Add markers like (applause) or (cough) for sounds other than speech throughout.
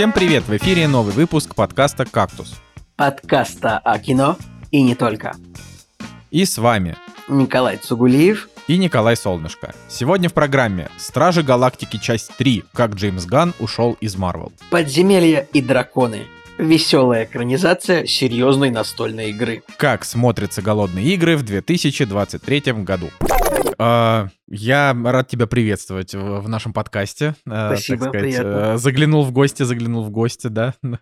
Всем привет! В эфире новый выпуск подкаста «Кактус». Подкаста о кино и не только. И с вами Николай Цугулиев и Николай Солнышко. Сегодня в программе «Стражи Галактики. Часть 3. Как Джеймс Ган ушел из Марвел». Подземелья и драконы. Веселая экранизация серьезной настольной игры. Как смотрятся голодные игры в 2023 году. А, я рад тебя приветствовать в, нашем подкасте. Э, Спасибо, сказать, приятно. Э, заглянул в гости, заглянул в гости, да. (laughs)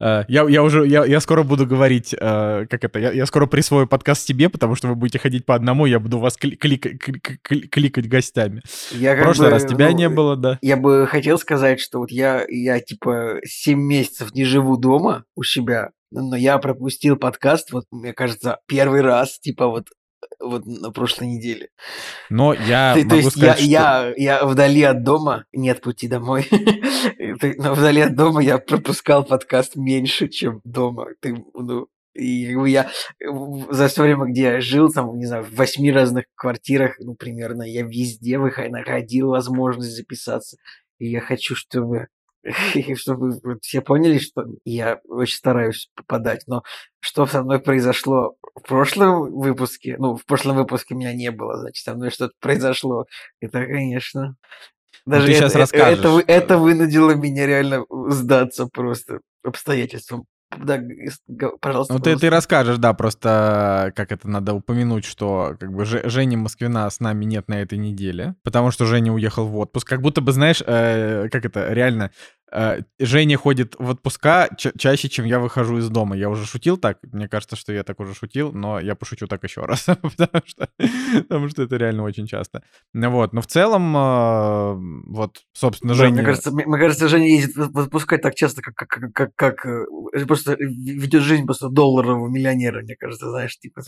Я, я уже, я, я скоро буду говорить, как это, я, я скоро присвою подкаст себе, потому что вы будете ходить по одному, я буду вас кли- клик- клик- кликать гостями. Я в прошлый бы, раз тебя ну, не было, да. Я бы хотел сказать, что вот я, я типа 7 месяцев не живу дома у себя, но я пропустил подкаст, вот, мне кажется, первый раз, типа вот вот на прошлой неделе. Но я Ты, могу то есть сказать, я, что... я, я вдали от дома, нет пути домой, (laughs) но вдали от дома я пропускал подкаст меньше, чем дома. Ты, ну, и я за все время, где я жил, там, не знаю, в восьми разных квартирах, ну, примерно, я везде выход- находил возможность записаться. И я хочу, чтобы (laughs) чтобы все поняли, что я очень стараюсь попадать. Но что со мной произошло в прошлом выпуске, ну, в прошлом выпуске меня не было, значит, со мной что-то произошло. Это, конечно... Даже ты это, щас это- расскажешь. Это, это вынудило меня реально сдаться просто обстоятельствам. Да, пожалуйста. Ну, ты, ты расскажешь, да, просто как это надо упомянуть, что как бы Же- Жени Москвина с нами нет на этой неделе, потому что Женя уехал в отпуск. Как будто бы, знаешь, э, как это, реально, Женя ходит в отпуска ча- чаще, чем я выхожу из дома. Я уже шутил так, мне кажется, что я так уже шутил, но я пошучу так еще раз, (laughs) потому что, потому что это реально очень часто. Ну Вот, но в целом, э, вот, собственно, Да, Женя... мне кажется, мне, мне кажется, Женя ездит в отпуска так часто, как, как, как, как, э, просто ведет жизнь просто долларового миллионера, мне кажется, знаешь, типа.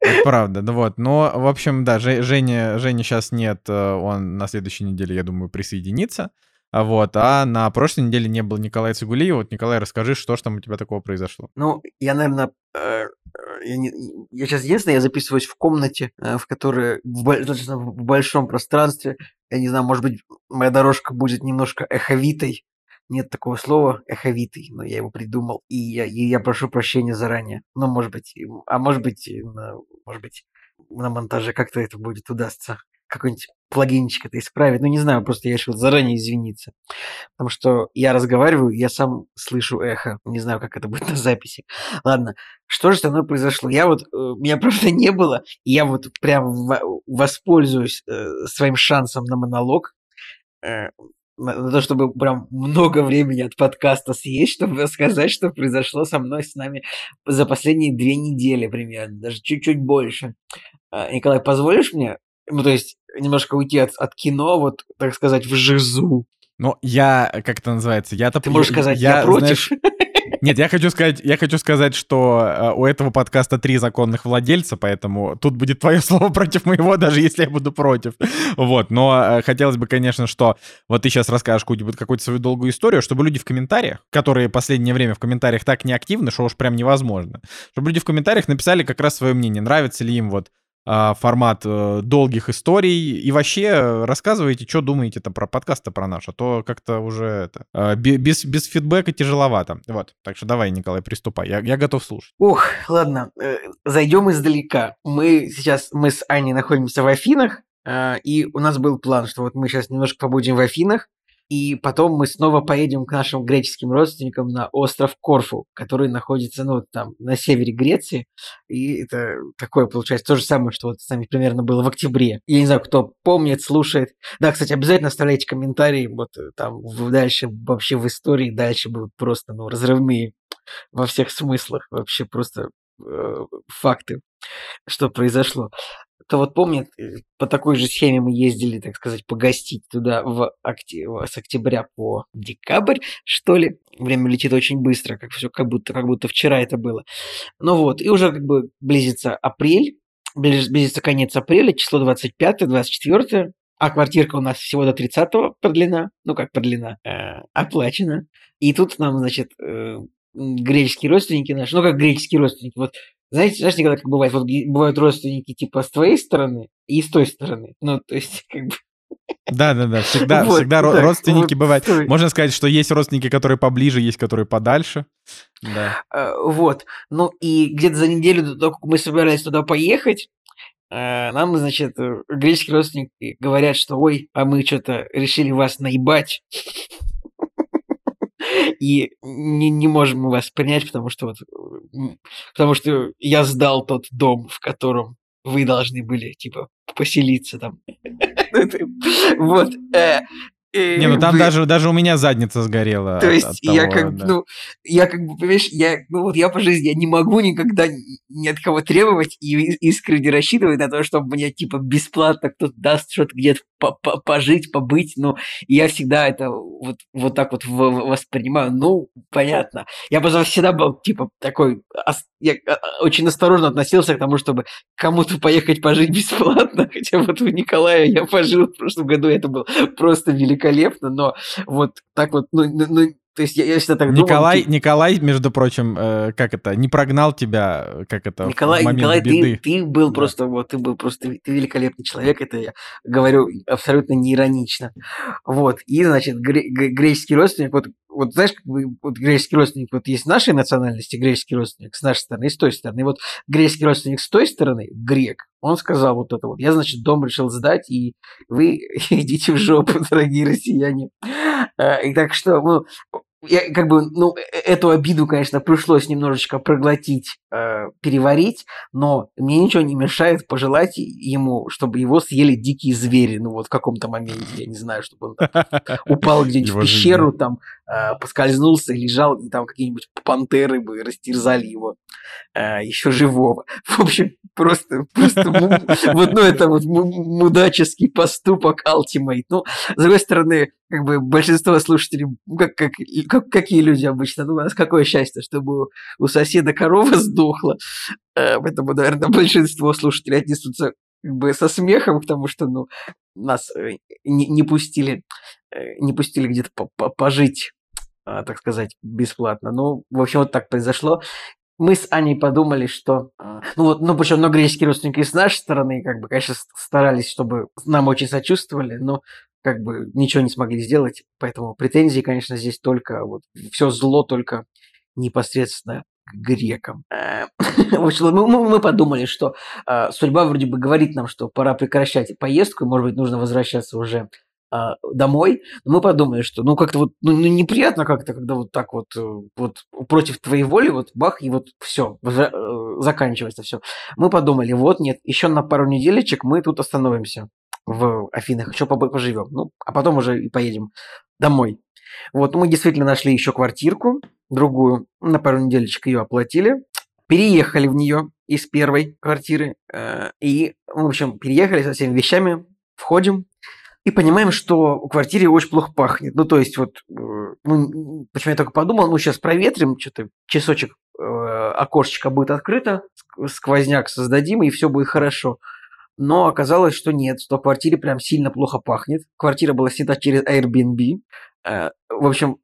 Это правда, ну вот. Но, в общем, да, Же- Женя, Женя сейчас нет, э, он на следующей неделе, я думаю, присоединится. А Вот, а на прошлой неделе не был Николай Цигулиев. Вот, Николай, расскажи, что ж там у тебя такого произошло. Ну, я, наверное, я, не- я сейчас единственное, я записываюсь в комнате, э, в которой в, достаточно в большом пространстве. Я не знаю, может быть, моя дорожка будет немножко эховитой. Нет такого слова эховитый, но я его придумал, и я, и я прошу прощения заранее. Ну, может быть, а может быть, может быть, на монтаже как-то это будет удастся какой-нибудь плагинчик это исправить. Ну, не знаю, просто я решил заранее извиниться. Потому что я разговариваю, я сам слышу эхо. Не знаю, как это будет на записи. Ладно, что же со мной произошло? Я вот, э, меня (laughs) просто не было, и я вот прям во- воспользуюсь э, своим шансом на монолог, э, на то, чтобы прям много времени от подкаста съесть, чтобы (laughs) рассказать, что произошло со мной, с нами за последние две недели примерно, даже чуть-чуть больше. А, Николай, позволишь мне, ну, то есть, немножко уйти от, от кино, вот, так сказать, в жизу? Ну, я, как это называется, я-то... Ты можешь сказать, я, против? знаешь, (laughs) Нет, я хочу сказать, я хочу сказать, что э, у этого подкаста три законных владельца, поэтому тут будет твое (laughs) слово против моего, даже если я буду против. Вот, но э, хотелось бы, конечно, что вот ты сейчас расскажешь какую-нибудь какую-то свою долгую историю, чтобы люди в комментариях, которые последнее время в комментариях так неактивны, что уж прям невозможно, чтобы люди в комментариях написали как раз свое мнение, нравится ли им вот формат э, долгих историй. И вообще э, рассказывайте, что думаете-то про подкаст-то про наш, а то как-то уже это, бе- без, без фидбэка тяжеловато. Вот, так что давай, Николай, приступай. Я, я готов слушать. Ух, ладно, э, зайдем издалека. Мы сейчас, мы с Аней находимся в Афинах, и у нас был план, что вот мы сейчас немножко побудем в Афинах, и потом мы снова поедем к нашим греческим родственникам на остров Корфу, который находится, ну, там, на севере Греции. И это такое, получается, то же самое, что вот с нами примерно было в октябре. Я не знаю, кто помнит, слушает. Да, кстати, обязательно оставляйте комментарии, вот э, там дальше, вообще в истории дальше будут просто, ну, разрывные во всех смыслах, вообще просто э, факты, что произошло. То вот помнит, э, по такой же схеме мы ездили, так сказать, погостить туда в окте- с октября по декабрь, что ли. Время летит очень быстро, как все, как будто, как будто вчера это было. Ну вот, и уже как бы близится апрель, близ- близится конец апреля, число 25-24, а квартирка у нас всего до 30-го продлена, ну как продлена, э, оплачена. И тут нам, значит, э, греческие родственники наши, ну как греческие родственники, вот знаете, знаешь, никогда как бывает, вот бывают родственники типа с твоей стороны и с той стороны. Ну, то есть, (laughs) как бы, Да, да, да. Всегда, Вот, всегда так, родственники вот бывают. стой. Можно сказать, что есть родственники, которые поближе, есть которые подальше. Да. Э, Вот. Ну и где-то за неделю до того, как мы собирались туда поехать, э, нам, значит, э, греческие родственники говорят, что ой, а мы что-то решили вас наебать. И не, не можем мы вас принять, потому что вот, э, потому что я сдал тот дом, в котором вы должны были, типа, поселиться там. (laughs) Вот. Э, Не, ну там даже, даже у меня задница сгорела. то есть от я того, как бы, да. ну, я как бы, понимаешь, я, ну вот я по жизни, я не могу никогда ни от кого требовать и искренне рассчитывать на то, чтобы мне, типа, бесплатно кто-то даст что-то где-то по- по- пожить, побыть, и я всегда это вот, вот так вот воспринимаю, ну, понятно. Я просто всегда был, типа, такой, я а, а, очень осторожно относился к тому, чтобы кому-то поехать пожить (laughs) бесплатно, хотя вот у Николая я пожил в прошлом году, это было просто великолепно, но вот так вот, ну, ну, ну, то есть я, я всегда так думал, Николай, типа, Николай, между прочим, э, как это, не прогнал тебя, э, как это, Николай, в момент Николай, ты, беды. ты был Да. просто, вот, ты был просто, ты великолепный человек, это я говорю абсолютно не иронично. Вот, и, значит, гре- греческий родственник, вот, вот знаешь, как бы, вот греческий родственник, вот есть нашей национальности греческий родственник с нашей стороны и с той стороны. И вот греческий родственник с той стороны, грек, он сказал вот это вот, я, значит, дом решил сдать, и вы (laughs) идите в жопу, (laughs) дорогие россияне. Э, И так что, ну, я как бы, ну, э- эту обиду, конечно, пришлось немножечко проглотить, э, переварить, но мне ничего не мешает пожелать ему, чтобы его съели дикие звери, ну вот в каком-то моменте, я не знаю, чтобы он там (laughs) упал где-нибудь в жизнь, пещеру, там э, поскользнулся, лежал, и там какие-нибудь пантеры бы растерзали его еще живого. (laughs) В общем, просто, просто вот, ну, это вот му- мудаческий поступок Ultimate. Ну, с другой стороны, как бы большинство слушателей, ну, как, как, как- какие люди обычно, ну, у нас какое счастье, чтобы у соседа корова сдохла. Э, Поэтому, наверное, большинство слушателей отнесутся как бы со смехом к тому, что, ну, нас э, не, не пустили, э, не пустили где-то по- по- пожить, так сказать, бесплатно. Ну, в общем, вот так произошло. Мы с Аней подумали, что... а, Ну вот, ну причем, но греческие родственники с нашей стороны, как бы, конечно, старались, чтобы нам очень сочувствовали, но как бы ничего не смогли сделать. Поэтому претензии, конечно, здесь только вот все зло только непосредственно к грекам. Э, (coughs) общем, мы, мы- подумали, что а, судьба вроде бы говорит нам, что пора прекращать поездку, может быть, нужно возвращаться уже а, домой. Но мы подумали, что ну как-то вот ну, ну, неприятно как-то, когда вот так вот, э, вот против твоей воли, вот бах, и вот все, заканчивается все. Мы подумали, вот нет, еще на пару неделечек мы тут остановимся в Афинах, еще поживем. Ну, а потом уже и поедем домой. Вот, мы действительно нашли еще квартирку, другую, на пару неделечек ее оплатили, переехали в нее из первой квартиры, э, и, в общем, переехали со всеми вещами, входим, и понимаем, что в квартире очень плохо пахнет. Ну, то есть, вот, э, ну, почему я только подумал, ну, сейчас проветрим, что-то часочек э, окошечко будет открыто, ск- сквозняк создадим, и все будет хорошо. Но оказалось, что нет, что в квартире прям сильно плохо пахнет. Квартира была снята через Airbnb. Э, В общем,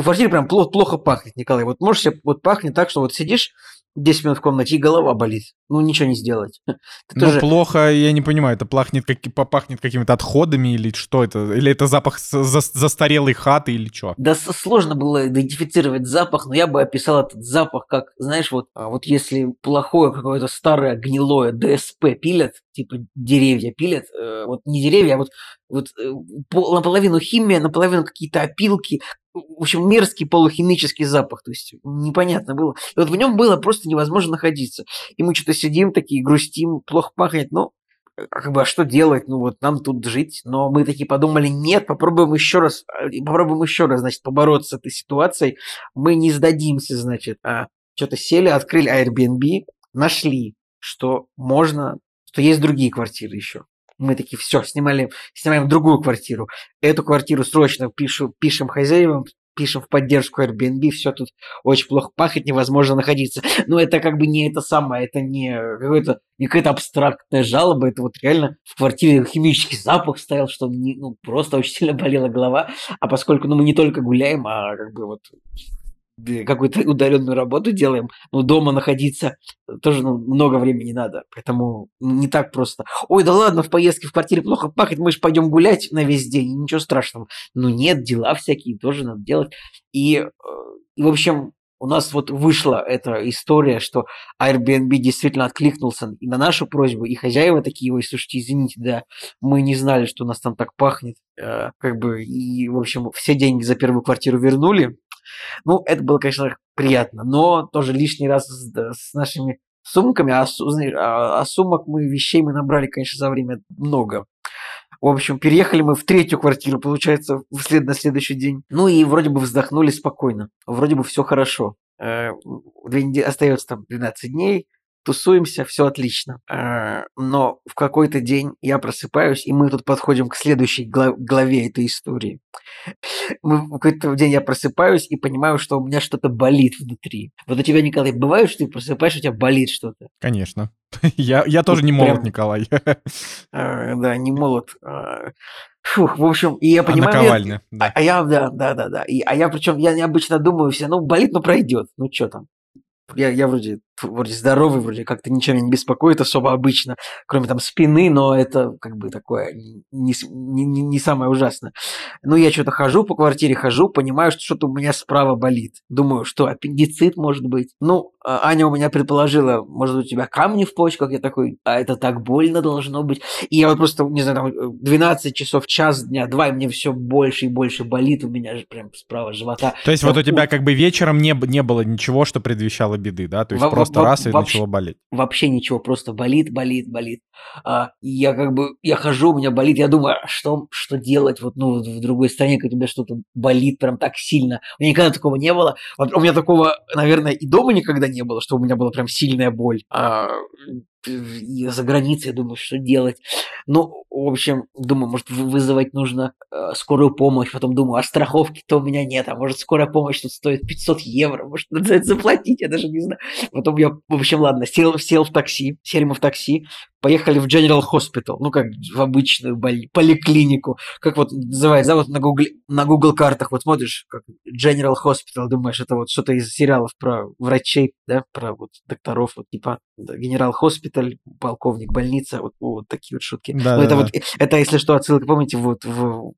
в квартире прям плохо, плохо пахнет, Николай. Вот можешь себе, вот пахнет так, что вот сидишь 10 минут в комнате, и голова болит. Ну, ничего не сделать. (laughs) Ты Ну, тоже- плохо, я не понимаю, это пахнет, как, попахнет какими-то отходами или что это? Или это запах зас- застарелой хаты или что? Да сложно было идентифицировать запах, но я бы описал этот запах как, знаешь, вот, а, вот если плохое какое-то старое гнилое ДСП пилят, типа деревья пилят, э, вот не деревья, а вот, вот э, пол- наполовину химия, наполовину какие-то опилки, в общем, мерзкий полухимический запах, то есть непонятно было. И вот в нем было просто невозможно находиться. И мы что-то сидим такие, грустим, плохо пахнет, ну, а как бы, а что делать? Ну, вот нам тут жить. Но мы такие подумали, нет, попробуем еще раз, э, попробуем еще раз, значит, побороться с этой ситуацией. Мы не сдадимся, значит. А что-то сели, открыли Airbnb, нашли, что можно, что есть другие квартиры еще. Мы такие, все, снимали, снимаем другую квартиру. Эту квартиру срочно пишу, пишем хозяевам, пишем в поддержку Airbnb, все тут очень плохо пахнет, невозможно находиться. Но это как бы не это самое, это не какой-то не какая-то абстрактная жалоба, это вот реально в квартире химический запах стоял, что не, ну, просто очень сильно болела голова. А поскольку ну, мы не только гуляем, а как бы вот какую-то удаленную работу делаем, но дома находиться тоже ну, много времени надо, поэтому не так просто. Ой, да ладно, в поездке в квартире плохо пахнет, мы же пойдем гулять на весь день, ничего страшного. Ну нет, дела всякие тоже надо делать. И, э, в общем, у нас вот вышла эта история, что Airbnb действительно откликнулся и на нашу просьбу, и хозяева такие, ой, слушайте, извините, да, мы не знали, что у нас там так пахнет, э, как бы, и, в общем, все деньги за первую квартиру вернули. Ну, это было, конечно, приятно, но тоже лишний раз с, с нашими сумками, а, а, а сумок мы, вещей мы набрали, конечно, за время много. В общем, переехали мы в третью квартиру, получается, вслед на следующий день. Ну и вроде бы вздохнули спокойно. Вроде бы все хорошо. Э, две недели, остается там 12 дней тусуемся, все отлично. А, но в какой-то день я просыпаюсь, и мы тут подходим к следующей главе этой истории. В какой-то день я просыпаюсь и понимаю, что у меня что-то болит внутри. Вот у тебя, Николай, бывает, что ты просыпаешься, у тебя болит что-то? Конечно. (laughs) Я, я тоже не молод, Николай. А, (laughs) да, не молод. А, фух, в общем, и я понимаю... А наковальня, да. А, я, да, да, да, да. И, а я причем, я необычно думаю все, ну, болит, но пройдет. Ну, что там? Я, я вроде, вроде здоровый, вроде как-то ничего меня не беспокоит особо обычно, кроме там спины, но это как бы такое не, не, не, самое ужасное. Ну, я что-то хожу по квартире, хожу, понимаю, что что-то у меня справа болит. Думаю, что аппендицит может быть. Ну, а, Аня у меня предположила, может у тебя камни в почках. Я такой, а это так больно должно быть. И я вот просто, не знаю, там 12 часов, час дня, два, и мне все больше и больше болит у меня же прям справа живота. То есть вот у тебя как бы вечером не, не было ничего, что предвещало беды, да? То есть во, просто во, раз и вообще, начало болеть. Вообще ничего, просто болит, болит, болит. А, я как бы, я хожу, у меня болит, я думаю, а что, что делать вот, ну, в другой стране, когда у тебя что-то болит прям так сильно. У меня никогда такого не было. У меня такого, наверное, и дома никогда не было, что у меня была прям сильная боль. А, за границей, я думаю, что делать. Ну, в общем, думаю, может, вызывать нужно э, скорую помощь. Потом думаю, а страховки-то у меня нет. А может, скорая помощь тут стоит 500 евро. Может, надо за это заплатить, я даже не знаю. Потом я, в общем, ладно, сел, сел в такси, сели мы в такси, поехали в General Hospital, ну, как в обычную боли, поликлинику, как вот называется, да, вот на Google, на Google картах вот смотришь, как General Hospital, думаешь, это вот что-то из сериалов про врачей, да, про вот докторов, вот типа да, генерал госпиталь, полковник больница, вот, вот такие вот шутки. Да, Но да, это да. вот, это, если что, отсылка, помните, вот в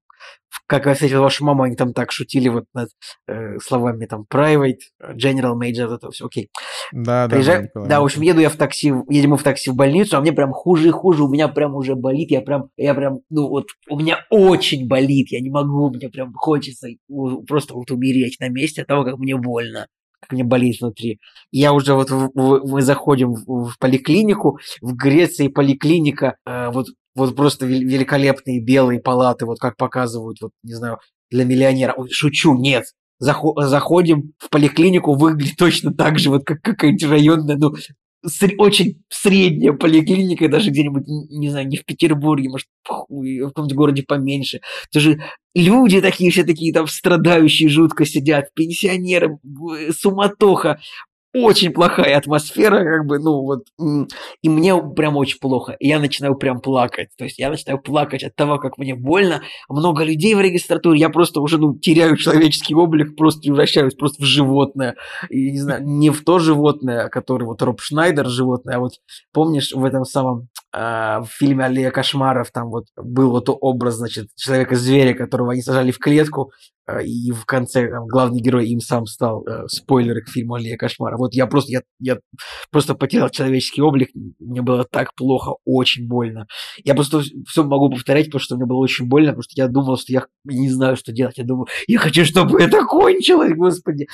как я встретил вашу маму, они там так шутили вот над э, словами там private, general, major, это все, окей. Да, Приезжаю, да, да, в общем, еду я в такси, едем мы в такси в больницу, а мне прям хуже и хуже, у меня прям уже болит, я прям, я прям, ну вот, у меня очень болит, я не могу, мне прям хочется просто вот умереть на месте от того, как мне больно мне болит внутри. Я уже вот в, в, мы заходим в, в поликлинику, в Греции поликлиника, э, вот вот просто великолепные белые палаты, вот как показывают, вот, не знаю, для миллионера. Шучу, нет. Заходим в поликлинику, выглядит точно так же, вот как какая-нибудь районная, ну, очень средняя поликлиника, даже где-нибудь, не знаю, не в Петербурге, может, в каком-нибудь городе поменьше. Тоже люди такие все такие там страдающие жутко сидят, пенсионеры, суматоха очень плохая атмосфера, как бы, ну вот, и мне прям очень плохо. И я начинаю прям плакать. То есть я начинаю плакать от того, как мне больно. Много людей в регистратуре, я просто уже, ну, теряю человеческий облик, просто превращаюсь просто в животное. И, не знаю, не в то животное, которое вот Роб Шнайдер животное, а вот помнишь в этом самом в фильме Аллея кошмаров там вот был вот образ, значит, человека-зверя, которого они сажали в клетку, а, и в конце там, главный герой им сам стал. Э, спойлеры к фильму Аллея кошмара. Вот я просто, я, я просто потерял человеческий облик, мне было так плохо, очень больно. Я просто все могу повторять, потому что мне было очень больно, потому что я думал, что я не знаю, что делать. Я думаю, я хочу, чтобы это кончилось, господи.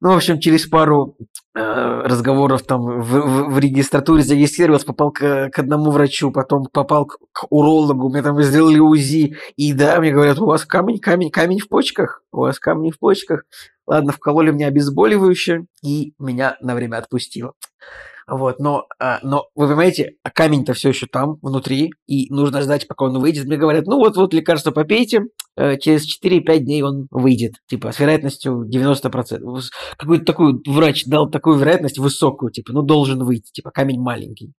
Ну, в общем, через пару э, разговоров там в, в, в регистратуре зарегистрировался, попал к, к одному врачу, потом попал к, к урологу, мне там сделали УЗИ, и да, мне говорят, у вас камень, камень, камень в почках, у вас камень в почках. Ладно, вкололи мне обезболивающее, и меня на время отпустило. Вот, но, а, но вы понимаете, а камень-то все еще там, внутри, и нужно ждать, пока он выйдет. Мне говорят, ну вот, вот лекарство попейте, через 4-5 дней он выйдет. Типа, с вероятностью 90%. Какой-то такой врач дал такую вероятность высокую, типа, ну должен выйти, типа, камень маленький.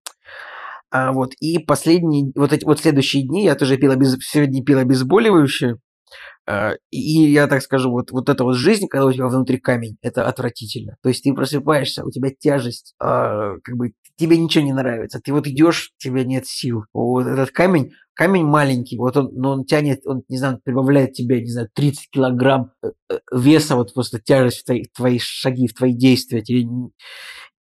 А, вот, и последние, вот эти вот следующие дни я тоже пил, обез... сегодня пил обезболивающее, Э, и я так скажу, вот, вот эта вот жизнь, когда у тебя внутри камень, это отвратительно. То есть ты просыпаешься, у тебя тяжесть, а, как бы тебе ничего не нравится. Ты вот идешь, тебе нет сил. Вот этот камень, камень маленький, вот он, но он тянет, он, не знаю, прибавляет тебе, не знаю, 30 килограмм э, э, веса, вот просто тяжесть в твои, в твои шаги, в твои действия. Тебе...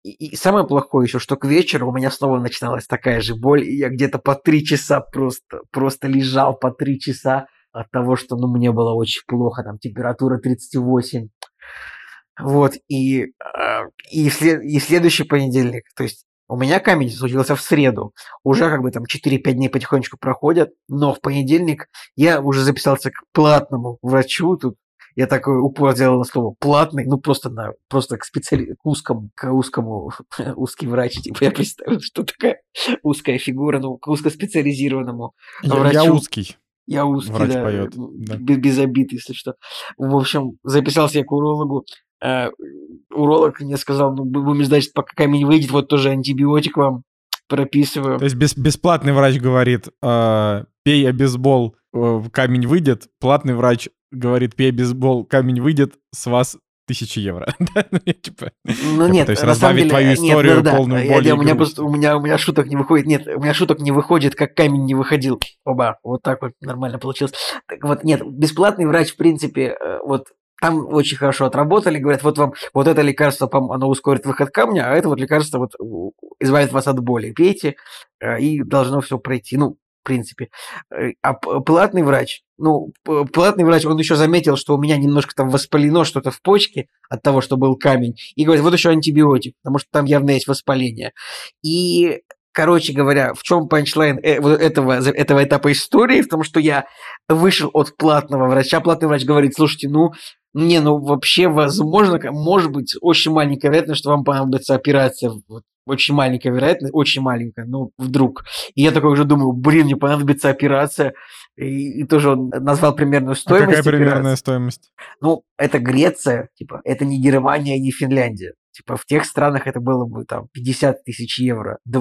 И самое плохое еще, что к вечеру у меня снова начиналась такая же боль, и я где-то по три часа просто, просто лежал по три часа от того, что ну, мне было очень плохо, там температура 38. Вот, и, а, и, след, и следующий понедельник, то есть у меня камень случился в среду. Уже как бы там 4-5 дней потихонечку проходят, но в понедельник я уже записался к платному врачу. Тут я такой упор сделал на слово платный, ну просто на просто к специали... к узкому, к узкому (laughs) узкий врач, типа я представил, что такая узкая фигура, ну к узкоспециализированному я, врачу. Я узкий. Я узкий, Врач да, поет. Да. Без обид, если что. В общем, записался я к урологу. Э, уролог мне сказал, ну, будем ждать, пока камень выйдет, вот тоже антибиотик вам прописываю. То есть бес, бесплатный врач говорит, э, пей обезбол, э, камень выйдет. Платный врач говорит, пей обезбол, камень выйдет, с вас тысячи евро. (laughs) ну, типа, ну нет, есть разбавить деле, твою историю да, полную болью. У меня просто у меня у меня шуток не выходит. Нет, у меня шуток не выходит, как камень не выходил. Оба, вот так вот нормально получилось. Так вот, нет, бесплатный врач, в принципе, э, вот там очень хорошо отработали, говорят, вот вам вот это лекарство, оно ускорит выход камня, а это вот лекарство вот избавит вас от боли. Пейте, э, и должно все пройти. Ну, принципе. Э, а платный врач, ну, платный врач, он еще заметил, что у меня немножко там воспалено что-то в почке от того, что был камень, и говорит, вот еще антибиотик, потому что там явно есть воспаление. И Короче говоря, в чем панчлайн э, этого, этого этапа истории? В том, что я вышел от платного врача. Платный врач говорит, слушайте, ну, не, ну вообще возможно, может быть, очень маленькая вероятность, что вам понадобится операция. Вот, очень маленькая вероятность, очень маленькая, ну, вдруг. И я такой уже думаю, блин, мне понадобится операция. И, и тоже он назвал примерную стоимость. А какая примерная стоимость? Ну, это Греция, типа, это не Германия, не Финляндия. Типа в тех странах это было бы там 50 тысяч евро, э,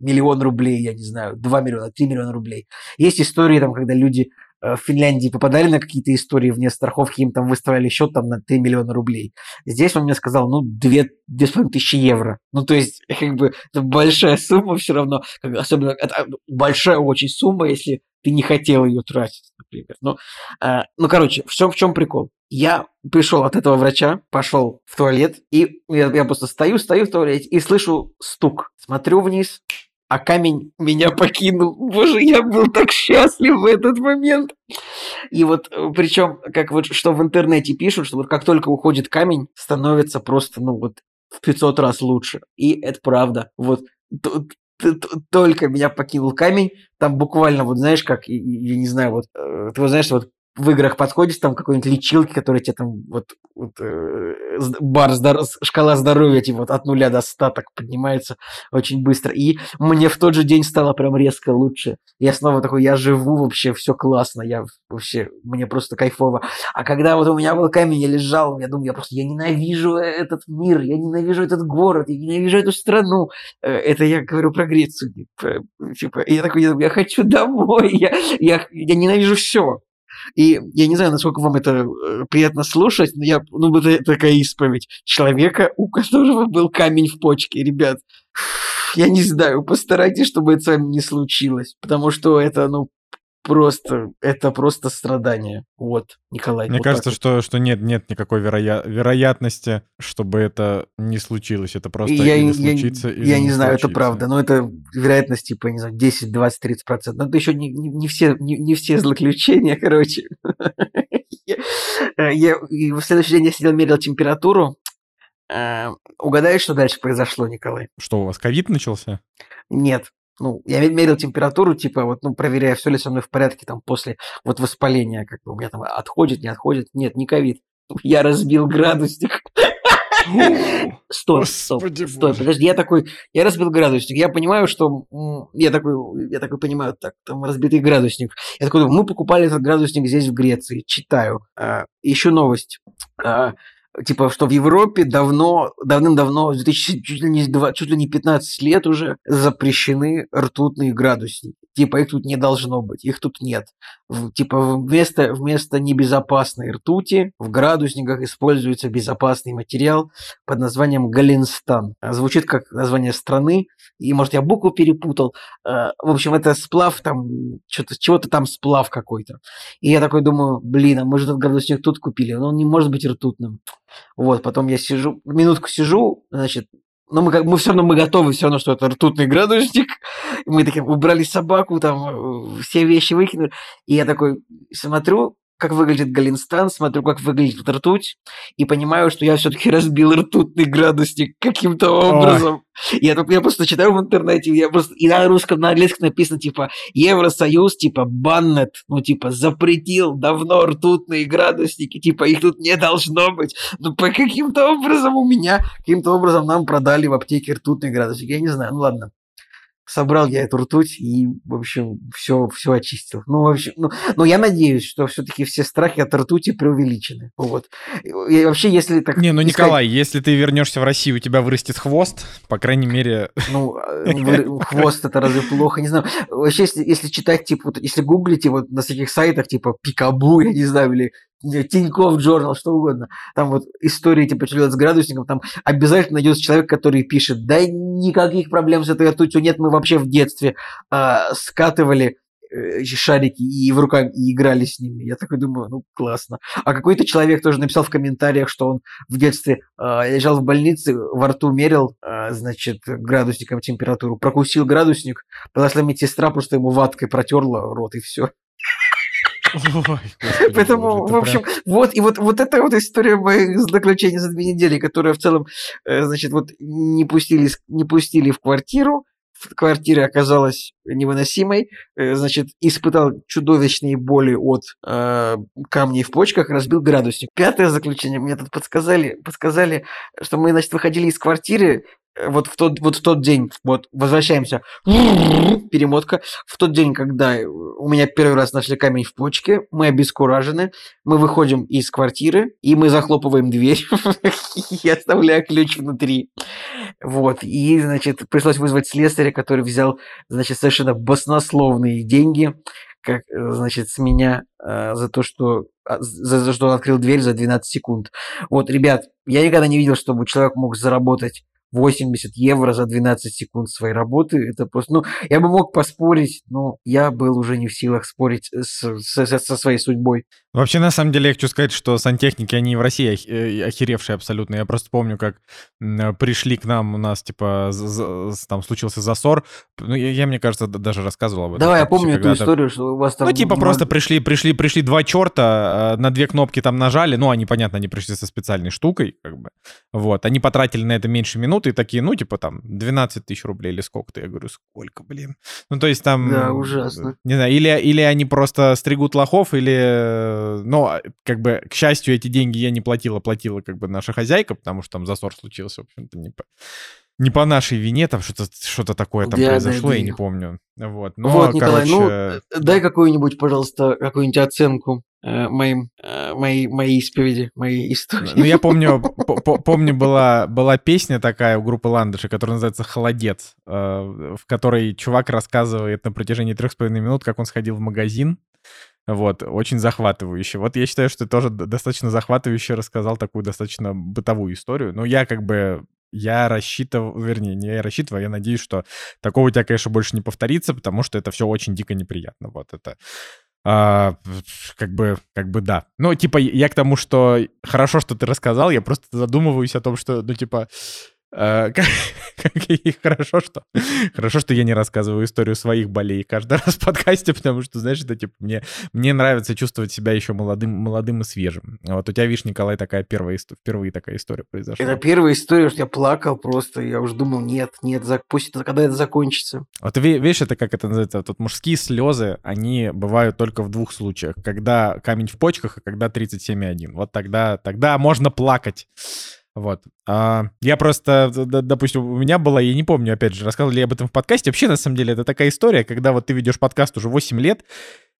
миллион рублей, я не знаю, 2 миллиона, 3 миллиона рублей. Есть истории там, когда люди в Финляндии попадали на какие-то истории вне страховки, им там выставляли счет там на 3 миллиона рублей. Здесь он мне сказал, ну, 2, 2,5 тысячи евро. Ну, то есть, (laughs) как бы, это большая сумма все равно, как, особенно, это большая очень сумма, если ты не хотел ее тратить, например. Ну, э, ну короче, в чем, в чем прикол? Я пришел от этого врача, пошел в туалет, и я, я просто стою, стою в туалете и слышу стук. Смотрю вниз, а камень меня (laughs) покинул. Боже, я был так счастлив в этот момент. И вот э, причем, как вот что в интернете пишут, что вот как только уходит камень, становится просто, ну вот, в 500 раз лучше. И это правда. Вот только меня покинул камень, там буквально, вот знаешь, как, я не знаю, вот, э, ты вот знаешь, вот в играх подходишь, там какой-нибудь лечилки, который тебе там вот, вот э, бар, здоров, шкала здоровья типа вот от нуля до ста так поднимается очень быстро. И мне в тот же день стало прям резко лучше. Я снова такой, я живу вообще, все классно, я вообще, мне просто кайфово. А когда вот у меня был камень, я лежал, я думаю, я просто, я ненавижу этот мир, я ненавижу этот город, я ненавижу эту страну. Э, это я говорю про Грецию. Типа, и я такой, я, я хочу домой, я, я, я ненавижу все. И я не знаю, насколько вам это э, приятно слушать, но я, ну, это такая исповедь человека, у которого был камень в почке, ребят. Я не знаю, постарайтесь, чтобы это с вами не случилось, потому что это, ну, просто, это просто страдание. Вот, Николай. Мне вот кажется, что, что нет, нет никакой вероя... вероятности, чтобы это не случилось. Это просто я, или случится, я, или Я не, не знаю, случится. это правда, но это вероятность, типа, не знаю, 10, 20, 30 процентов. Но это еще не, не, не, все, не, не все злоключения, (laughs) короче. Я, и в следующий день я сидел, мерил температуру. Э, угадаешь, что дальше произошло, Николай? Что, у вас ковид начался? Нет ну, я мерил температуру, типа, вот, ну, проверяя, все ли со мной в порядке, там, после вот воспаления, как бы, у меня там отходит, не отходит. Нет, не ковид. (laughs) Я разбил градусник. Стой, (laughs) стоп, стой, подожди, я такой, я разбил градусник, я понимаю, что, я такой, я такой понимаю, так, там разбитый градусник. Я такой, мы покупали этот градусник здесь, в Греции, читаю, а, ищу новость. Типа, что в Европе давно, давным-давно, 2000, чуть, ли не 2, чуть ли не 15 лет уже запрещены ртутные градусники. Типа их тут не должно быть, их тут нет. Типа вместо, вместо небезопасной ртути в градусниках используется безопасный материал под названием Галинстан. Звучит как название страны, и, может, я букву перепутал. Э, в общем, это сплав там, что-то, чего-то там сплав какой-то. И я такой думаю, блин, а мы же этот градусник тут купили, но он не может быть ртутным. Вот, потом я сижу, минутку сижу, значит, но мы, как, мы все равно мы готовы, все равно, что это ртутный градусник. Мы такие убрали собаку, там э, все вещи выкинули. И я такой смотрю, как выглядит Галинстан, смотрю, как выглядит ртуть, и понимаю, что я все-таки разбил ртутный градусник каким-то образом. Я, я просто читаю в интернете, я просто и на русском, на английском написано типа Евросоюз, типа баннет, ну типа запретил давно ртутные градусники, типа их тут не должно быть. Ну по каким-то образом у меня, каким-то образом нам продали в аптеке ртутный градусник. Я не знаю, ну ладно собрал я эту ртуть и, в общем, все, все очистил. Ну, в общем, ну, но я надеюсь, что все-таки все страхи от ртути преувеличены. Вот. И вообще, если так... Не, ну, искать... Николай, если ты вернешься в Россию, у тебя вырастет хвост, по крайней мере... (laughs) Ну, (laughs) э, хвост это разве плохо? Не знаю. Вообще, если, если читать, типа, если гуглите вот на всяких сайтах, типа, Пикабу, я не знаю, или Тиньков Джорнал, что угодно. Там вот истории типа что с градусником, там обязательно найдется человек, который пишет, да никаких проблем с этой ртутью нет, мы вообще в детстве э, скатывали э, шарики и в руках и играли с ними. Я такой думаю, ну классно. А какой-то человек тоже написал в комментариях, что он в детстве э, лежал в больнице, во рту мерил, э, значит, градусником температуру, прокусил градусник, подошла медсестра, просто ему ваткой протерла рот и все. Ой, Поэтому, в общем, прям... вот, и вот, вот эта вот история моих заключений за две недели, которая в целом, э, значит, вот не пустили, не пустили в квартиру, в квартире оказалась невыносимой, э, значит, испытал чудовищные боли от э, камней в почках, разбил градусник. Пятое заключение мне тут подсказали, подсказали, что мы, значит, выходили из квартиры, вот в тот, вот в тот день, вот возвращаемся, (laughs) перемотка, в тот день, когда у меня первый раз нашли камень в почке, мы обескуражены, мы выходим из квартиры, и мы захлопываем дверь, (laughs) я оставляю ключ внутри, вот, и, значит, пришлось вызвать слесаря, который взял, значит, совершенно баснословные деньги, как, значит, с меня э, за то, что а, за, за что он открыл дверь за 12 секунд. Вот, ребят, я никогда не видел, чтобы человек мог заработать 80 евро за 12 секунд своей работы. Это просто, ну, я бы мог поспорить, но я был уже не в силах спорить с, с, со своей судьбой. Вообще, на самом деле, я хочу сказать, что сантехники, они в России э, охеревшие абсолютно. Я просто помню, как пришли к нам, у нас, типа, там случился засор. Ну, я, я мне кажется, даже рассказывал об этом. Давай, я помню эту историю, что у вас там... Ну, типа, просто пришли, пришли, пришли два черта, на две кнопки там нажали, ну, они, понятно, они пришли со специальной штукой, как бы, вот. Они потратили на это меньше минуты и такие, ну, типа, там, 12 тысяч рублей или сколько-то. Я говорю, сколько, блин? Ну, то есть там... Да, ужасно. Не знаю, или, или они просто стригут лохов, или но, а, как бы, к счастью, эти деньги я не платила, платила, как бы, наша хозяйка, потому что там засор случился, в общем-то, не не по нашей вине, там что-то что такое там я произошло, я не помню. Вот, но, вот Николай, короче... ну, дай какую-нибудь, пожалуйста, какую-нибудь оценку э, моим, э, моей, моей исповеди, моей истории. Ну, я помню, помню, была, была песня такая у группы Ландыши, которая называется «Холодец», э, в которой чувак рассказывает на протяжении трех с половиной минут, как он сходил в магазин, вот, очень захватывающе. Вот я считаю, что ты тоже достаточно захватывающе рассказал такую достаточно бытовую историю. Но я как бы я рассчитывал, вернее, не я рассчитываю, я надеюсь, что такого у тебя, конечно, больше не повторится, потому что это все очень дико неприятно. Вот это а, как бы, как бы да. Ну, типа, я к тому, что хорошо, что ты рассказал, я просто задумываюсь о том, что, ну, типа, а, (laughs) как, как и хорошо, что хорошо, что я не рассказываю историю своих болей каждый (laughs) раз в подкасте, потому что, знаешь, это типа мне, мне нравится чувствовать себя еще молодым, молодым и свежим. Вот у тебя, видишь, Николай, такая первая впервые такая история произошла. Это первая история, что я плакал просто, я уже думал, нет, нет, пусть это, когда это закончится. Вот видишь, это как это называется, тут мужские слезы, они бывают только в двух случаях, когда камень в почках, и когда 37,1. Вот тогда, тогда можно плакать. Вот. А, я просто, допустим, у меня была, я не помню, опять же, рассказывал ли я об этом в подкасте. Вообще, на самом деле, это такая история, когда вот ты ведешь подкаст уже 8 лет,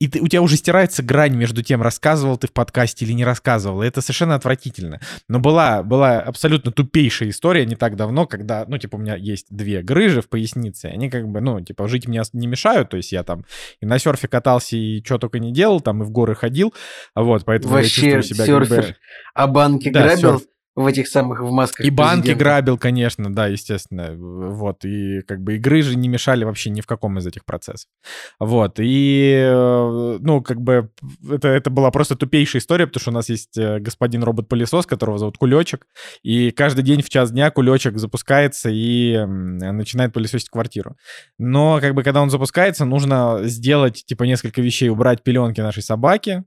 и ты, у тебя уже стирается грань между тем, рассказывал ты в подкасте или не рассказывал. И это совершенно отвратительно. Но была, была абсолютно тупейшая история не так давно, когда, ну, типа, у меня есть две грыжи в пояснице, они как бы, ну, типа, жить мне не мешают, то есть я там и на серфе катался, и что только не делал, там и в горы ходил, вот, поэтому Вообще, я чувствую себя серфер, как бы... а банки Да, грабил серф. В этих самых в масках И банки президента. грабил, конечно, да, естественно. Вот. И как бы и грыжи не мешали вообще ни в каком из этих процессов. Вот. И, э, ну, как бы это, это была просто тупейшая история, потому что у нас есть э, господин робот-пылесос, которого зовут Кулечек. И каждый день в час дня Кулечек запускается и начинает пылесосить квартиру. Но как бы когда он запускается, нужно сделать типа несколько вещей. Убрать пеленки нашей собаки,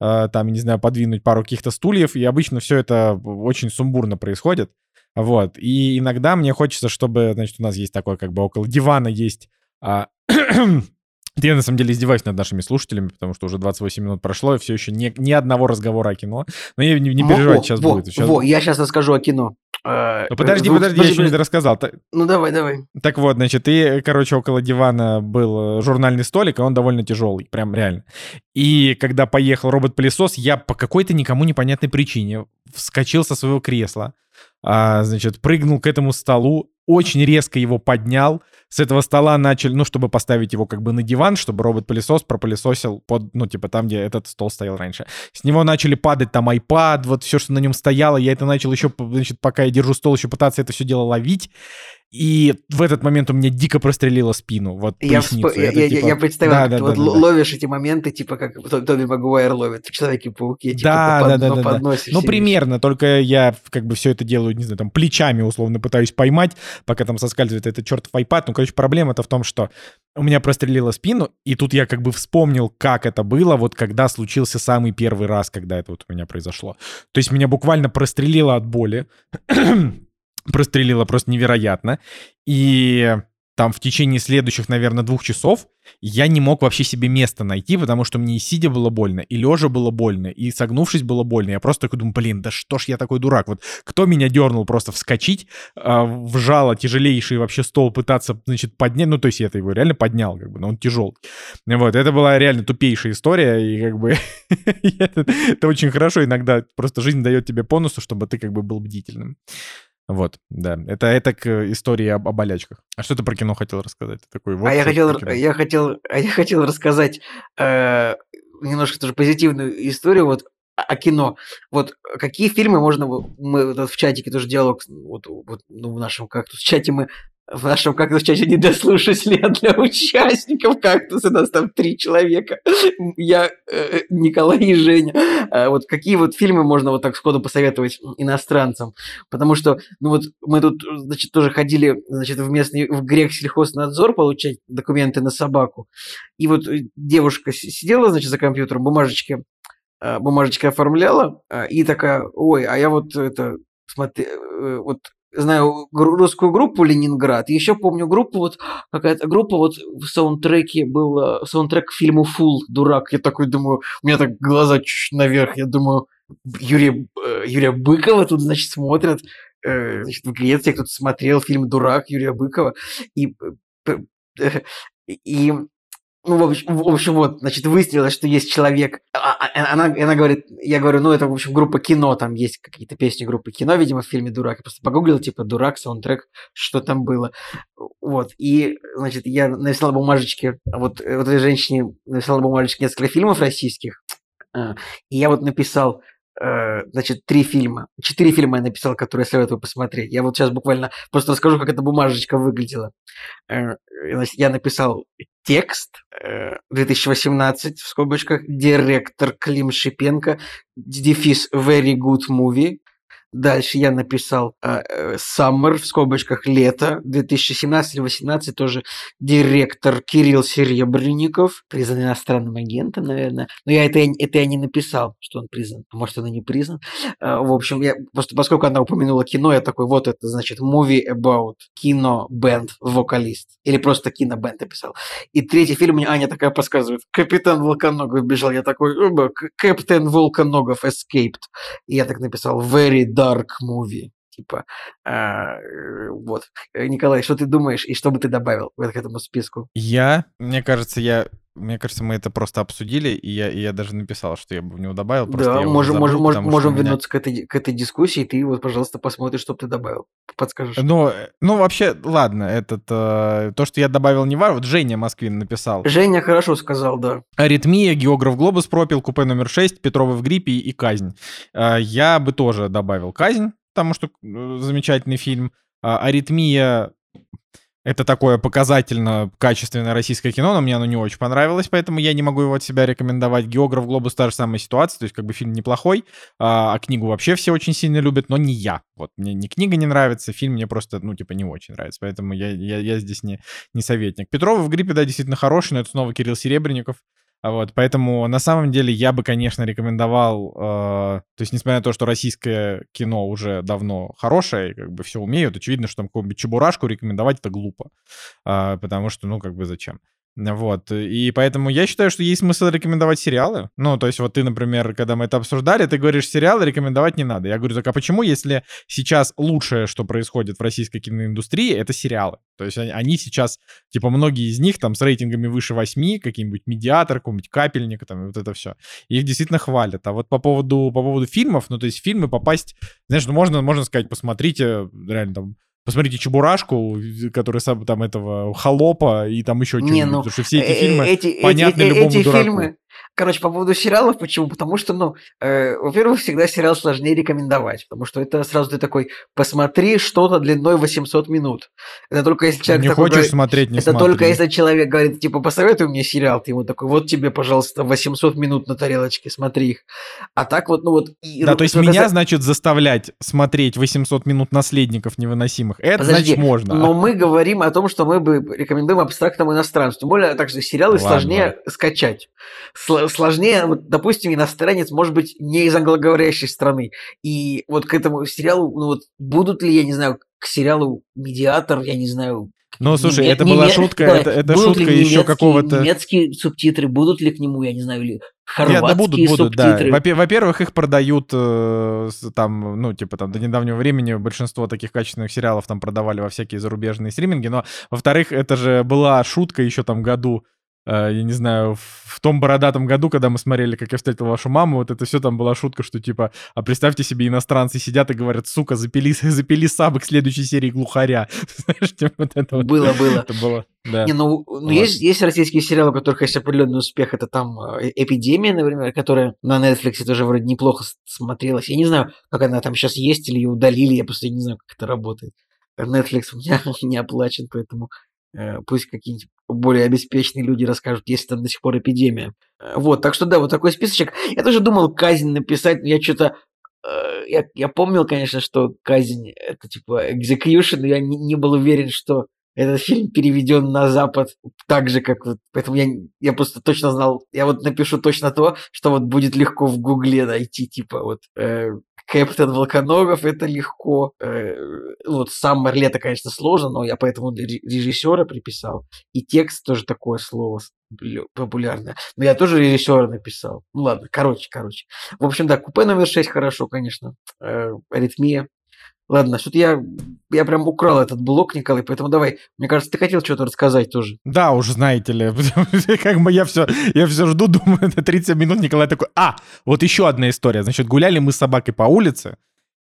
там, не знаю, подвинуть пару каких-то стульев, и обычно все это очень сумбурно происходит. Вот. И иногда мне хочется, чтобы, значит, у нас есть такое, как бы около дивана есть... а, (clears throat) Я на самом деле издеваюсь над нашими слушателями, потому что уже 28 минут прошло, и все еще ни, ни одного разговора о кино. Но я не, не переживайте, сейчас во, будет. Сейчас... во, я сейчас расскажу о кино. Э, Ну, подожди, звук- подожди, я еще не рассказал. Ну давай, давай. Так вот, значит, и, короче, около дивана был э, журнальный столик, и он довольно тяжелый, прям реально. И когда поехал робот-пылесос, я по какой-то никому непонятной причине вскочил со своего кресла, а, значит, прыгнул к этому столу, очень резко его поднял, с этого стола начали, ну, чтобы поставить его как бы на диван, чтобы робот-пылесос пропылесосил под, ну, типа там, где этот стол стоял раньше. С него начали падать там iPad, вот все, что на нем стояло, я это начал еще, значит, пока я держу стол, еще пытаться это все дело ловить. И в этот момент у меня дико прострелило спину, вот Я, всп- я, Это я- типа- я представил, Да, как да, ты да, вот да, л- да. ловишь эти моменты, типа как То- Тоби Магуайр ловит в Человеке-пауке, типа Да, да, под- да, да, да. подносишь Ну, примерно, только я как бы все это делаю, не знаю, там, плечами условно пытаюсь поймать, пока там соскальзывает этот чертов iPad. Ну, короче, проблема-то в том, что у меня прострелило спину, и тут я как бы вспомнил, как это было, вот когда случился самый первый раз, когда это вот у меня произошло. То есть меня буквально прострелило от боли, прострелило просто невероятно, и там в течение следующих, наверное, двух часов я не мог вообще себе места найти, потому что мне и сидя было больно, и лежа было больно, и согнувшись было больно. Я просто такой думаю, блин, да что ж я такой дурак? Вот кто меня дернул просто вскочить, а, вжало тяжелейший вообще стол пытаться, значит, поднять, ну, то есть я это его реально поднял, как бы, но он тяжелый. Вот, это была реально тупейшая история, и как бы (laughs) это очень хорошо иногда, просто жизнь дает тебе бонусы, чтобы ты как бы был бдительным. Вот, да. Это, это к истории об, о болячках. А что ты про кино хотел рассказать? Ты такой, вот а я хотел, я хотел, а я хотел рассказать э, немножко тоже позитивную историю вот о кино. Вот какие фильмы можно, мы вот в чатике тоже диалог, вот, вот ну, в нашем кактус чате мы в нашем кактус чате не для слушателей, а для участников кактуса нас там три человека. Я, э, Николай и Женя. А вот какие вот фильмы можно вот так сходу посоветовать иностранцам? Потому что, ну вот мы тут, значит, тоже ходили, значит, в местный, в грех сельхознадзор получать документы на собаку. И вот э, девушка сидела, значит, за компьютером, бумажечки, э, бумажечки оформляла, э, и такая, ой, а я вот это, смотри, э, вот знаю русскую группу Ленинград, еще помню группу, вот какая-то группа, вот в саундтреке был саундтрек к фильму «Фул», дурак, я такой думаю, у меня так глаза чуть наверх, я думаю, Юрия, э, Юрия Быкова тут, значит, смотрят, э, значит, в Греции кто-то смотрел фильм «Дурак» Юрия Быкова, и, э, и ну, в общем, в общем, вот, значит, выяснилось, что есть человек. а- а- Она, она говорит, я говорю, ну, это, в общем, группа кино, там есть какие-то песни группы кино, видимо, в фильме «Дурак». Я просто погуглил, типа, «Дурак», саундтрек, что там было. Вот, и, значит, я написал на бумажечке, вот, э, вот этой женщине написал на бумажечке несколько фильмов российских, а, и я вот написал, э, значит, три фильма. Четыре фильма я написал, которые советую посмотреть. Я вот сейчас буквально просто расскажу, как эта бумажечка выглядела. Э, значит, я написал текст э, 2018 в скобочках, директор Клим Шипенко, дефис very good movie. Дальше я написал э, э, Summer в скобочках лето 2017 или 2018 тоже директор Кирилл Серебренников, признан иностранным агентом, наверное. Но я это, это я не написал, что он признан. А Может, он и не признан. Э, В общем, я просто поскольку она упомянула кино, я такой, вот это значит movie about кино бенд вокалист. Или просто кино бенд написал. И третий фильм мне Аня такая подсказывает. Капитан Волконогов бежал. Я такой, оба, К- Капитан Волконогов escaped. И я так написал very dark movie. Типа, а, э, вот. Э, Николай, что ты думаешь и что бы ты добавил к этому списку? Я, мне кажется, я мне кажется, мы это просто обсудили, и я, и я даже написал, что я бы в него добавил. Да, можем, забыл, можем, можем меня... вернуться к этой, к этой дискуссии, ты вот, пожалуйста, посмотришь, что ты добавил, подскажешь. Ну, ну вообще, ладно, этот, э, то, что я добавил, не важно. Вот Женя Москвин написал. Женя хорошо сказал, да. Аритмия, географ Глобус пропил, купе номер 6, Петровы в гриппе и казнь. Э, я бы тоже добавил казнь, потому что э, замечательный фильм. Э, аритмия это такое показательно качественное российское кино, но мне оно не очень понравилось, поэтому я не могу его от себя рекомендовать. «Географ Глобус» — та же самая ситуация, то есть как бы фильм неплохой, а, а книгу вообще все очень сильно любят, но не я. Вот мне ни книга не нравится, фильм мне просто, ну, типа, не очень нравится, поэтому я, я, я здесь не, не советник. Петрова в гриппе, да, действительно хороший, но это снова Кирилл Серебренников. А вот, поэтому на самом деле я бы, конечно, рекомендовал, э, то есть несмотря на то, что российское кино уже давно хорошее, как бы все умеют, очевидно, что там какую-нибудь чебурашку рекомендовать это глупо, э, потому что, ну, как бы зачем. Вот, и поэтому я считаю, что есть смысл рекомендовать сериалы. Ну, то есть вот ты, например, когда мы это обсуждали, ты говоришь, сериалы рекомендовать не надо. Я говорю, так а почему, если сейчас лучшее, что происходит в российской киноиндустрии, это сериалы? То есть они сейчас, типа, многие из них там с рейтингами выше 8, какие-нибудь медиатор, какой-нибудь капельник, там, вот это все. Их действительно хвалят. А вот по поводу, по поводу фильмов, ну, то есть фильмы попасть, знаешь, ну, можно, можно сказать, посмотрите, реально там, Посмотрите Чебурашку, который сам там этого холопа и там еще что-нибудь. Ну, что все эти э, фильмы эти, понятны эти, любому эти дураку. Фильмы, Короче, по поводу сериалов, почему? Потому что, ну, э, во-первых, всегда сериал сложнее рекомендовать, потому что это сразу ты такой, посмотри что-то длиной 800 минут. Это только если человек... Не такой хочешь говорит, смотреть, не Это смотри. только если человек говорит, типа, посоветуй мне сериал, ты ему такой, вот тебе, пожалуйста, 800 минут на тарелочке, смотри их. А так вот, ну вот... И, да, то есть меня, значит, заставлять смотреть 800 минут наследников невыносимых, это Подожди, значит можно. Но мы говорим о том, что мы бы рекомендуем абстрактному иностранцу. Тем более, так что сериалы Ладно. сложнее скачать сложнее, вот, допустим, иностранец может быть не из англоговорящей страны. И вот к этому сериалу, ну вот будут ли, я не знаю, к сериалу «Медиатор», я не знаю, ну, слушай, это была шутка, это, это шутка еще какого-то... Немецкие субтитры, будут ли к нему, я не знаю, или хорватские Нет, да будут, будут, субтитры. да. Во-первых, их продают э, там, ну, типа там до недавнего времени большинство таких качественных сериалов там продавали во всякие зарубежные стриминги, но, во-вторых, это же была шутка еще там году я не знаю, в том бородатом году, когда мы смотрели, как я встретил вашу маму, вот это все там была шутка, что типа, а представьте себе, иностранцы сидят и говорят, сука, запили, (laughs) запили сабы к следующей серии глухаря. (laughs) Знаешь, типа вот это вот. Было, было. Это было, да. Не, ну, ну есть, есть российские сериалы, у которых есть определенный успех, это там э, «Эпидемия», например, которая на Netflix тоже вроде неплохо смотрелась. Я не знаю, как она там сейчас есть или ее удалили, я просто не знаю, как это работает. Netflix у меня (laughs) не оплачен, поэтому Э, пусть какие-нибудь более обеспеченные люди расскажут, если там до сих пор эпидемия. Э, вот, так что да, вот такой списочек. Я тоже думал казнь написать, но я что-то... Э, я, я помнил, конечно, что казнь это типа execution, но я не, не был уверен, что этот фильм переведен на Запад так же, как вот... Поэтому я, я просто точно знал... Я вот напишу точно то, что вот будет легко в Гугле найти, типа вот... Э, Кэптон Волконогов это легко. Э, вот сам Марлета, конечно, сложно, но я поэтому режиссера приписал. И текст тоже такое слово популярное. Но я тоже режиссера написал. Ну ладно, короче, короче. В общем, да, купе номер 6 хорошо, конечно. Э, аритмия Ладно, что-то я, я прям украл этот блок, Николай, поэтому давай. Мне кажется, ты хотел что-то рассказать тоже. Да, уж знаете ли. (laughs) как бы я все, я все жду, (laughs) думаю, на 30 минут Николай такой, а, вот еще одна история. Значит, гуляли мы с собакой по улице,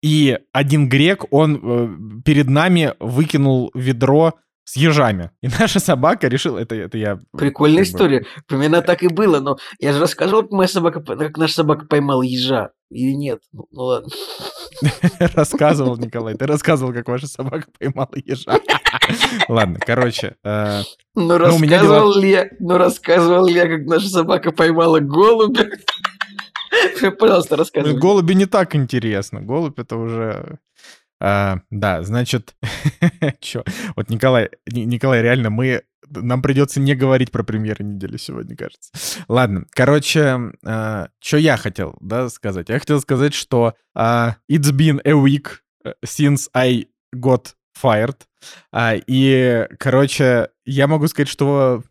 и один грек, он э, перед нами выкинул ведро с ежами. И наша собака решила, это, это я... Прикольная история. Бы... Примерно так и было, но я же рассказывал, как моя собака, как наша собака поймала ежа. Или нет? Ну, ну ладно. (laughs) Рассказывал, Николай, ты рассказывал, как ваша собака поймала ежа. (laughs) Ладно, короче. Э, ну, рассказывал ли я, ну, рассказывал ли я, как наша собака поймала голубя? (laughs) Пожалуйста, рассказывай. Голуби не так интересно. Голубь это уже... А, да, значит, чё? Вот Николай, Николай, реально, мы нам придется не говорить про премьеры недели сегодня, кажется. Ладно, короче, э, что я хотел, да, сказать? Я хотел сказать, что э, it's been a week since I got fired. Э, и, короче, я могу сказать, что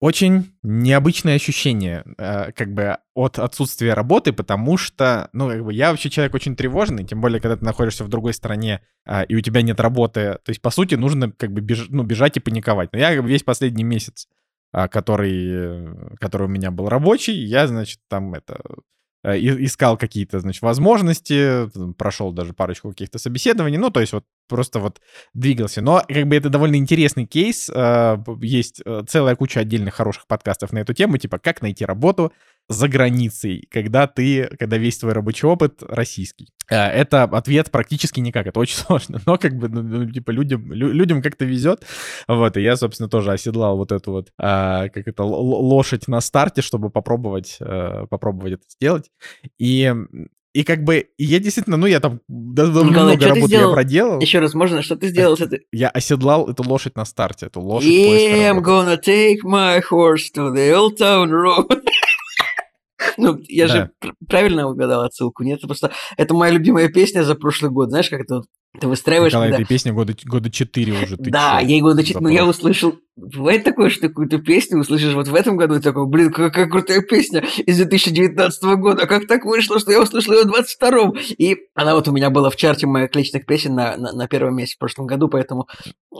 очень необычное ощущение, э, как бы, от отсутствия работы, потому что, ну, как бы, я вообще человек очень тревожный, тем более, когда ты находишься в другой стране, э, и у тебя нет работы. То есть, по сути, нужно, как бы, беж, ну, бежать и паниковать. Но я как бы, весь последний месяц а, который, который у меня был рабочий. Я, значит, там это Э, искал какие-то, значит, возможности, прошел даже парочку каких-то собеседований, ну, то есть вот просто вот двигался. Но как бы это довольно интересный кейс. Э, есть э, целая куча отдельных хороших подкастов на эту тему, типа как найти работу за границей, когда ты, когда весь твой рабочий опыт российский. Это ответ практически никак, это очень (laughs) сложно, но как бы, ну, ну типа, людям, людям как-то везет, вот, и я, собственно, тоже оседлал вот эту вот, а, как это, лошадь на старте, чтобы попробовать, попробовать это сделать, и и как бы я действительно, ну я там довольно Николай, много работы я проделал. Еще раз, можно, что ты сделал? Что Я оседлал эту лошадь на старте, эту лошадь. Yeah, I'm gonna take my horse to the old town road. (laughs) Ну, я же правильно угадал отсылку, нет? Это просто... Это моя любимая песня за прошлый год. Знаешь, как это ты выстраиваешь... Николай, когда... этой песни года, года 4 уже. Ты да, я года 4, но я услышал... Бывает такое, что какую-то песню услышишь вот в этом году, и такой, блин, какая крутая песня из 2019 года, а как так вышло, что я услышал ее в 22-м? И она вот у меня была в чарте моих личных песен на, на, на первом месте в прошлом году, поэтому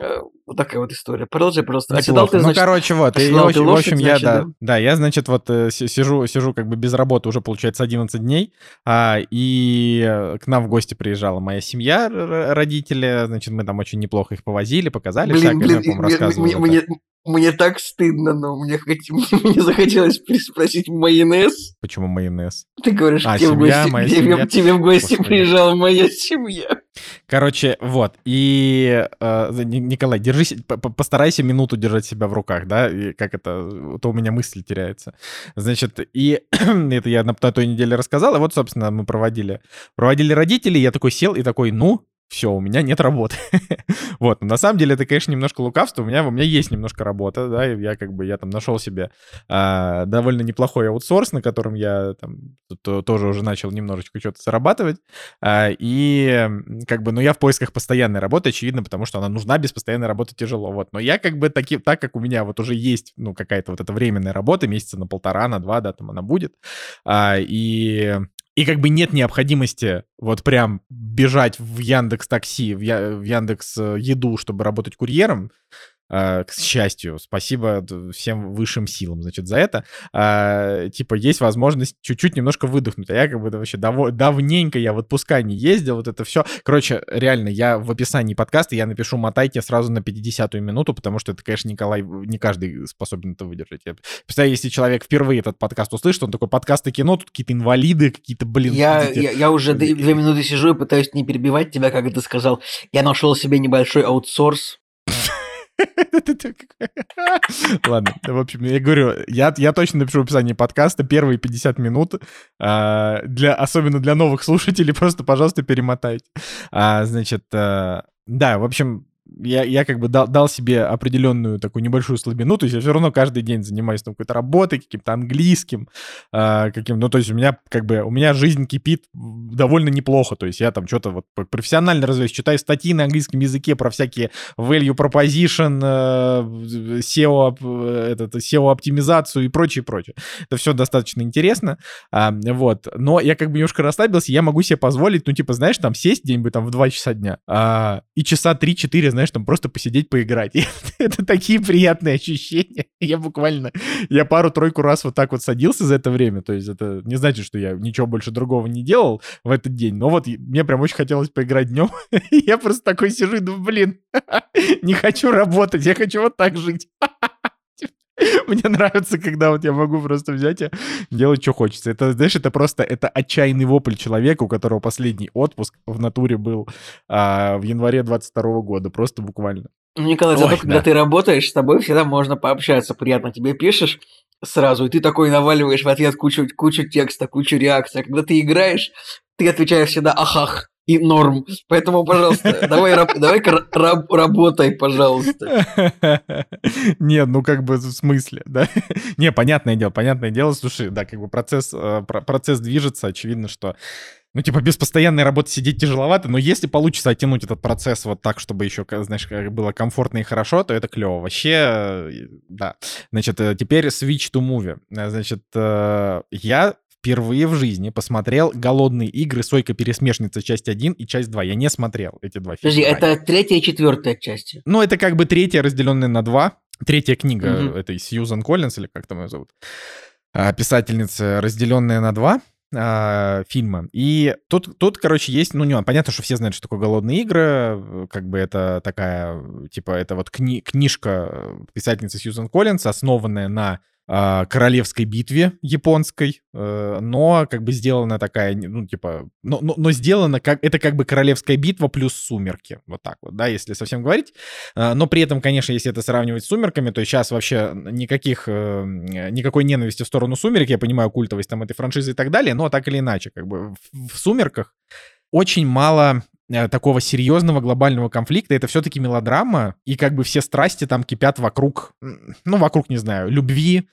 э, вот такая вот история. Продолжай просто. А седал ты, ну, значит, ну, короче, вот, и, в, общем, лошадь, в общем, я, да, да, да, я, значит, вот э, сижу, сижу как бы без работы уже, получается, 11 дней, а, и к нам в гости приезжала моя семья, родители, значит, мы там очень неплохо их повозили, показали блин, всякое, блин, я, по рассказывал. Мне, мне, мне так стыдно, но мне, (laughs) мне захотелось спросить майонез. Почему майонез? Ты говоришь, а, тебе, семья, в гости, тебе, тебе в гости Господи. приезжала моя семья. Короче, вот, и э, Николай, держись, постарайся минуту держать себя в руках, да, и как это, то у меня мысль теряется. Значит, и (clears throat) это я на, на той неделе рассказал, и вот, собственно, мы проводили, проводили родителей, я такой сел и такой, ну, все, у меня нет работы. (laughs) вот, но на самом деле это, конечно, немножко лукавство. У меня, у меня есть немножко работа, да, и я как бы, я там нашел себе а, довольно неплохой аутсорс, на котором я там то, тоже уже начал немножечко что-то зарабатывать. А, и как бы, ну, я в поисках постоянной работы, очевидно, потому что она нужна, без постоянной работы тяжело, вот. Но я как бы, таки, так как у меня вот уже есть, ну, какая-то вот эта временная работа, месяца на полтора, на два, да, там она будет, а, и и как бы нет необходимости вот прям бежать в Яндекс Такси, в, Я, в Яндекс э, Еду, чтобы работать курьером, к счастью, спасибо всем высшим силам, значит, за это, э, типа, есть возможность чуть-чуть немножко выдохнуть, а я как бы вообще дав давненько я в отпуска не ездил, вот это все, короче, реально, я в описании подкаста, я напишу мотайте сразу на 50-ю минуту, потому что это, конечно, Николай, не каждый способен это выдержать. Я представляю, если человек впервые этот подкаст услышит, он такой, подкасты кино, тут какие-то инвалиды, какие-то, блин... Я, я, я уже две минуты сижу и пытаюсь не перебивать тебя, как ты сказал. Я нашел себе небольшой аутсорс, (laughs) (laughs) Ладно, в общем, я говорю, я, я точно напишу в описании подкаста первые 50 минут, а, для, особенно для новых слушателей, (laughs) просто, пожалуйста, перемотайте. А, значит, а, да, в общем, я, я как бы дал, дал себе определенную такую небольшую слабину, то есть я все равно каждый день занимаюсь там какой-то работой, каким-то английским, э, каким, ну, то есть у меня как бы, у меня жизнь кипит довольно неплохо, то есть я там что-то вот профессионально развиваюсь, читаю статьи на английском языке про всякие value proposition, э, SEO, э, этот, SEO-оптимизацию и прочее, прочее. Это все достаточно интересно, э, вот, но я как бы немножко расслабился, я могу себе позволить, ну, типа, знаешь, там сесть где-нибудь там в 2 часа дня э, и часа 3-4, знаешь, там просто посидеть, поиграть. (laughs) Это такие приятные ощущения. Я буквально, я пару-тройку раз вот так вот садился за это время. То есть это не значит, что я ничего больше другого не делал в этот день. Но вот мне прям очень хотелось поиграть днем. (laughs) я просто такой сижу и думаю, блин, (laughs) не хочу работать, я хочу вот так жить. (laughs) Мне нравится, когда вот я могу просто взять и делать, что хочется. Это, знаешь, это просто, это отчаянный вопль человека, у которого последний отпуск в натуре был а, в январе 22 года, просто буквально. Ну, Николай, зато да. когда ты работаешь, с тобой всегда можно пообщаться, приятно тебе пишешь сразу, и ты такой наваливаешь в ответ кучу, кучу текста, кучу реакций. А когда ты играешь, ты отвечаешь всегда «ахах», и норм. Поэтому, пожалуйста, (laughs) давай, давай раб, работай, пожалуйста. (laughs) Нет, ну как бы в смысле, да? (laughs) Не, понятное дело, понятное дело. Слушай, да, как бы процесс, э, процесс движется, очевидно, что ну, типа, без постоянной работы сидеть тяжеловато, но если получится оттянуть этот процесс вот так, чтобы еще, знаешь, было комфортно и хорошо, то это клево. Вообще, э, да. Значит, э, теперь switch to movie. Значит, я впервые в жизни посмотрел «Голодные игры. Сойка-пересмешница. Часть 1» и часть 2. Я не смотрел эти два фильма. Подожди, это третья и четвертая части? Ну, это как бы третья, разделенная на два. третья книга Мгм. этой Сьюзан Коллинс, или как там ее зовут, а, писательница, разделенная на два а, фильма. И тут, тут, короче, есть, ну, нюанс. Понятно, что все знают, что такое «Голодные игры», как бы это такая, типа, это вот кни- книжка э, писательницы Сьюзан Коллинс, основанная на королевской битве японской, э, но как бы сделана такая, ну, типа, но, но, но сделана как, это как бы королевская битва плюс сумерки, вот так вот, да, если совсем говорить. А, Но при этом, конечно, если это сравнивать с «Сумерками», то сейчас вообще никаких, э, никакой ненависти в сторону «Сумерек», я понимаю культовость там этой франшизы и так далее, но так или иначе, как бы в, в «Сумерках» очень мало э, такого серьезного глобального конфликта. Это все-таки мелодрама, и как бы все страсти там кипят вокруг, ну, вокруг, не знаю, любви,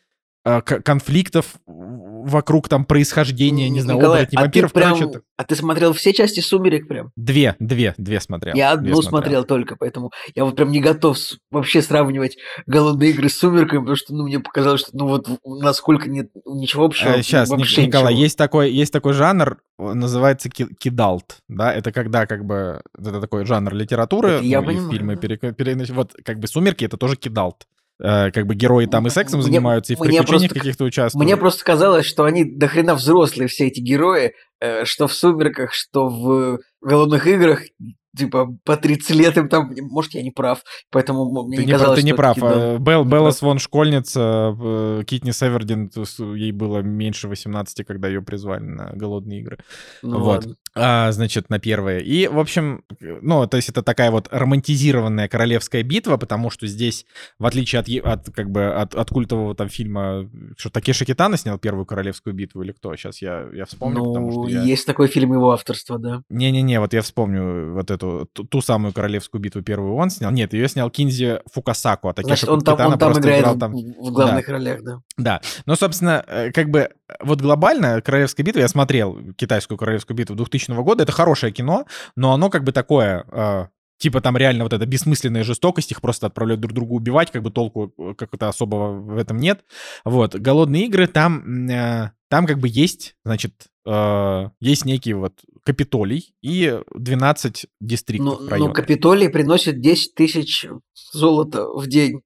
конфликтов вокруг там происхождения, не знаю, Николай, оборотней, а ты вампиров. прям- Короче, А ты смотрел все части «Сумерек» прям? две, две, две смотрел. Я две одну смотрел только, поэтому я вот прям не готов вообще сравнивать «Голодные игры» с «Сумерками», потому что, ну, мне показалось, что, ну, вот насколько нет ничего общего. сейчас, вообще Николай, ничего. есть такой, есть такой жанр, э, называется ки- кидалт, да, это когда как бы, это такой жанр литературы, Это я ну, и понимаю, фильмы, да. перека- переноси- вот как бы «Сумерки» — это тоже кидалт. Э, Как бы герои там и сексом Мне- занимаются, и в приключениях каких-то участвуют. Мне просто казалось, что они дохрена взрослые, все эти герои, э, что в «Сумерках», что в «Голодных играх», типа, по 30 лет им там, может, я не прав, поэтому мне Ты не не, прав, казалось, ты не прав. это кидал. Э, Белл, Не Белла прав. Свон школьница, э, Китни Севердин, ей было меньше 18, когда ее призвали на «Голодные игры». Ну, вот. ладно. А, значит, на первое. И, в общем, э, ну, то есть это такая вот романтизированная королевская битва, потому что здесь, в отличие от, от как бы, от, от культового там фильма, что Такеши Китана снял первую королевскую битву или кто? Сейчас я, я вспомню, потому Ну, что я... есть такой фильм его авторства, да. Не-не-не, вот я вспомню вот эту, ту, ту самую королевскую битву первую он снял. Нет, ее снял Кинзи Фукасаку, а Такеши он там, он там играет играл в, там... в главных ролях, да. Да. Но, собственно, э, как бы вот глобально «Королевская битва», я смотрел китайскую «Королевскую битву» 2000 года, это хорошее кино, но оно как бы такое... э, Типа там реально вот эта бессмысленная жестокость, их просто отправляют друг друга убивать, как бы толку э, как-то особого в этом нет. Вот, «Голодные игры», там, э, там как бы есть, значит, э, есть некий вот Капитолий и 12 дистриктов Ну, районов. ну, Капитолий приносит 10 тысяч золота в день.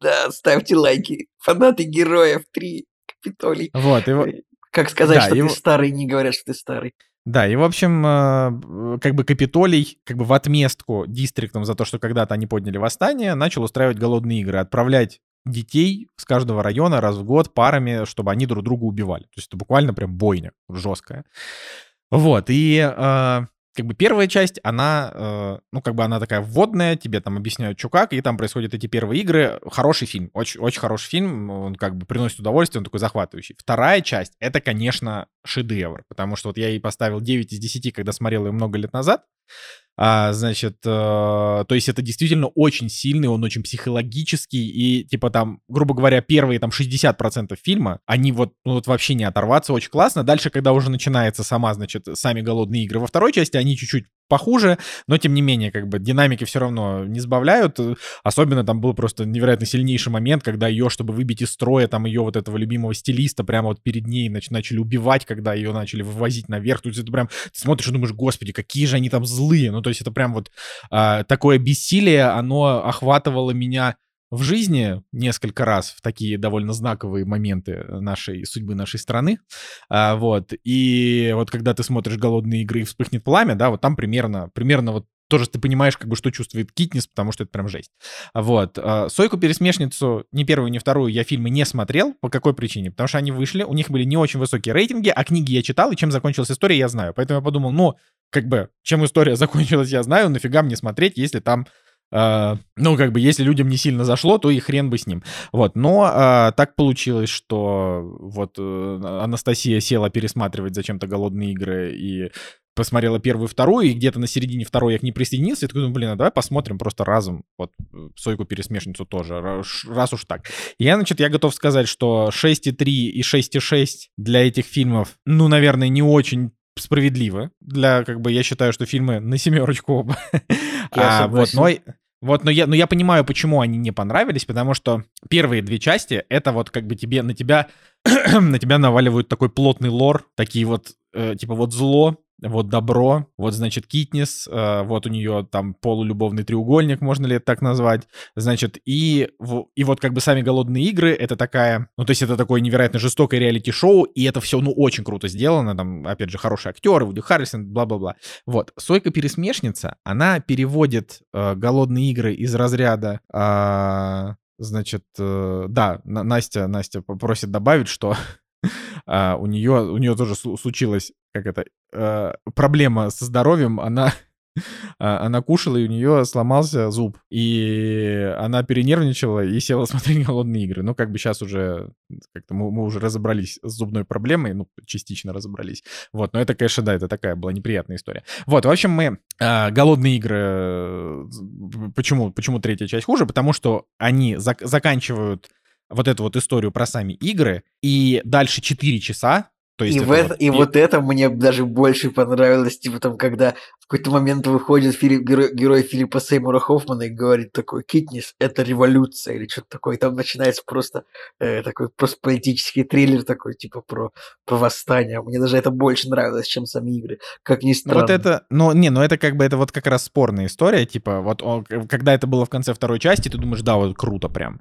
Да, ставьте лайки. Фанаты героев 3. Капитолий. Вот, и, во- Как сказать, Да, что его- ты старый, не говорят, что ты старый. Да, и, в общем, э, как бы Капитолий, как бы в отместку дистриктам за то, что когда-то они подняли восстание, начал устраивать голодные игры, отправлять детей с каждого района раз в год парами, чтобы они друг друга убивали. То есть это буквально прям бойня жесткая. Вот, и э, как бы первая часть, она, э, ну, как бы она такая вводная, тебе там объясняют, что как, и там происходят эти первые игры. Хороший фильм, очень, очень хороший фильм, он как бы приносит удовольствие, он такой захватывающий. Вторая часть, это, конечно, шедевр, потому что вот я ей поставил 9 из 10, когда смотрел ее много лет назад. А, значит, э, то есть это действительно очень сильный, он очень психологический, и типа там, грубо говоря, первые там 60% фильма, они вот, ну, вот вообще не оторваться, очень классно. Дальше, когда уже начинается сама, значит, сами голодные игры во второй части, они чуть-чуть похуже, но тем не менее, как бы динамики все равно не сбавляют. Особенно там был просто невероятно сильнейший момент, когда ее, чтобы выбить из строя, там ее вот этого любимого стилиста прямо вот перед ней нач- начали убивать, когда ее начали вывозить наверх. То есть это прям, ты смотришь и думаешь, господи, какие же они там злые. Ну, то есть это прям вот а, такое бессилие, оно охватывало меня в жизни несколько раз в такие довольно знаковые моменты нашей судьбы нашей страны. А, вот. И вот когда ты смотришь «Голодные игры» и «Вспыхнет пламя», да, вот там примерно, примерно вот тоже ты понимаешь, как бы, что чувствует Китнис, потому что это прям жесть. Вот. А, «Сойку-пересмешницу» ни первую, ни вторую я фильмы не смотрел. По какой причине? Потому что они вышли, у них были не очень высокие рейтинги, а книги я читал, и чем закончилась история, я знаю. Поэтому я подумал, ну, как бы, чем история (laughs) закончилась, я знаю, нафига мне смотреть, если там ну, как бы, если людям не сильно зашло, то и хрен бы с ним. Вот, но uh, так получилось, что вот uh, Анастасия села пересматривать зачем-то «Голодные игры» и посмотрела первую вторую, и где-то на середине второй я к ней присоединился, и такой, ну, блин, а давай посмотрим просто разом, вот, «Сойку-пересмешницу» тоже, раз, уж так. Я, значит, я готов сказать, что 6,3 и 6,6 для этих фильмов, ну, наверное, не очень справедливо. Для, как бы, я считаю, что фильмы на семерочку оба. (laughs) Я а, вот, но, вот, но я, но я понимаю, почему они не понравились, потому что первые две части, это вот как бы тебе, на тебя, (clears throat) на тебя наваливают такой плотный лор, такие вот, э, типа вот зло, вот добро, вот, значит, Китнис, э, вот у нее там полулюбовный треугольник, можно ли это так назвать, значит, и, и вот как бы сами «Голодные игры» — это такая, ну, то есть это такое невероятно жестокое реалити-шоу, и это все, ну, очень круто сделано, там, опять же, хорошие актеры, Вуди Харрисон, бла-бла-бла. Вот, Сойка-пересмешница, она переводит э, «Голодные игры» из разряда э, Значит, э, да, Настя, Настя попросит добавить, что (laughs) а, у нее у нее тоже случилась как это э, проблема со здоровьем. Она (laughs) а, она кушала, и у нее сломался зуб. И она перенервничала и села (laughs) смотреть «Голодные игры». Ну, как бы сейчас уже как-то мы, мы уже разобрались с зубной проблемой, ну, частично разобрались. Вот, но это, конечно, да, это такая была неприятная история. Вот, в общем, мы... Э, «Голодные игры» почему, почему третья часть хуже? Потому что они зак- заканчивают вот эту вот историю про сами игры, и дальше 4 часа то есть и, в это, вот... и вот это мне даже больше понравилось, типа там, когда в какой-то момент выходит Филипп, герой, герой Филиппа Сеймура Хоффмана и говорит такой, Китнис, это революция, или что-то такое, и там начинается просто э, такой просто политический триллер такой, типа про, про восстание. Мне даже это больше нравилось, чем сами игры, как ни странно. Вот это, ну не, ну это как бы, это вот как раз спорная история, типа вот он, когда это было в конце второй части, ты думаешь, да, вот круто прям.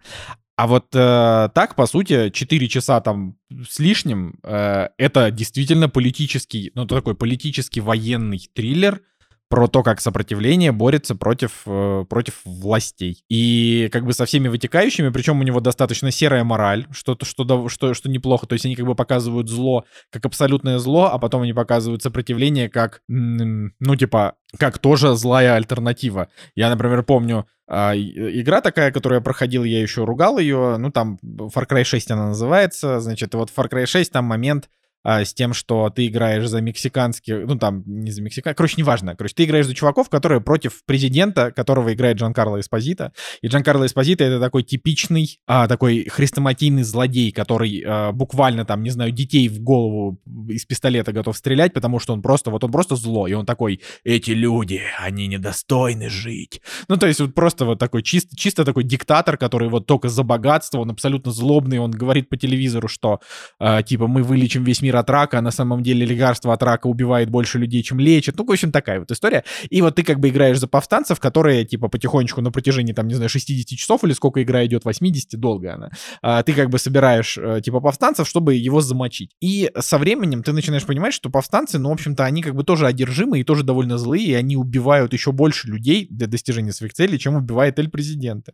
А вот э, так, по сути, 4 часа там с лишним, э, это действительно политический, ну, такой политический военный триллер, про то, как сопротивление борется против, э, против властей. И как бы со всеми вытекающими, причем у него достаточно серая мораль, что, что, что, что неплохо. То есть они как бы показывают зло как абсолютное зло, а потом они показывают сопротивление как, ну, типа, как тоже злая альтернатива. Я, например, помню, а, игра такая, которую я проходил, я еще ругал ее, ну, там Far Cry 6 она называется, значит, вот Far Cry 6 там момент, а, с тем, что ты играешь за мексиканских, ну там не за мексикан, короче, неважно, короче, ты играешь за чуваков, которые против президента, которого играет Джан Карло Эспозита, и Джан Карло Эспозита это такой типичный, а, такой хрестоматийный злодей, который а, буквально там, не знаю, детей в голову из пистолета готов стрелять, потому что он просто, вот он просто зло, и он такой, эти люди, они недостойны жить. Ну, то есть вот просто вот такой чисто, чисто такой диктатор, который вот только за богатство, он абсолютно злобный, он говорит по телевизору, что а, типа мы вылечим весь мир от рака, а на самом деле лекарство от рака убивает больше людей, чем лечит. Ну, в общем, такая вот история. И вот ты как бы играешь за повстанцев, которые, типа, потихонечку на протяжении, там, не знаю, 60 часов или сколько игра идет, 80, долго она, а, ты как бы собираешь, э, типа, повстанцев, чтобы его замочить. И со временем ты начинаешь понимать, что повстанцы, ну, в общем-то, они как бы тоже одержимы и тоже довольно злые, и они убивают еще больше людей для достижения своих целей, чем убивает Эль президента.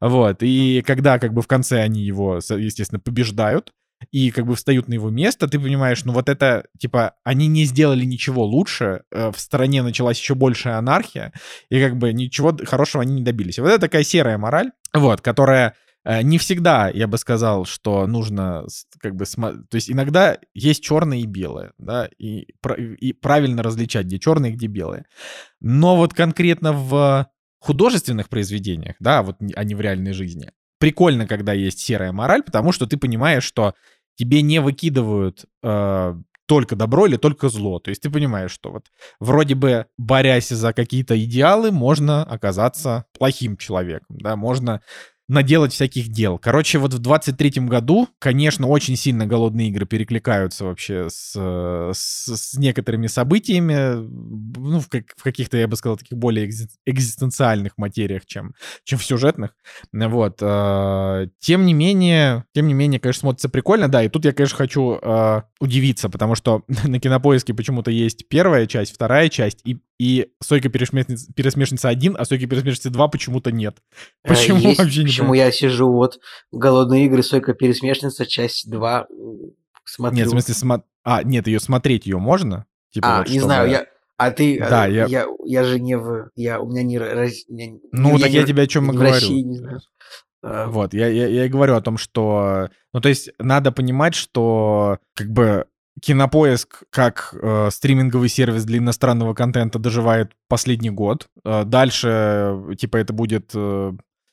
Вот. И когда как бы в конце они его, естественно, побеждают, и как бы встают на его место, ты понимаешь, ну вот это, типа, они не сделали ничего лучше, э, в стране началась еще большая анархия, и как бы ничего хорошего они не добились. Вот это такая серая мораль, вот, которая э, не всегда, я бы сказал, что нужно как бы... То есть иногда есть черное и белое, да, и, и правильно различать, где черное и где белое. Но вот конкретно в художественных произведениях, да, вот, а в реальной жизни, прикольно, когда есть серая мораль, потому что ты понимаешь, что тебе не выкидывают э, только добро или только зло. То есть ты понимаешь, что вот вроде бы борясь за какие-то идеалы, можно оказаться плохим человеком, да, можно наделать всяких дел. Короче, вот в 23-м году, конечно, очень сильно голодные игры перекликаются вообще с, с, с некоторыми событиями, ну, в, как, в каких-то, я бы сказал, таких более экзистенциальных материях, чем, чем в сюжетных. Вот. А, тем не менее, тем не менее, конечно, смотрится прикольно, да, и тут я, конечно, хочу э, удивиться, потому что (laughs) на Кинопоиске почему-то есть первая часть, вторая часть, и и Сойка пересмешница, пересмешница 1, а Сойка пересмешница 2 почему-то нет. Э, почему Есть, вообще не Почему я сижу вот Голодные игры, Сойка пересмешница, часть 2 смотрю. Нет, в смысле, смо... а, нет, ее смотреть ее можно? Типа, а, вот, не чтобы... знаю, я... А ты, да, я... я, я же не в, я, у меня не, не ну я так не, я тебе о чем и говорю. России, не знаю. А, вот, я, я, я и говорю о том, что, ну, то есть надо понимать, что, как бы, Кинопоиск как э, стриминговый сервис для иностранного контента доживает последний год. Э, дальше, типа, это будет, э,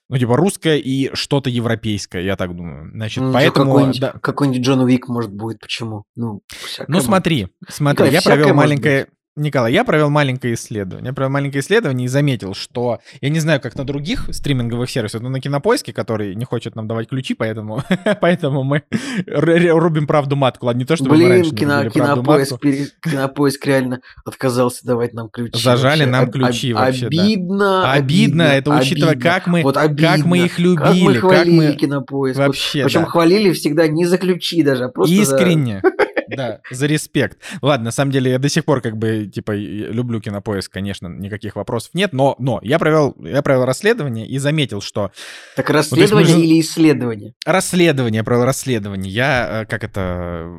ну, типа, русское и что-то европейское, я так думаю. Значит, ну, поэтому... Какой-нибудь, да. какой-нибудь Джон Уик, может, будет. Почему? Ну, ну смотри, смотри, я провел маленькое... Николай, я провел маленькое исследование. Я провел маленькое исследование и заметил, что я не знаю, как на других стриминговых сервисах, но на кинопоиске, который не хочет нам давать ключи, поэтому, (laughs) поэтому мы рубим правду матку. Ладно, не то, чтобы Блин, мы раньше не кино, правду кинопоиск, пере- кинопоиск реально отказался давать нам ключи. Зажали вообще. нам ключи об- вообще, да. Обидно, Обидно, это учитывая, обидно. как мы, вот как мы обидно. их Как мы любили, как хвалили мы кинопоиск. Вообще, Причем да. хвалили всегда не за ключи даже, а просто за- Искренне. Да, за респект. Ладно, на самом деле я до сих пор как бы, типа, люблю кинопоиск, конечно, никаких вопросов нет, но, но я провел, я провел расследование и заметил, что Так расследование же- или исследование? расследование, я провел расследование. Я, э, как это,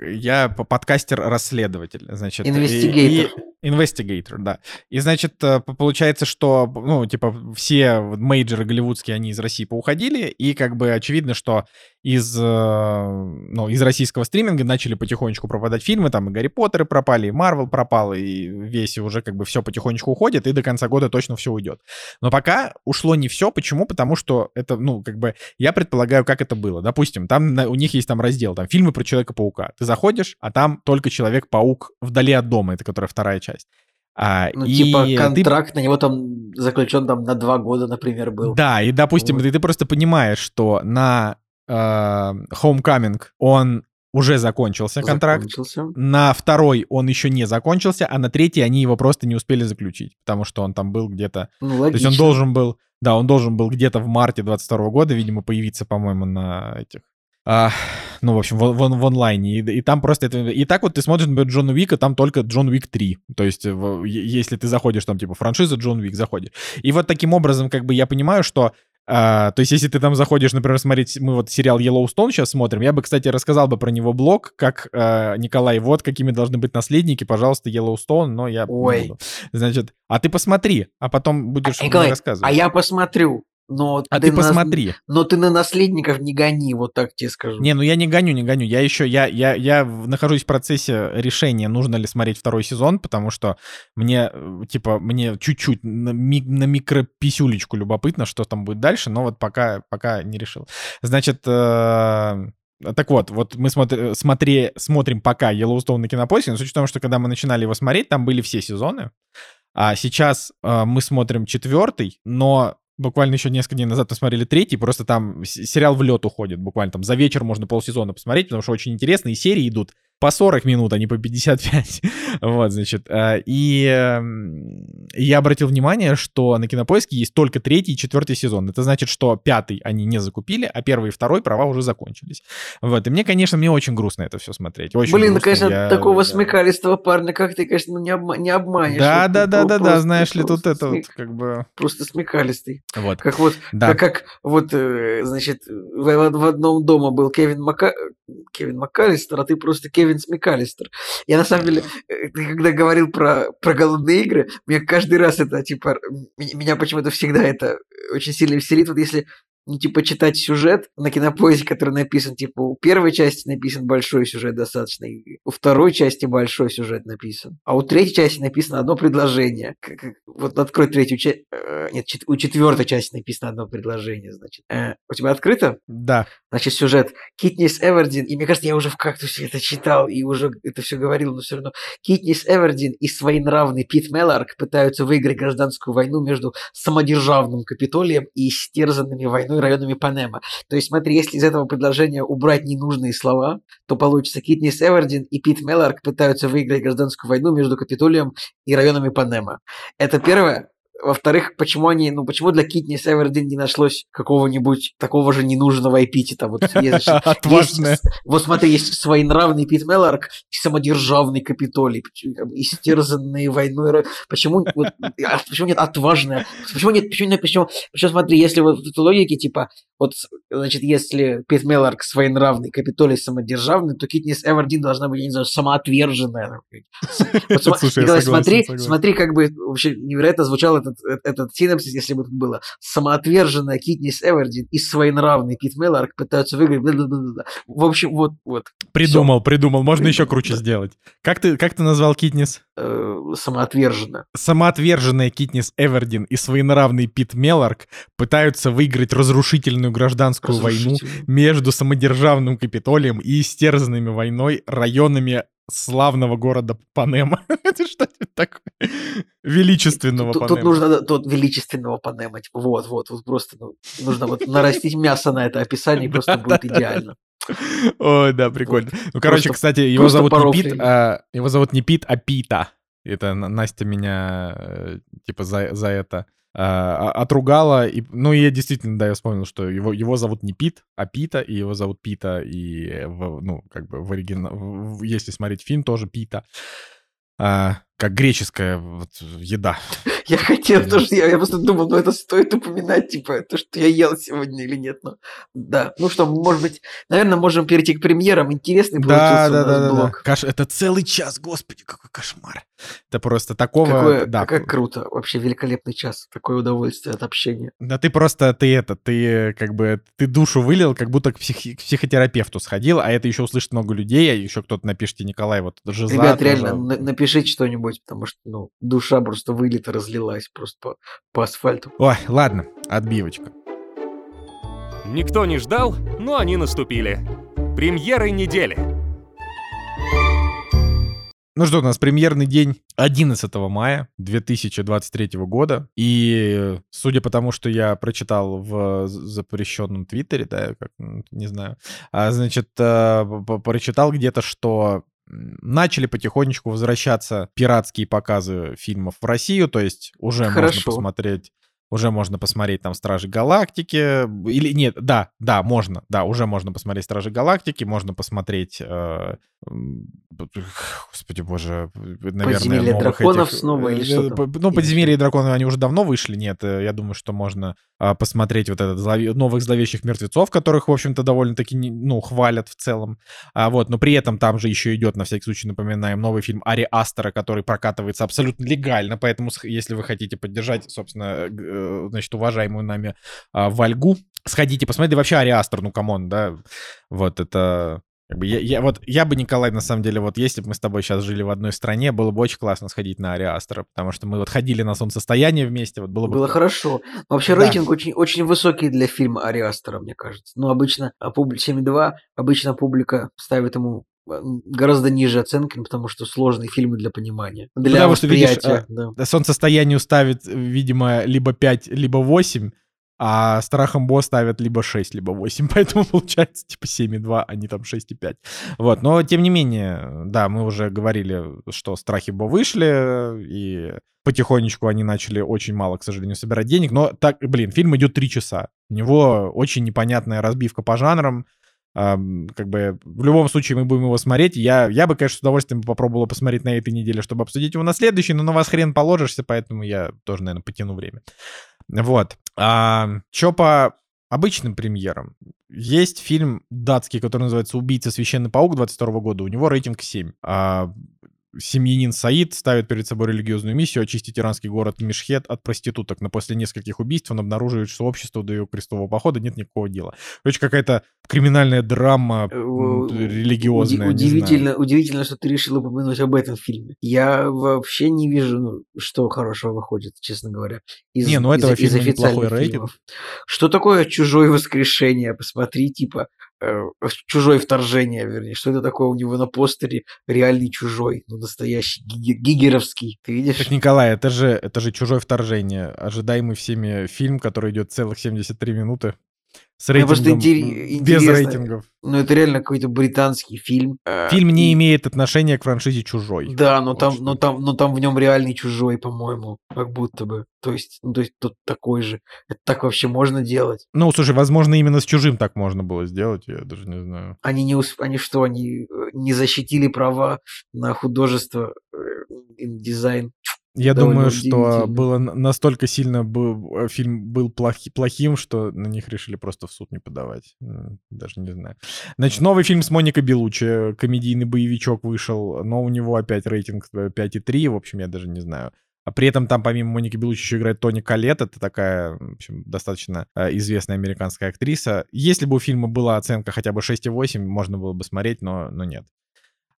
я подкастер-расследователь, значит. Инвестигейтор. Инвестигейтор, да. И, значит, э, получается, что, ну, типа, все вот мейджоры голливудские, они из России поуходили, и, как бы, очевидно, что из, э, ну, из российского стриминга начали потихонечку пропадать фильмы, там и Гарри Поттеры пропали, и Марвел пропал, и весь уже, как бы, все потихонечку уходит, и до конца года точно все уйдет. Но пока ушло не все. Почему? Потому что это, ну, как бы, я предполагаю, как это было. Допустим, там на- у них есть там раздел, там фильмы про Человека-паука. Ты заходишь, а там только Человек-паук вдали от дома, это которая вторая часть. А, Ну, и типа, ты- контракт на него там заключен там на два года, например, был. Да, и, допустим, Вот. ты, ты просто понимаешь, что на э, Homecoming он уже закончился контракт. Закончился. На второй он еще не закончился, а на третий они его просто не успели заключить, потому что он там был где-то Ну, То есть логично. он должен был, да, он должен был где-то в марте 22 года, видимо, появиться, по-моему, на этих, а, ну, в общем, в, в- в онлайне. И, и там просто это... И так вот ты смотришь, например, Джона Уика, там только Джон Уик 3. То есть в- если ты заходишь, там, типа, франшиза Джон Уик заходишь. И вот таким образом, как бы, я понимаю, что а, то есть, если ты там заходишь, например, смотреть, мы вот сериал Yellowstone сейчас смотрим, я бы, кстати, рассказал бы про него блог, как а, Николай, вот какими должны быть наследники, пожалуйста, Yellowstone, но я не Ой. буду. Значит, а ты посмотри, а потом будешь мне Николай, рассказывать. А я посмотрю. Но А ты на- посмотри. Но ты на наследников не гони, вот так тебе скажу. Не, ну я не гоню, не гоню. Я еще, я, я, я в- нахожусь в процессе решения, нужно ли смотреть второй сезон, потому что мне, э, типа, мне чуть-чуть на, ми- на микрописюлечку любопытно, что там будет дальше, но вот пока, пока не решил. Значит, э, так вот, вот мы смотри, смотри, смотрим пока Yellowstone на кинопоиске, но с учетом, что когда мы начинали его смотреть, там были все сезоны, а сейчас э, мы смотрим четвертый, но буквально еще несколько дней назад мы смотрели третий, просто там сериал в лед уходит, буквально там за вечер можно полсезона посмотреть, потому что очень интересно, и серии идут по 40 минут, а не по 55. (laughs) вот, значит. э, И эм, я обратил внимание, что на Кинопоиске есть только третий и четвертый сезон. Это значит, что пятый они не закупили, а первый и второй права уже закончились. Вот, и мне, конечно, мне очень грустно это все смотреть. Очень Блин, ну, грустно. конечно, Я- такого да. смекалистого парня, как ты, конечно, не, обма- не обманешь. Да, да, да, да, да, знаешь ли, тут это вот как бы... Просто смекалистый. Вот, Как вот, да. как, как вот, э, значит, в, в одном дома был Кевин, Мака... Кевин МакКаллистер, а ты просто Кевин Смекалистер. Я на самом деле, э, когда говорил про, про голодные игры, мне каждый раз это, типа, меня почему-то всегда это очень сильно веселит. Вот если ну, типа, читать сюжет на кинопоиске, который написан, типа, у первой части написан большой сюжет достаточно, и у второй части большой сюжет написан, а у третьей части написано одно предложение. Как- как- Вот открой третью часть, нет, чет- у четвертой части написано одно предложение, значит. Э, у тебя открыто? Да. Значит, сюжет Китнис Эвердин, и мне кажется, я уже в кактусе это читал и уже это все говорил, но все равно Китнис Эвердин и своенравный Пит Мелларк пытаются выиграть гражданскую войну между самодержавным Капитолием и истерзанными войной районами Панема. То есть, смотри, если из этого предложения убрать ненужные слова, то получится Китнис Эвердин и Пит Мелларк пытаются выиграть гражданскую войну между Капитолием и районами Панема. Это первое. Во-вторых, почему они, ну, почему для Китни Севердин не нашлось какого-нибудь такого же ненужного эпитета? Вот, есть, (laughs) вот смотри, есть своенравный Пит Мелларк и самодержавный Капитолий, истерзанные войной. Почему, вот, а почему нет отважная? Почему нет, почему нет, почему, почему смотри, если вот в этой логике, типа, вот, значит, если Пит Мелларк своенравный, Капитолий самодержавный, то Китнис Эвердин должна быть, я не знаю, самоотверженная. (laughs) Слушай, смотри, смотри, как бы вообще невероятно звучал этот, этот, этот синапсис, если бы тут было самоотверженная Китнис Эвердин и своенравный Пит Мелларк пытаются выиграть. бла-бла-бла-бла. В общем, вот, вот. Придумал, придумал. Можно еще Придумал, круче да. сделать. Как ты, как ты назвал Китнис? э, самоотверженно. Самоотверженная Китнис Эвердин и своенравный Пит Мелларк пытаются выиграть разрушительную гражданскую войну между самодержавным Капитолием и истерзанными войной районами славного города Панема. (laughs) Это что-то такое. Величественного тут, Панема. Тут нужно тут величественного Панема. Типа, вот, вот, вот просто ну, нужно вот нарастить мясо на это описание, и просто будет идеально. Ой, да, прикольно. Ну, короче, кстати, его зовут не Пит, а, его зовут не Пит, а Пита. Это Настя меня, э, типа, за, за это отругала. И, ну, и я действительно, да, я вспомнил, что его, его зовут не Пит, а Пита, и его зовут Пита, и, в, ну, как бы в оригинале, если смотреть фильм, тоже Пита. А, как греческая вот, еда. Я хотел тоже, я, я просто думал, ну это стоит упоминать, типа, то, что я ел сегодня или нет. Но, да, ну что, может быть, наверное, можем перейти к премьерам. Интересный да, да, да, да, блок. Да. Каш... Это целый час, господи, какой кошмар. Это просто такого... Какое, да. Как круто, вообще великолепный час, такое удовольствие от общения. Да ты просто, ты это, ты как бы, ты душу вылил, как будто к, псих... к психотерапевту сходил, а это еще услышит много людей, а еще кто-то напишите, Николай, вот жиза. Ребят, реально, напишите что-нибудь, потому что, ну, душа просто вылета, разлилась просто по, по асфальту. Ой, ладно, отбивочка. Никто не ждал, но они наступили. Премьеры недели. Ну что, у нас премьерный день 11 мая 2023 года. И судя по тому, что я прочитал в запрещенном твиттере, да, как, не знаю, а, значит, э, прочитал где-то, что начали потихонечку возвращаться пиратские показы фильмов в Россию, то есть уже Хорошо. можно посмотреть уже можно посмотреть там Стражи Галактики. Или нет, да, да, можно. Да, уже можно посмотреть Стражи Галактики, можно посмотреть... Э, господи боже, наверное... Подземелье драконов этих, снова или что то Ну, Подземелье драконов, они уже давно вышли, нет. Э, я думаю, что можно э, посмотреть вот этот злове... новых зловещих мертвецов, которых, в общем-то, довольно-таки, ну, хвалят в целом. А, вот, но при этом там же еще идет, на всякий случай напоминаем, новый фильм Ари Астера, который прокатывается абсолютно легально, поэтому, если вы хотите поддержать, собственно, Э, значит, уважаемую нами а, Вольгу. Сходите, посмотрите. Вообще Ари Астер, ну, come on, да. Вот это... Как бы я, я, вот я бы, Николай, на самом деле, вот если бы мы с тобой сейчас жили в одной стране, было бы очень классно сходить на Ари Астера, потому что мы вот ходили на солнцестояние вместе, вот было бы... Было хорошо. Вообще да. рейтинг очень, очень высокий для фильма Ари Астера, мне кажется. Ну, обычно а публи... 7,2, обычно публика ставит ему гораздо ниже оценки, потому что сложные фильмы для понимания. Для потому что, видишь, э, да. солнцестоянию ставит, видимо, либо 5, либо 8, а страхом Бо ставят либо 6, либо 8, (laughs) поэтому получается типа 7,2, а не там 6,5. Вот, но тем не менее, да, мы уже говорили, что страхи Бо вышли, и потихонечку они начали очень мало, к сожалению, собирать денег, но так, блин, фильм идет 3 часа. У него очень непонятная разбивка по жанрам, как бы в любом случае мы будем его смотреть. Я, я бы, конечно, с удовольствием попробовал посмотреть на этой неделе, чтобы обсудить его на следующий, но на вас хрен положишься, поэтому я тоже, наверное, потяну время. Вот. А, что по обычным премьерам? Есть фильм датский, который называется «Убийца. Священный паук» 22 года. У него рейтинг 7. А, семьянин Саид ставит перед собой религиозную миссию очистить иранский город Мишхет от проституток, но после нескольких убийств он обнаруживает, что обществу до ее крестового похода нет никакого дела. Короче, какая-то криминальная драма э, религиозная. Удивительно, удивительно, что ты решил упомянуть об этом фильме. Я вообще не вижу, ну, что хорошего выходит, честно говоря. Из, не, ну этого из, фильма из неплохой рейтинг. Что такое «Чужое воскрешение»? Посмотри, типа, (laughs) чужое вторжение, вернее. Что это такое у него на постере? Реальный чужой, ну, настоящий гигеровский. Ты видишь? Так, Николай, это же, это же чужое вторжение. Ожидаемый всеми фильм, который идет целых 73 минуты. С рейтингом, без рейтингов. Ну, это реально какой-то британский фильм. Э, фильм не и... имеет отношения к франшизе «Чужой». Да, но там, но там, но там в нем реальный «Чужой», по-моему, как будто бы. То есть, ну, то есть тут такой же. Это так вообще можно делать? Ну, слушай, возможно, именно с «Чужим» так можно было сделать, я даже не знаю. Они не усп... они что, они э, не защитили права на художество, э, дизайн? Я думаю, что было настолько сильно был, фильм был плохи, плохим, что на них решили просто в суд не подавать. Даже не знаю. Значит, новый фильм с Моникой Белучи, комедийный боевичок вышел, но у него опять рейтинг 5,3, в общем, я даже не знаю. А при этом там помимо Моники Белучи еще играет Тони Калет, это такая, в общем, достаточно э, известная американская актриса. Если бы у фильма была оценка хотя бы 6,8, можно было бы смотреть, но, но нет.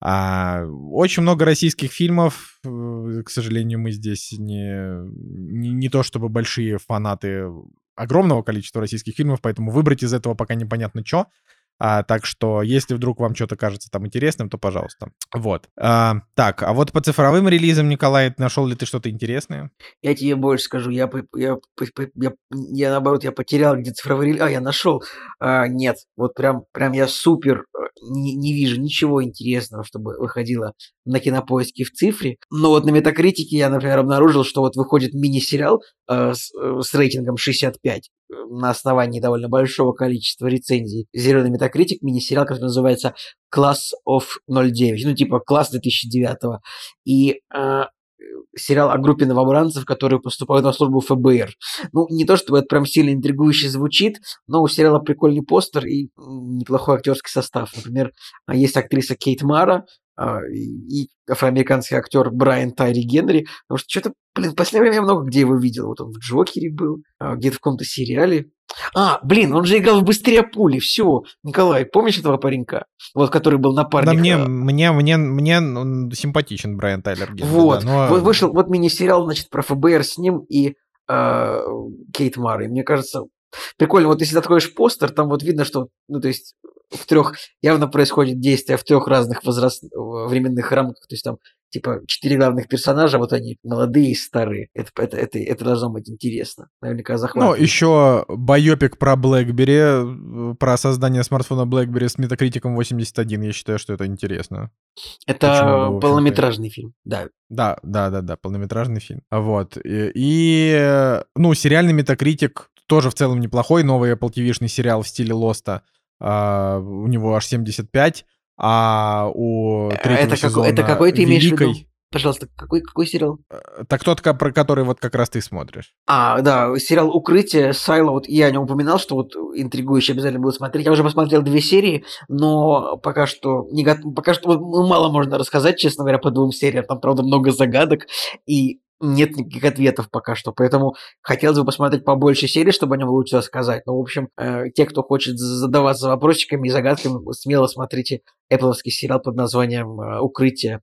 А, очень много российских фильмов. Э, к сожалению, мы здесь не, не, не то чтобы большие фанаты огромного количества российских фильмов, поэтому выбрать из этого пока непонятно что. А, так что, если вдруг вам что-то кажется там интересным, то пожалуйста. Вот. А, так, а вот по цифровым релизам, Николай, нашел ли ты что-то интересное? Я тебе больше скажу, я, я, я, я наоборот, я потерял где цифровой релиз. А, я нашел. А, нет, вот прям, прям я супер э, не, не вижу ничего интересного, чтобы выходило на кинопоиске в цифре. Но вот на метакритике я, например, обнаружил, что вот выходит мини-сериал э, с, э, с рейтингом 65 э, на основании довольно большого количества рецензий. Зеленый метакритик, мини-сериал, который называется Class of 09, ну типа класс 2009. И э, сериал о группе новобранцев, которые поступают на службу ФБР. Ну, не то чтобы это прям сильно интригующе звучит, но у сериала прикольный постер и неплохой актерский состав. Например, есть актриса Кейт Мара, а, и афроамериканский актер Брайан Тайри Генри, потому что что-то, блин, в последнее время я много где его видел. Вот он в Джокере был, а, где-то в каком-то сериале. А, блин, он же играл в «Быстрее пули», все. Николай, помнишь этого паренька? Вот, который был напарник. Да мне, мне, мне, мне он симпатичен Брайан Тайлер Генри. Вот, да, но... вот вышел вот мини-сериал, значит, про ФБР с ним и э, Кейт Марой. Мне кажется, прикольно. Вот если ты откроешь постер, там вот видно, что, ну, то есть в трех, явно происходит действие в трех разных возраст, временных рамках, то есть там типа четыре главных персонажа, вот они молодые и старые. Это, это, это, это должно быть интересно. Наверняка захватывает. Ну, еще байопик про BlackBerry, про создание смартфона BlackBerry с метакритиком 81. Я считаю, что это интересно. Это бы, полнометражный фильм, да. Да, да, да, да, полнометражный фильм. Вот. И, и ну, сериальный метакритик тоже в целом неплохой. Новый Apple TV-шный сериал в стиле Лоста а, у него аж 75, а у э, третьего это сезона Это какой ты имеешь Великой... в виду? Пожалуйста, какой, какой сериал? Э, так тот, про который вот как раз ты смотришь. А, да, сериал «Укрытие» Сайла, вот я о нем упоминал, что вот интригующе обязательно буду смотреть. Я уже посмотрел две серии, но пока что, не готов, пока что ну, мало можно рассказать, честно говоря, по двум сериям. Там, правда, много загадок, и нет никаких ответов пока что, поэтому хотелось бы посмотреть побольше серий, чтобы о нем лучше рассказать. Но, в общем, э, те, кто хочет задаваться вопросиками и загадками, смело смотрите Apple сериал под названием э, «Укрытие».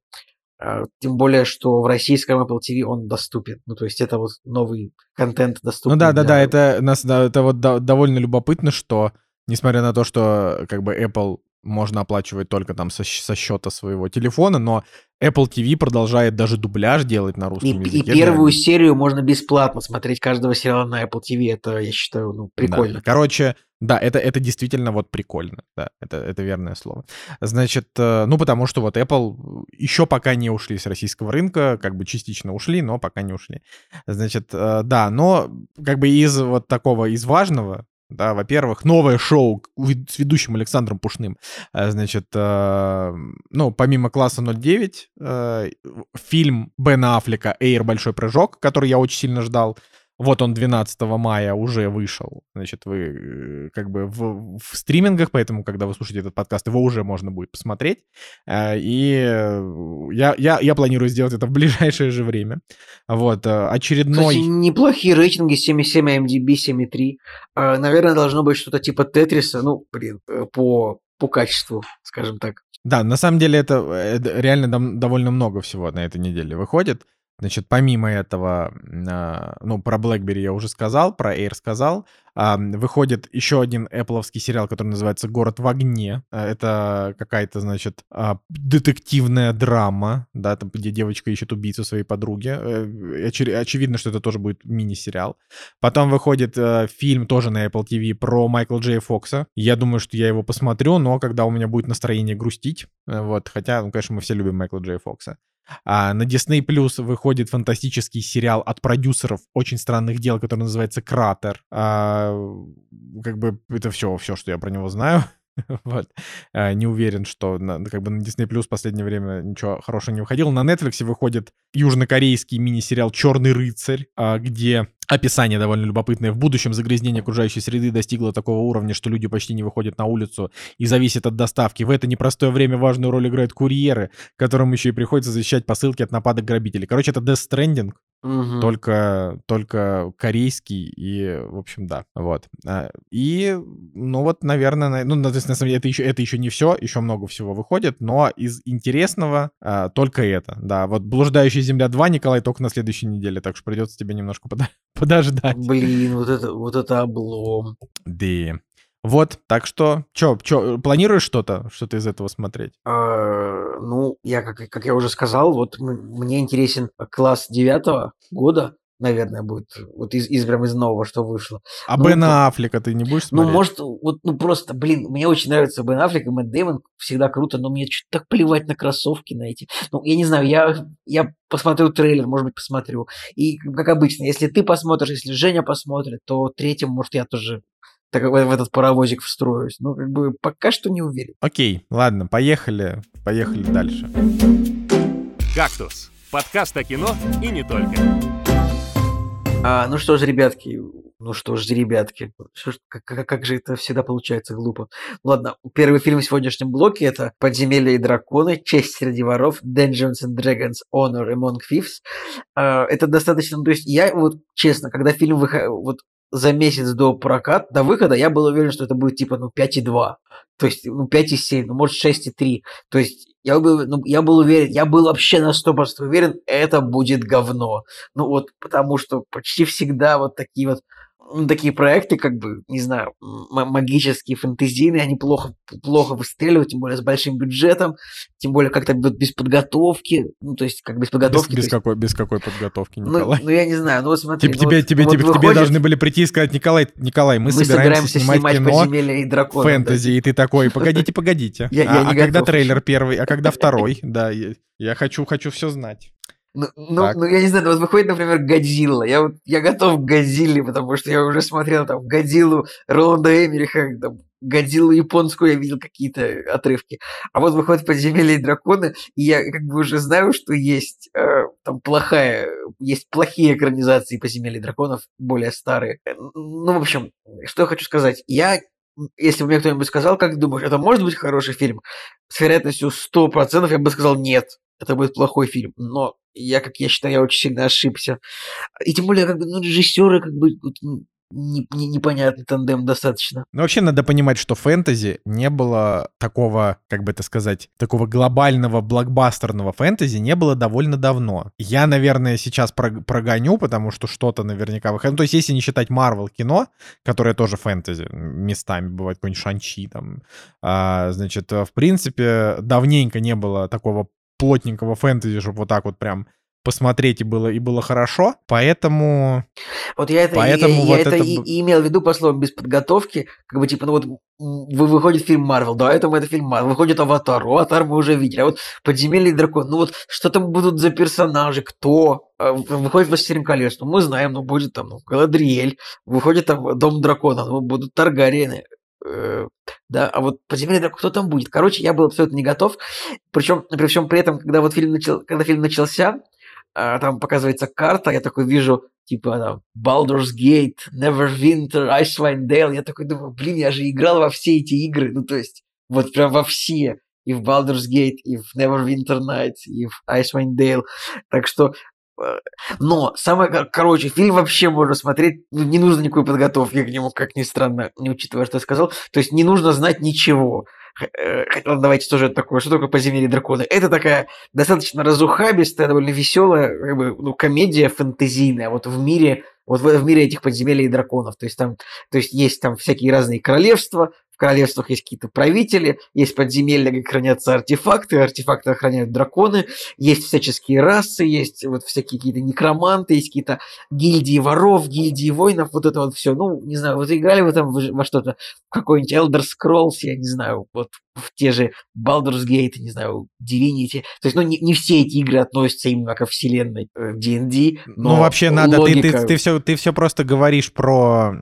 Э, тем более, что в российском Apple TV он доступен. Ну, то есть это вот новый контент доступен. Ну да, да, да, это, нас, да, это вот да, довольно любопытно, что несмотря на то, что как бы Apple можно оплачивать только там со, со счета своего телефона, но Apple TV продолжает даже дубляж делать на русском и, языке. И первую для... серию можно бесплатно смотреть каждого сериала на Apple TV. Это, я считаю, ну, прикольно. Да. Короче, да, это, это действительно вот прикольно. Да, это, это верное слово. Значит, э, ну, потому что вот Apple еще пока не ушли с российского рынка, как бы частично ушли, но пока не ушли. Значит, э, да, но как бы из вот такого, из важного, да, во-первых, новое шоу с ведущим Александром Пушным. Э, значит, э, ну, помимо класса 09, э, фильм Бена Аффлека «Эйр. Большой прыжок», который я очень сильно ждал. Вот он 12 мая уже вышел. Значит, вы э, как бы в, в стримингах, поэтому, когда вы слушаете этот подкаст, его уже можно будет посмотреть. Э, и я, я, я планирую сделать это в (laughs) ближайшее же время. Вот, э, очередной... Кстати, неплохие рейтинги, 7,7 MDB, 7,3. Наверное, должно быть что-то типа Тетриса, ну, блин, по, по качеству, скажем так. Да, на самом деле это, это реально довольно много всего на этой неделе выходит. Значит, помимо этого, а, ну, про BlackBerry я уже сказал, про Air сказал. А, выходит еще один Apple сериал, который называется «Город в огне». А, это какая-то, значит, детективная драма, да, там, где девочка ищет убийцу своей подруги. Э, очевидно, что это тоже будет мини-сериал. Потом выходит э, фильм тоже на Apple TV про Майкла Джей Фокса. Я думаю, что я его посмотрю, но когда у меня будет настроение грустить, э, вот, хотя, ну, конечно, мы все любим Майкла Джей Фокса. А на Disney Plus выходит фантастический сериал от продюсеров очень странных дел, который называется Кратер. А, как бы это все, все, что я про него знаю. (laughs) вот. А, не уверен, что на, как бы на Disney Plus в последнее время ничего хорошего не выходило. На Netflix выходит южнокорейский мини-сериал «Черный рыцарь», а, где Описание довольно любопытное. В будущем загрязнение окружающей среды достигло такого уровня, что люди почти не выходят на улицу и зависят от доставки. В это непростое время важную роль играют курьеры, которым еще и приходится защищать посылки от нападок грабителей. Короче, это Death Stranding, угу. только, только корейский и, в общем, да, вот. А, и, ну вот, наверное, ну, на, на самом деле, это еще, это еще не все, еще много всего выходит, но из интересного а, только это, да. Вот «Блуждающая земля 2», Николай, только на следующей неделе, так что придется тебе немножко подождать подождать. Блин, вот это, вот это облом. Да. Вот, так что, чё, чё, планируешь что-то, что-то из этого смотреть? А, ну, я, как, как я уже сказал, вот мне интересен класс девятого года, наверное, будет вот из, из прям из нового, что вышло. А ну, Бена Аффлека ты не будешь ну, смотреть? Ну, может, вот, ну просто, блин, мне очень нравится Бен Аффлек и Мэтт Дэймон, всегда круто, но мне что-то так плевать на кроссовки на эти. Ну, я не знаю, я, я посмотрю трейлер, может быть, посмотрю. И, как обычно, если ты посмотришь, если Женя посмотрит, то третьим, может, я тоже так в этот паровозик встроюсь. Ну, как бы пока что не уверен. Окей, ладно, поехали, поехали дальше. «Кактус» — подкаст о кино и не только. А, ну что ж, ребятки, ну что ж, ребятки, что как, как, как же это всегда получается глупо. Ладно, первый фильм в сегодняшнем блоке это «Подземелья и драконы. Честь среди воров. Dungeons and Dragons. Honor Among Thieves». А, это достаточно... То есть я вот, честно, когда фильм выходил... Вот за месяц до проката, до выхода, я был уверен, что это будет типа ну 5,2. То есть, ну, 5,7, ну, может, 6,3. То есть, я был, ну, я был уверен, я был вообще на 100% уверен, это будет говно. Ну, вот, потому что почти всегда вот такие вот ну, такие проекты, как бы, не знаю, магические, фэнтезийные, они плохо, плохо выстреливают, тем более с большим бюджетом, тем более как-то без подготовки, ну, то есть, как без подготовки. Без, без, есть... какой, без какой подготовки, ну, Николай? Ну, ну, я не знаю, ну, вот смотри. Типа, ну, тебе, вот, тебе, вот тебе, выходит... тебе должны были прийти и сказать, Николай, Николай, мы, мы собираемся, собираемся снимать, снимать кино и дракона, фэнтези, да. и ты такой, погодите, (laughs) погодите. Я, я а, а когда трейлер первый, а когда (laughs) второй? Да, я хочу, хочу все знать. Ну, ну, ну, я не знаю, вот выходит, например, Годзилла. Я, вот, я готов к Годзилле, потому что я уже смотрел там Годзиллу Роланда Эмериха, там, Годзиллу японскую, я видел какие-то отрывки. А вот выходит «Подземелье и драконы», и я как бы уже знаю, что есть э, там плохая, есть плохие экранизации «Подземелья драконов», более старые. Э, ну, в общем, что я хочу сказать. Я если бы мне кто-нибудь сказал, как думаешь, это может быть хороший фильм? С вероятностью 100% я бы сказал нет это будет плохой фильм. Но я, как я считаю, я очень сильно ошибся. И тем более, как бы, ну, режиссеры, как бы, не, не, непонятный тандем достаточно. Ну, вообще надо понимать, что фэнтези не было такого, как бы это сказать, такого глобального блокбастерного фэнтези не было довольно давно. Я, наверное, сейчас прогоню, потому что что-то наверняка выходит. Ну, то есть, если не считать Марвел кино, которое тоже фэнтези местами бывает, какой-нибудь Шанчи там, а, значит, в принципе, давненько не было такого плотненького фэнтези, чтобы вот так вот прям посмотреть и было и было хорошо, поэтому вот я это поэтому я, вот я это, это и, и имел в виду по словам без подготовки, как бы типа ну вот вы выходит фильм Марвел, да, это это фильм Марвел, выходит Аватар, Аватар мы уже видели, а вот Подземелье дракон, ну вот что там будут за персонажи, кто? А, выходит Властелин колец, ну мы знаем, ну будет там ну, Галадриэль, выходит там Дом дракона, ну будут Таргариены, да, а вот подземелье дракона, кто там будет? Короче, я был абсолютно не готов. Причем, при всем при этом, когда вот фильм, начал, когда фильм начался, а, там показывается карта, я такой вижу, типа, там, Baldur's Gate, Neverwinter, Icewind Dale. Я такой думаю, блин, я же играл во все эти игры. Ну, то есть, вот прям во все. И в Baldur's Gate, и в Neverwinter Nights, и в Icewind Dale. Так что но самое, короче, фильм вообще можно смотреть, ну, не нужно никакой подготовки к нему, как ни странно, не учитывая, что я сказал. То есть не нужно знать ничего. Э, хотя, давайте тоже такое, что такое «Подземелье драконы». Это такая достаточно разухабистая, довольно веселая как бы, ну, комедия фэнтезийная вот в мире вот в, в мире этих подземелий и драконов. То есть там, то есть есть там всякие разные королевства, королевствах есть какие-то правители, есть подземелья, где хранятся артефакты, артефакты охраняют драконы, есть всяческие расы, есть вот всякие какие-то некроманты, есть какие-то гильдии воров, гильдии воинов, вот это вот все. Ну, не знаю, вот играли вы там во что-то, в какой-нибудь Elder Scrolls, я не знаю, вот в те же Baldur's Gate, не знаю, Divinity. То есть, ну, не, не все эти игры относятся именно ко вселенной D&D, э, Ну, вообще надо, логика... ты, ты, ты, все, ты все просто говоришь про,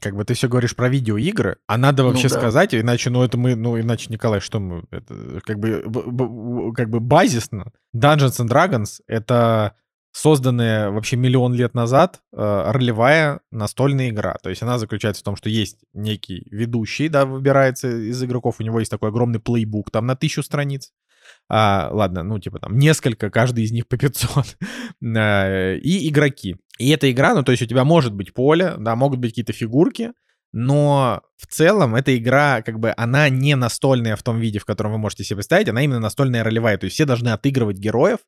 как бы, ты все говоришь про видеоигры, а надо надо вообще ну, да. сказать, иначе, ну, это мы, ну, иначе, Николай, что мы, это, как бы, как бы базисно. Dungeons and Dragons — это созданная вообще миллион лет назад э, ролевая настольная игра. То есть она заключается в том, что есть некий ведущий, да, выбирается из игроков, у него есть такой огромный плейбук там на тысячу страниц. А, ладно, ну, типа там несколько, каждый из них по 500. (laughs) Э, и игроки. И эта игра, ну, то есть у тебя может быть поле, да, могут быть какие-то фигурки, но в целом эта игра, как бы, она не настольная в том виде, в котором вы можете себе представить, она именно настольная ролевая, то есть все должны отыгрывать героев,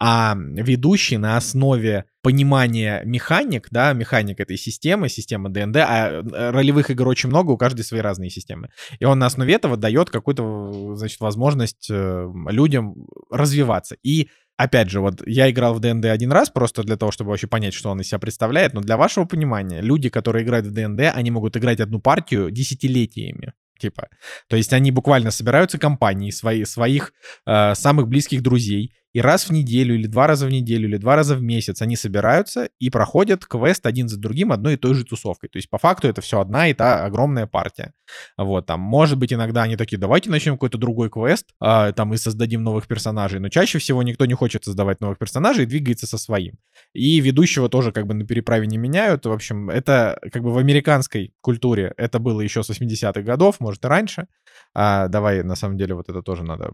а ведущий на основе понимания механик, да, механик этой системы, системы ДНД, а э, ролевых игр очень много, у каждой свои разные системы. И он на основе этого дает какую-то, значит, возможность э, людям развиваться. И Опять же, вот я играл в ДНД один раз просто для того, чтобы вообще понять, что он из себя представляет, но для вашего понимания, люди, которые играют в ДНД, они могут играть одну партию десятилетиями. Типа, то есть они буквально собираются компанией свои, своих э, самых близких друзей и раз в неделю, или два раза в неделю, или два раза в месяц они собираются и проходят квест один за другим одной и той же тусовкой. То есть по факту это все одна и та огромная партия. Вот, там, может быть, иногда они такие, давайте начнем какой-то другой квест, а, там, и создадим новых персонажей. Но чаще всего никто не хочет создавать новых персонажей и двигается со своим. И ведущего тоже как бы на переправе не меняют. В общем, это как бы в американской культуре это было еще с 80-х годов, может и раньше. А, давай, на самом деле, вот это тоже надо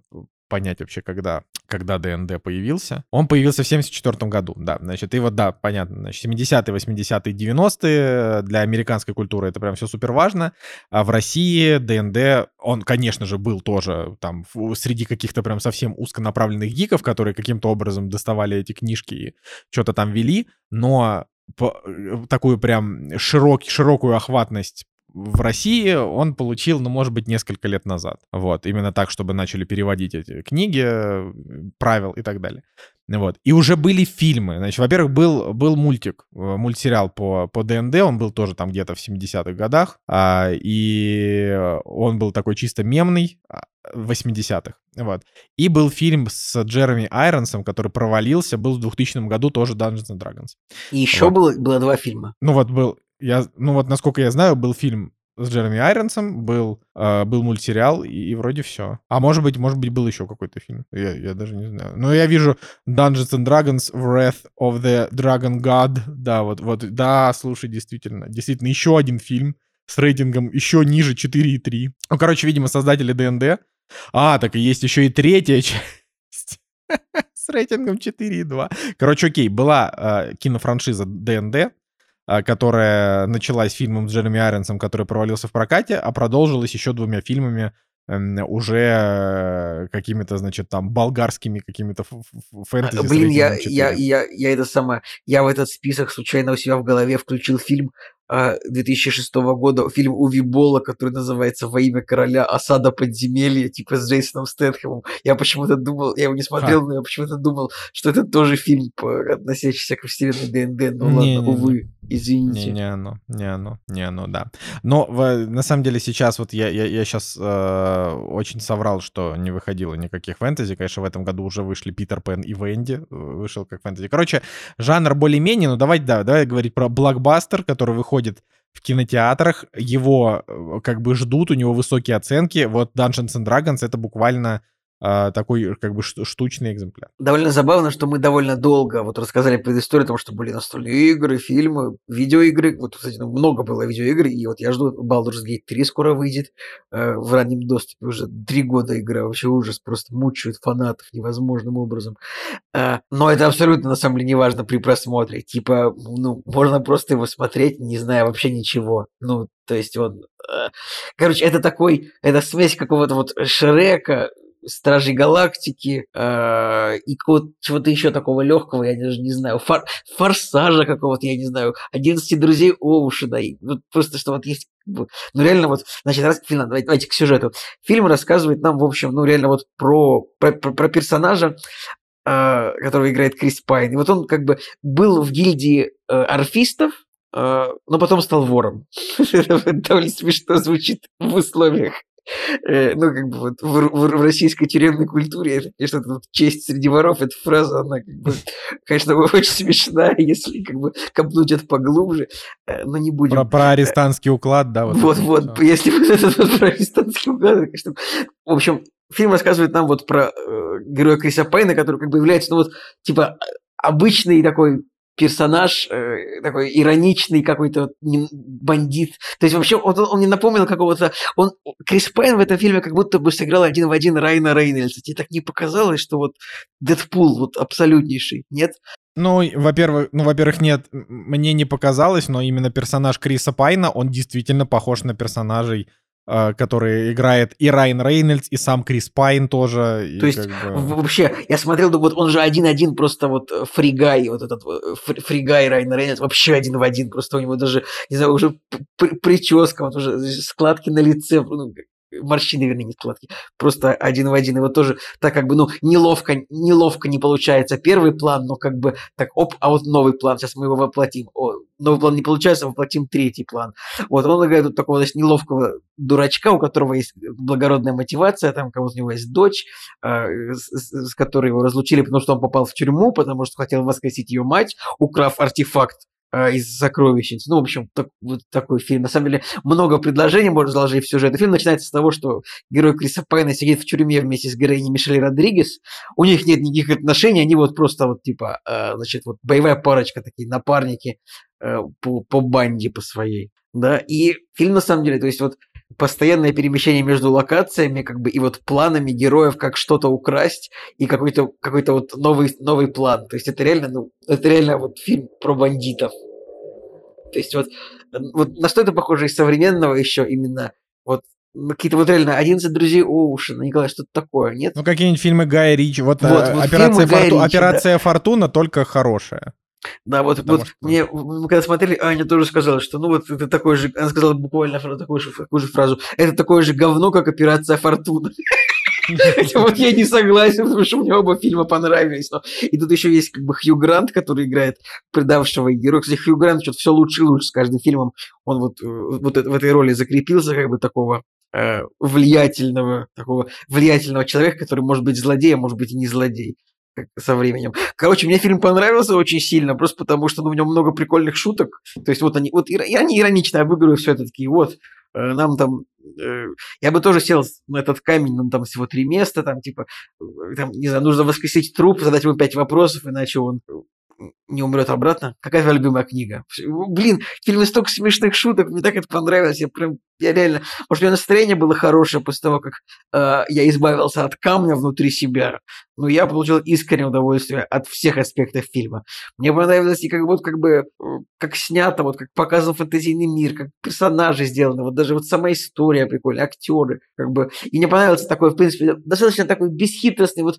понять вообще, когда, когда ДНД появился. Он появился в 74 году, да. Значит, и вот, да, понятно, значит, 70-е, 80-е, 90-е для американской культуры это прям все супер важно. А в России ДНД, он, конечно же, был тоже там среди каких-то прям совсем узконаправленных гиков, которые каким-то образом доставали эти книжки и что-то там вели, но по, э, такую прям широк, широкую охватность в России он получил, ну, может быть, несколько лет назад. Вот, именно так, чтобы начали переводить эти книги, правил и так далее. Вот. И уже были фильмы. Значит, во-первых, был, был мультик, э, мультсериал по, по ДНД, он был тоже там где-то в 70-х годах, а, и он был такой чисто мемный, а, в 80-х. Вот. И был фильм с Джереми Айронсом, который провалился, был в 2000 году тоже Dungeons and Dragons. И еще вот. было, было два фильма. Ну вот был я, ну вот, насколько я знаю, был фильм с Джереми Айронсом, был, э, был мультсериал, и, и вроде все. А может быть, может быть, был еще какой-то фильм. Я, я даже не знаю. Но я вижу Dungeons and Dragons Wrath of the Dragon God. Да, вот, вот, да, слушай, действительно. Действительно, еще один фильм с рейтингом еще ниже 4,3. Ну, короче, видимо, создатели ДНД. А, так и есть еще и третья (laughs) часть (laughs) с рейтингом 4,2. Короче, окей, была э, кинофраншиза ДНД, которая началась фильмом с Джереми Айронсом, который провалился в прокате, а продолжилась еще двумя фильмами эм, уже э, какими-то, значит, там, болгарскими какими-то фэнтези. Блин, я, я, я, я это самое, я в этот список случайно у себя в голове включил фильм 2006 а, года фильм Уви Бола, который называется «Во имя короля. Осада подземелья», типа с Джейсоном Стэтхэмом. Я почему-то думал, я его не смотрел, а. но я почему-то думал, что это тоже фильм, относящийся к вселенной ДНД. Ну не, ладно, не, увы, извините. Не, не оно, не оно, не оно, да. Но в, на самом деле сейчас вот я, я, я сейчас э, очень соврал, что не выходило никаких фэнтези. Конечно, в этом году уже вышли Питер Пен и Венди, э, вышел как фэнтези. Короче, жанр более-менее, но давайте, да, давай говорить про блокбастер, который выходит выходит в кинотеатрах, его э, как бы ждут, у него высокие оценки. Вот Dungeons and Dragons это буквально такой как бы штучный экземпляр. Довольно забавно, что мы довольно долго вот рассказали предысторию того, что были настольные игры, фильмы, видеоигры. Вот, кстати, ну, много было видеоигр, и вот я жду Baldur's Gate 3 скоро выйдет э, в раннем доступе. Уже три года игра, вообще ужас, просто мучают фанатов невозможным образом. Э, но это абсолютно, на самом деле, не важно при просмотре. Типа, ну, можно просто его смотреть, не зная вообще ничего. Ну, то есть он... Э, короче, это такой... Это смесь какого-то вот Шрека, Стражей Галактики э, и чего-то еще такого легкого, я даже не знаю, фор, форсажа какого-то, я не знаю, 11 друзей Оушена. И вот просто что вот есть ну реально вот, значит, раз, фильм, давайте, давайте к сюжету. Фильм рассказывает нам, в общем, ну реально вот про, про, про, персонажа, э, которого играет Крис Пайн. И вот он как бы был в гильдии э, орфистов, э, но потом стал вором. (laughs) Это довольно смешно звучит в условиях ну, как бы вот в, в, в российской тюремной культуре, это, конечно, вот честь среди воров, эта фраза, она, как бы, конечно, (laughs) очень смешная, если как бы копнуть это поглубже, э, но не будем. Про, про арестантский уклад, да? Вот, вот, вот если вот это вот про арестантский уклад, конечно. В общем, фильм рассказывает нам вот про э, героя Криса Пейна, который как бы является, ну вот, типа, обычный такой персонаж э, такой ироничный какой-то бандит. То есть вообще он, он мне напомнил какого-то... Он, Крис Пайн в этом фильме как будто бы сыграл один в один Райна Рейнольдса. Тебе так не показалось, что вот Дэдпул вот абсолютнейший, нет? Ну, во-первых, ну, во-первых, нет, мне не показалось, но именно персонаж Криса Пайна, он действительно похож на персонажей который играет и Райан Рейнольдс, и сам Крис Пайн тоже. То есть, бы... вообще, я смотрел, вот он же один-один, просто вот э, фригай, вот этот э, фригай Райан Рейнольдс, вообще один в один, просто у него даже, не знаю, уже прическа, вот уже складки на лице, ну, морщины, вернее, не складки, просто один в один. И вот тоже так как бы, ну, неловко, неловко не получается первый план, но как бы так, оп, а вот новый план, сейчас мы его воплотим. О, новый план не получается, воплотим третий план. Вот он играет вот такого, значит, неловкого дурачка, у которого есть благородная мотивация, там, у него есть дочь, э, с, с которой его разлучили, потому что он попал в тюрьму, потому что хотел воскресить ее мать, украв артефакт из сокровищниц. Ну, в общем, так, вот такой фильм. На самом деле, много предложений можно заложить в сюжет. Фильм начинается с того, что герой Криса Пайна сидит в тюрьме вместе с героиней Мишель Родригес. У них нет никаких отношений, они вот просто вот типа, э, значит, вот боевая парочка, такие напарники э, по, по банде по своей. Да, и фильм на самом деле, то есть вот постоянное перемещение между локациями, как бы, и вот планами героев, как что-то украсть, и какой-то какой вот новый, новый план. То есть это реально, ну, это реально вот фильм про бандитов. То есть вот, вот на что это похоже из современного еще именно вот какие-то вот реально 11 друзей Оушена, Николай, что-то такое, нет? Ну, какие-нибудь фильмы Гая Ричи. Вот, вот, э, вот операция, Форту... Ричи, операция да. Фортуна только хорошая. Да, вот, вот что... мне, мы когда смотрели, Аня тоже сказала, что ну вот это такой же, она сказала буквально такую же, такую же фразу, это такое же говно, как операция Фортуна. Вот я не согласен, потому что мне оба фильма понравились. И тут еще есть как бы Хью Грант, который играет предавшего героя. Кстати, Хью Грант что-то все лучше и лучше с каждым фильмом. Он вот, э, вот в этой роли закрепился, как бы такого э, влиятельного, такого влиятельного человека, который может быть злодеем, может быть и не злодей со временем. Короче, мне фильм понравился очень сильно, просто потому что ну, в нем много прикольных шуток. То есть вот они, вот и они иронично обыгрывают все это такие, вот, э, нам там, э, я бы тоже сел на этот камень, нам там всего три места, там типа, э, там, не знаю, нужно воскресить труп, задать ему пять вопросов, иначе он не умрет обратно. Какая твоя любимая книга? Блин, в фильме столько смешных шуток, мне так это понравилось. Я прям, я реально... Может, у меня настроение было хорошее после того, как э, я избавился от камня внутри себя. Но я получил искреннее удовольствие от всех аспектов фильма. Мне понравилось и как вот как бы как снято, вот как показан фэнтезийный мир, как персонажи сделаны, вот даже вот сама история прикольная, актеры, как бы. И мне понравился такой, в принципе, достаточно такой бесхитростный, вот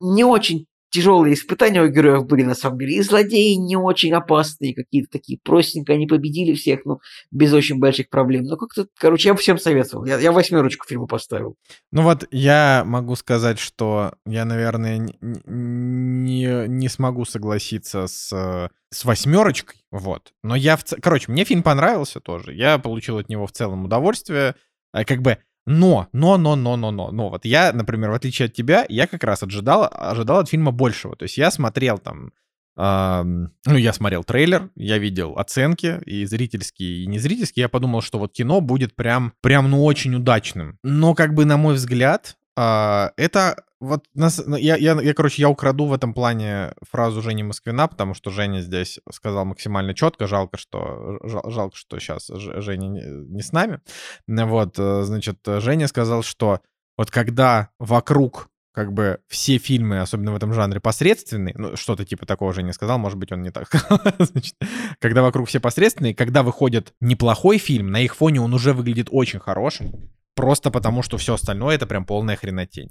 не очень тяжелые испытания у героев были на самом деле. И злодеи не очень опасные, какие-то такие простенькие. Они победили всех, ну, без очень больших проблем. Ну, как-то, короче, я бы всем советовал. Я, я восьмерочку фильму поставил. Ну вот, я могу сказать, что я, наверное, не, не смогу согласиться с, с восьмерочкой. Вот. Но я в... Короче, мне фильм понравился тоже. Я получил от него в целом удовольствие. А Как бы но, но, но, но, но, но, но. Вот я, например, в отличие от тебя, я как раз ожидал, ожидал от фильма большего. То есть я смотрел там, э, ну, я смотрел трейлер, я видел оценки, и зрительские, и незрительские. Я подумал, что вот кино будет прям, прям, ну, очень удачным. Но, как бы, на мой взгляд, э, это вот нас, ну, я, я, я, короче, я украду в этом плане фразу Жени Москвина, потому что Женя здесь сказал максимально четко. Жалко, что жал, жалко, что сейчас Женя не, не с нами. Вот, э, значит, Женя сказал, что вот когда вокруг как бы все фильмы, особенно в этом жанре, посредственные, ну, что-то типа такого же не сказал, может быть, он не так сказал, (laughs) значит, когда вокруг все посредственные, когда выходит неплохой фильм, на их фоне он уже выглядит очень хорошим, просто потому, что все остальное это прям полная хренотень.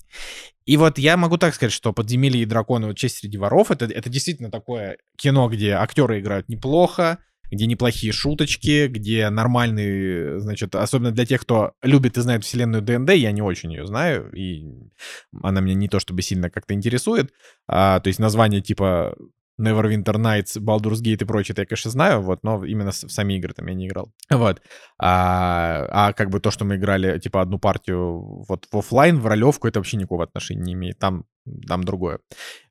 И вот я могу так сказать, что «Подземелье и драконы. Вот честь среди воров» это, это действительно такое кино, где актеры играют неплохо, где неплохие шуточки, где нормальный, значит, особенно для тех, кто любит и знает вселенную ДНД, я не очень ее знаю, и она меня не то чтобы сильно как-то интересует, а, то есть название типа Neverwinter Nights, Baldur's Gate и прочее, я, конечно, знаю, вот, но именно в сами игры там я не играл. Вот. А, а как бы то, что мы играли, типа, одну партию вот в офлайн, в ролевку, это вообще никакого отношения не имеет. Там там другое.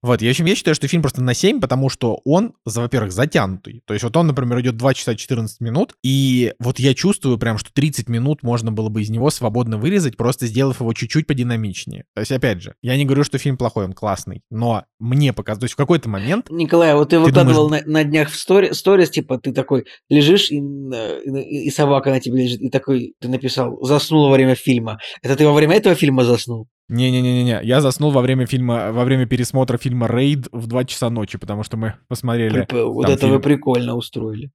Вот, я, в общем, я считаю, что фильм просто на 7, потому что он, во-первых, затянутый. То есть вот он, например, идет 2 часа 14 минут, и вот я чувствую прям, что 30 минут можно было бы из него свободно вырезать, просто сделав его чуть-чуть подинамичнее. То есть, опять же, я не говорю, что фильм плохой, он классный, но мне показалось, то есть в какой-то момент... Николай, вот ты, ты выкладывал думаешь... на, на днях в стори, сторис, типа, ты такой лежишь, и, и, и собака на тебе лежит, и такой, ты написал, заснул во время фильма. Это ты во время этого фильма заснул? Не-не-не-не, я заснул во время фильма, во время пересмотра фильма «Рейд» в 2 часа ночи, потому что мы посмотрели... Прип- Вот это фильм- вы прикольно устроили.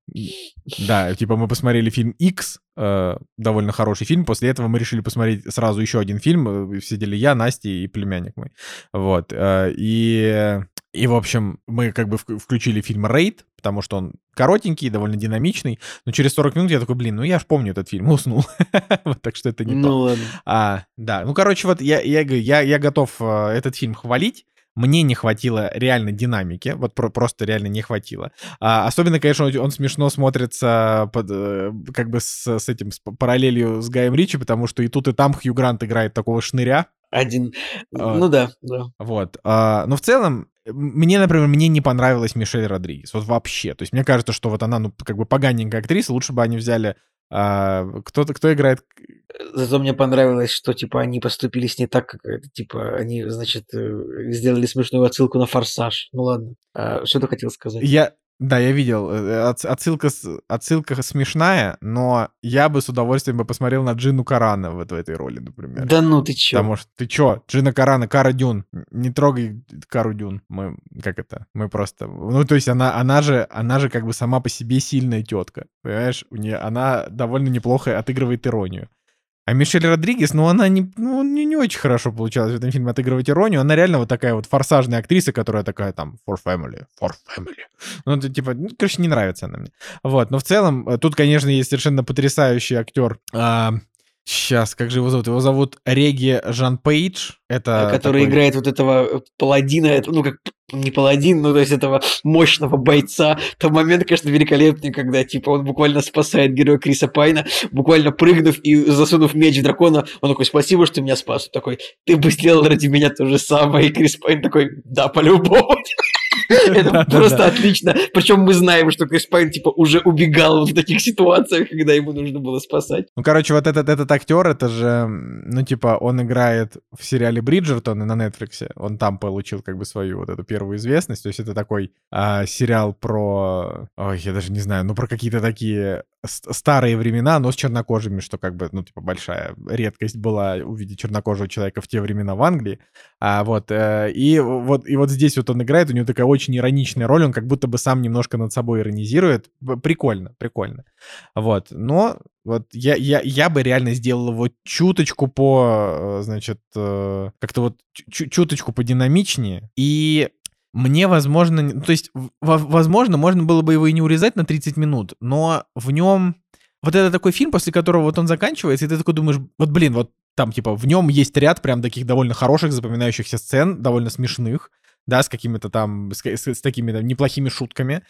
Да, типа мы посмотрели фильм X, э, довольно хороший фильм. После этого мы решили посмотреть сразу еще один фильм. Э, Сидели я, Настя и племянник мой. Вот. э, И, и в общем, мы как бы вк- включили фильм «Рейд», потому что он коротенький, довольно динамичный. Но через 40 минут я такой, блин, ну я ж помню этот фильм, (laughs) уснул. Вот так что это не то. Ну ладно. А, да, ну, короче, вот я, я, я, я готов э, этот фильм хвалить. Мне не хватило реально динамики, вот про- просто реально не хватило. А, особенно, конечно, он, он смешно смотрится под, э, как бы с, с этим с параллелью с Гаем Ричи, потому что и тут, и там Хью Грант играет такого шныря. Один. А. Ну да, да. Вот. А, но в целом, мне, например, мне не понравилась Мишель Родригес. Вот вообще. То есть мне кажется, что вот она, ну, как бы поганенькая актриса, лучше бы они взяли... а, кто-то, кто играет Зато мне понравилось, что типа они поступили с ней так, как это, типа они, значит, э, сделали смешную отсылку на форсаж. Ну ладно. А, что ты хотел сказать? Я, да, я видел. э, отс- Отсылка, отсылка смешная, но я бы с удовольствием бы посмотрел на Джину Карана вот в этой роли, например. Да ну ты чё? Потому что ты чё, Джина Карана, Кара Дюн, не трогай Кару Дюн. Мы, как это, мы просто... Ну, то есть она, она же, она же как бы сама по себе сильная тетка, понимаешь? У нее, она довольно неплохо отыгрывает иронию. А Мишель Родригес, ну, она не, ну, не, не очень хорошо получалось в этом фильме отыгрывать иронию. Она реально вот такая вот форсажная актриса, которая такая там for family, for family. Ну, это типа, ну, короче, не нравится она мне. Вот, но в целом, э, тут, конечно, есть совершенно потрясающий актер. Сейчас, как же его зовут? Его зовут Реги Жан Пейдж. Это который такой- играет вот этого э, паладина, это, ну как не паладин, ну то есть этого мощного бойца. Там момент, конечно, великолепный, когда типа он буквально спасает героя Криса Пайна, буквально прыгнув и засунув меч в дракона, он такой, спасибо, что ты меня спас. Он такой, ты бы сделал ради меня то же самое. И Крис Пайн такой, да, по-любому. (laughs) (laughs) Это просто отлично. Причем мы знаем, что Крис Пайн типа уже убегал в таких ситуациях, когда ему нужно было спасать. Ну, короче, вот этот, этот актер, это же, ну, типа, он играет в сериале Бриджертон на Netflix. Он там получил, как бы, свою вот эту первую известность. То есть это такой а, сериал про... Ой, я даже не знаю, ну, про какие-то такие старые времена, но с чернокожими, что, как бы, ну, типа, большая редкость была увидеть чернокожего человека в те времена в Англии. А, вот, э, и вот, и вот здесь вот он играет, у него такая очень ироничная роль, он как будто бы сам немножко над собой иронизирует. Прикольно, прикольно. Вот, но вот я, я, я бы реально сделал его чуточку по, э, значит, э, как-то вот чу- чуточку подинамичнее. И мне, возможно, то есть, возможно, можно было бы его и не урезать на 30 минут, но в нем вот это такой фильм, после которого вот он заканчивается, и ты такой думаешь, вот блин, вот там типа в нем есть ряд прям таких довольно хороших, запоминающихся сцен, довольно смешных, да, с какими-то там, с, с- с такими там неплохими шутками.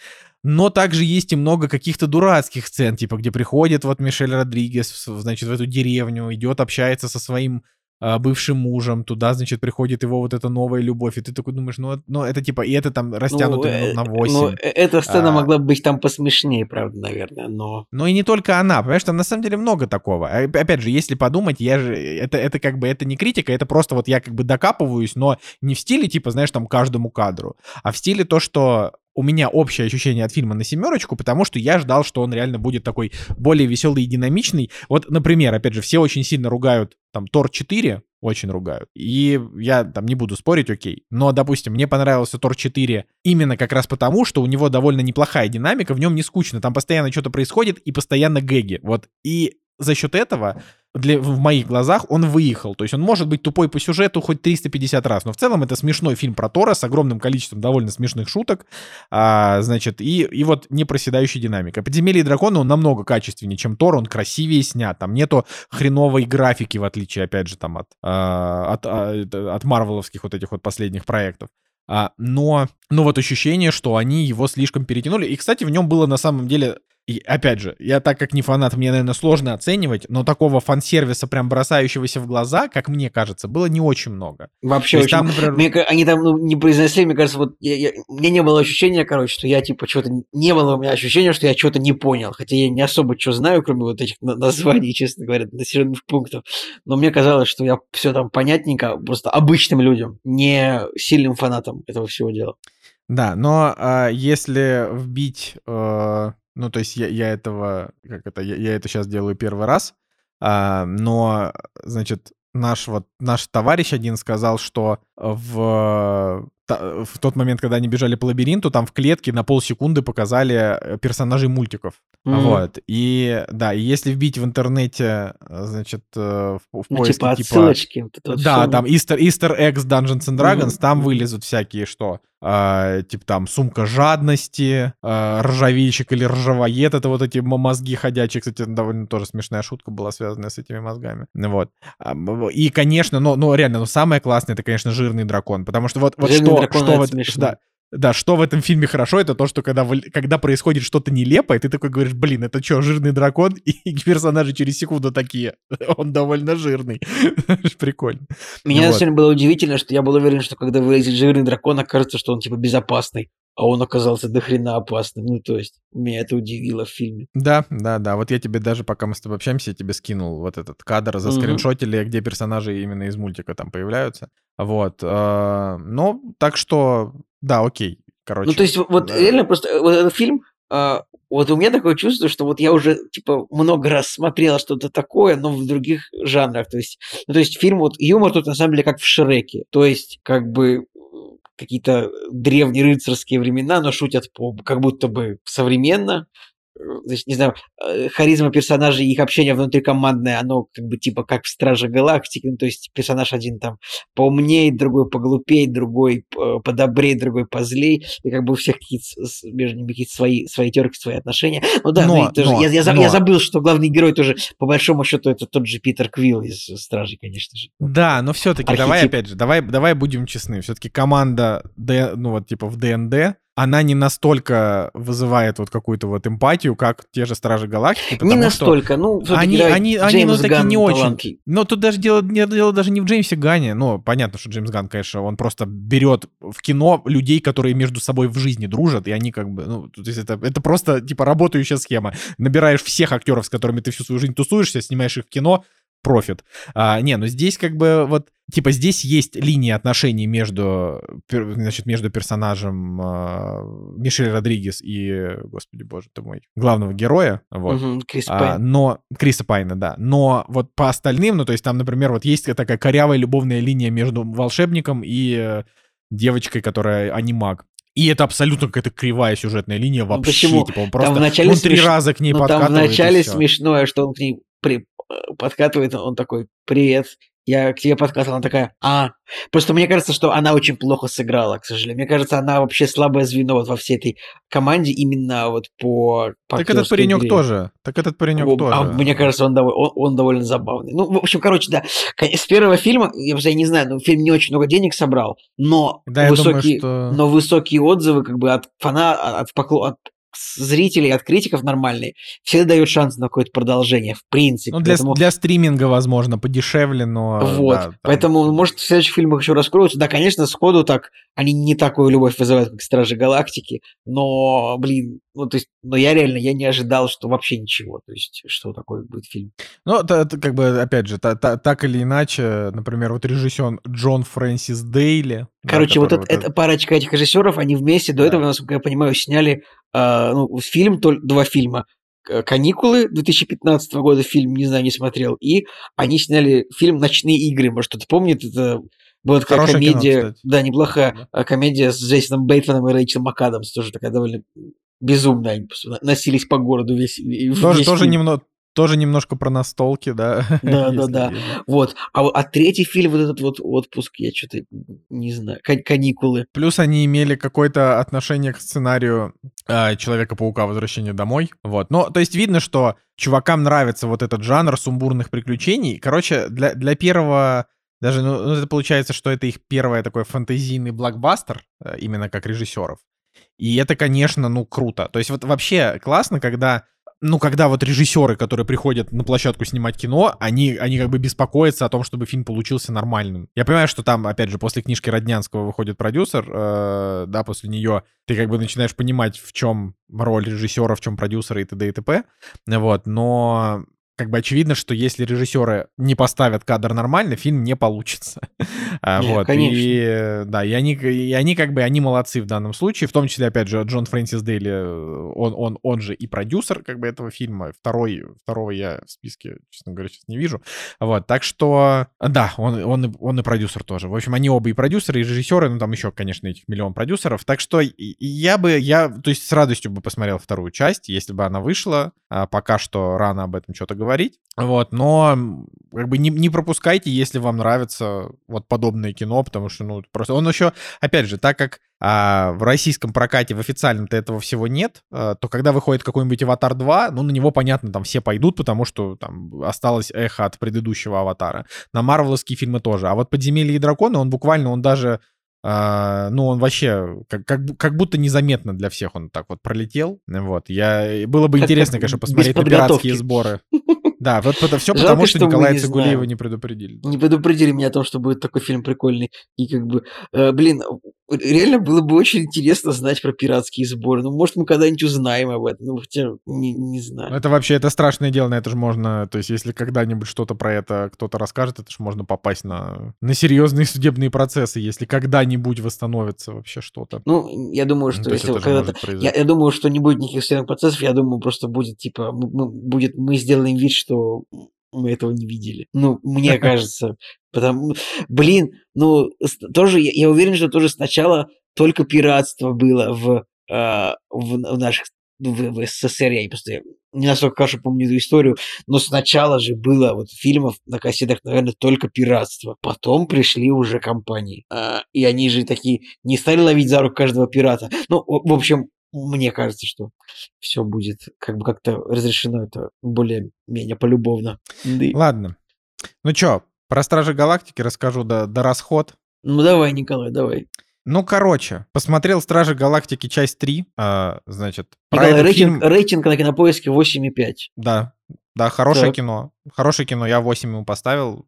Но также есть и много каких-то дурацких сцен, типа, где приходит вот Мишель Родригес, значит, в эту деревню, идет, общается со своим бывшим мужем, туда, значит, приходит его вот эта новая любовь, и ты такой думаешь, ну, это- ну это типа, и это там растянуто Ну, минут на э, 8. Ну, э, эта сцена А. могла бы быть там посмешнее, правда, наверное, но... Но и не только она, понимаешь, там на самом деле много такого. А, Опять же, если подумать, я же, это, это как бы, это не критика, это просто вот я как бы докапываюсь, но не в стиле, типа, знаешь, там каждому кадру, а в стиле то, что у меня общее ощущение от фильма на семерочку, потому что я ждал, что он реально будет такой более веселый и динамичный. Вот, например, опять же, все очень сильно ругают там Тор 4, очень ругают. И я там не буду спорить, окей. Но, допустим, мне понравился Тор 4 именно как раз потому, что у него довольно неплохая динамика, в нем не скучно, там постоянно что-то происходит и постоянно гэги. Вот. И за счет этого для, в моих глазах он выехал. То есть он может быть тупой по сюжету хоть 350 раз, но в целом это смешной фильм про Тора с огромным количеством довольно смешных шуток, а, значит, и, и вот непроседающая динамика. «Подземелье и драконы» он намного качественнее, чем Тор, он красивее снят, там нету хреновой графики, в отличие, опять же, там от, а, от, а, от марвеловских вот этих вот последних проектов. А, но, но вот ощущение, что они его слишком перетянули. И, кстати, в нем было на самом деле, и опять же, я так как не фанат, мне, наверное, сложно оценивать, но такого фан-сервиса, прям бросающегося в глаза, как мне кажется, было не очень много. Вообще очень... там, например, Мне они там ну, не произнесли, мне кажется, вот я, я- у меня не было ощущения, короче, что я типа что-то... Не было у меня ощущения, что я что-то не понял. Хотя я не особо что знаю, кроме вот этих на- названий, честно говоря, населенных пунктов. Но мне казалось, что я все там понятненько, просто обычным людям, не сильным фанатам этого всего дела. Да, но а, если вбить, э, ну то есть я, я этого, как это, я, я это сейчас делаю первый раз, а, но, значит, наш вот наш товарищ один сказал, что в в тот момент, когда они бежали по лабиринту, там в клетке на полсекунды показали э, персонажей мультиков. Mm-hmm. Вот. И да, и если вбить в интернете, э, значит, в, в ну, поиске типа, типа отсылочки, вот вот да, все. там Easter, Easter Eggs Dungeons and Dragons, mm-hmm. там вылезут всякие что? э, типа там сумка жадности, э, ржавейщик или ржавоед, это вот эти мозги ходячие, кстати, довольно тоже смешная шутка была связанная с этими мозгами, вот. И, конечно, но, но реально, но самое классное, это, конечно, жирный дракон, потому что вот, вот что, что вот, да, да, что в этом фильме хорошо, это то, что когда, когда происходит что-то нелепое, ты такой говоришь, блин, это что, жирный дракон? (laughs) И персонажи через секунду такие, (laughs) он довольно жирный. (laughs) Прикольно. Меня вот. сегодня было удивительно, что я был уверен, что когда вылезет жирный дракон, окажется, что он типа безопасный а он оказался дохрена опасным. Ну, то есть, меня это удивило в фильме. Да, да, да. Вот я тебе даже, пока мы с тобой общаемся, я тебе скинул вот этот кадр, за скриншотили, где персонажи именно из мультика там появляются. Вот. Э, ну, так что, да, окей. Короче. Ну, то есть, вот реально просто э, вот этот фильм, а, вот у меня такое чувство, что вот я уже, типа, много раз смотрел что-то такое, но в других жанрах. То есть, ну, то есть фильм, вот юмор тут на самом деле как в Шреке. То есть, как бы какие-то древние рыцарские времена, но шутят по, как будто бы современно значит, не знаю, э, харизма персонажей, их общение внутрикомандное, оно как бы типа как в Страже Галактики, ну, то есть персонаж один там поумнее, другой поглупее, другой подобрее, другой позлей, и как бы у всех какие-то между ними какие-то свои, свои терки, свои отношения. Ну да, но, ну, тоже, но, я, я, но... я забыл, что главный герой тоже, по большому счету, это тот же Питер Квилл из Стражей, конечно же. Да, но все-таки давай опять же, давай, давай будем честны, все-таки команда, ну вот типа в ДНД, она не настолько вызывает вот какую-то вот эмпатию, как те же Стражи Галактики. Не настолько, ну, они, они, они, ну, такие не очень. Но тут даже дело, дело даже не в Джеймсе Гане. Ну, понятно, что Джеймс Ган, конечно, он просто берет в кино людей, которые между собой в жизни дружат, и они как бы, ну, то есть это, это просто, типа, работающая схема. Набираешь всех актеров, с которыми ты всю свою жизнь тусуешься, снимаешь их в кино, профит. А, не, ну здесь как бы вот, типа здесь есть линия отношений между, значит, между персонажем а, Мишель Родригес и, господи боже ты мой, главного героя, вот. Угу, Крис а, но, Криса Пайна, да. Но вот по остальным, ну то есть там, например, вот есть такая корявая любовная линия между волшебником и э, девочкой, которая анимаг. И это абсолютно какая-то кривая сюжетная линия ну, вообще. Почему? Типа он просто там вначале он три смеш... раза к ней ну, подкатывает. Там вначале смешное, что он к ней при подкатывает, он такой, привет, я к тебе подкатывал, она такая, а. Просто мне кажется, что она очень плохо сыграла, к сожалению. Мне кажется, она вообще слабое звено вот во всей этой команде именно вот по... по так этот паренек игре. тоже. Так этот паренек О, тоже. А мне кажется, он, довольно, он, он довольно забавный. Ну, в общем, короче, да. С первого фильма, я уже не знаю, ну, фильм не очень много денег собрал, но, да, высокие, думаю, что... но высокие отзывы как бы от фана, от, от зрителей, от критиков нормальные, всегда дают шанс на какое-то продолжение, в принципе. Ну, для, поэтому... для стриминга, возможно, подешевле, но... Вот, да, там... поэтому, может, в следующих фильмах еще раскроются. Да, конечно, сходу так, они не такую любовь вызывают, как Стражи Галактики, но, блин, ну, то есть, но я реально, я не ожидал, что вообще ничего, то есть, что такое будет фильм. Ну, это, это как бы, опять же, та, та, так или иначе, например, вот режиссер Джон Фрэнсис Дейли. Короче, да, вот, вот эта парочка этих режиссеров, они вместе до да. этого, насколько я понимаю, сняли э, ну, фильм, то, два фильма. «Каникулы» 2015 года фильм, не знаю, не смотрел, и они сняли фильм «Ночные игры», может, кто-то помнит, это была такая Хорошая комедия, кино, да, неплохая да. Комедия с Джейсоном Бейтманом и Рэйчел МакАдамс, тоже такая довольно безумная, они носились по городу весь, тоже, весь тоже немного тоже немножко про настолки, да? (laughs) Да, да, да. Вот. А, а третий фильм, вот этот вот отпуск, я что-то не знаю, каникулы. Плюс они имели какое-то отношение к сценарию э, Человека-паука «Возвращение домой». Вот. Но, то есть видно, что чувакам нравится вот этот жанр сумбурных приключений. Короче, для, для первого... Даже, ну, ну это получается, что это их первый такой фантазийный блокбастер, э, именно как режиссеров. И это, конечно, ну, круто. То есть вот вообще классно, когда ну, когда вот режиссеры, которые приходят на площадку снимать кино, они, они как бы беспокоятся о том, чтобы фильм получился нормальным. Я понимаю, что там, опять же, после книжки Роднянского выходит продюсер, э, да, после нее ты как бы начинаешь понимать, в чем роль режиссера, в чем продюсера и т.д. и т.п. Вот, но как бы очевидно, что если режиссеры не поставят кадр нормально, фильм не получится. (laughs) А, Не, вот. конечно. И, да, и они, и они как бы, они молодцы в данном случае, в том числе, опять же, Джон Фрэнсис Дейли, э, он, он, он же и продюсер как бы этого фильма, второй, второго я в списке, честно говоря, сейчас не вижу. Вот, так что, да, он, он, он и продюсер тоже. В общем, они оба и продюсеры, и режиссеры, ну там еще, конечно, этих миллион продюсеров. Так что я бы, я, то есть с радостью бы посмотрел вторую часть, если бы она вышла. А, Пока что рано об этом что-то говорить. Вот, но как бы не, не пропускайте, если вам нравится вот подобное кино, потому что, ну, просто он еще, опять же, так как а, в российском прокате в официальном-то этого всего нет, а, то когда выходит какой-нибудь «Аватар 2», ну, на него, понятно, там все пойдут, потому что там осталось эхо от предыдущего «Аватара». На марвеловские фильмы тоже. А вот «Подземелье и драконы», он буквально, он даже а, ну, он вообще как, как, как будто незаметно для всех он так вот пролетел. Вот. Я, было бы Как- интересно, конечно, посмотреть на пиратские сборы. (laughs) Да, вот это все Жалко, потому, что что Николая не знаем. не предупредили. Не предупредили меня о том, что будет такой фильм прикольный. И как бы, э, блин, реально было бы очень интересно знать про пиратские сборы. Ну, может, мы когда-нибудь узнаем об этом. Ну, хотя, не, не Ну, знаю. Это вообще, это страшное дело, на это же можно, то есть если когда-нибудь что-то про это кто-то расскажет, это же можно попасть на, на серьезные судебные процессы, если когда-нибудь восстановится вообще что-то. Ну, я думаю, Ну, что то есть если когда-то... Я, я думаю, что не будет никаких судебных процессов, я думаю, просто будет, типа, мы, мы- будет, мы сделаем вид, что мы этого не видели. Ну, мне (laughs) кажется. Потому, блин, ну, тоже, я, я уверен, что тоже сначала только пиратство было в, а, в, в наших в, в СССР, я просто не настолько хорошо помню эту историю, но сначала же было вот фильмов на кассетах, наверное, только пиратство. Потом пришли уже компании. А, и они же такие не стали ловить за руку каждого пирата. Ну, в общем, мне кажется, что все будет как бы как-то разрешено это более-менее полюбовно. Да Ладно. Ну чё, про Стражи Галактики расскажу до, до расход. Ну давай, Николай, давай. Ну, короче, посмотрел Стражи Галактики часть 3, а, значит, про этот рейтинг, фильм- рейтинг на кинопоиске 8,5. Да, да, хорошее Так. кино. Хорошее кино, я 8 ему поставил.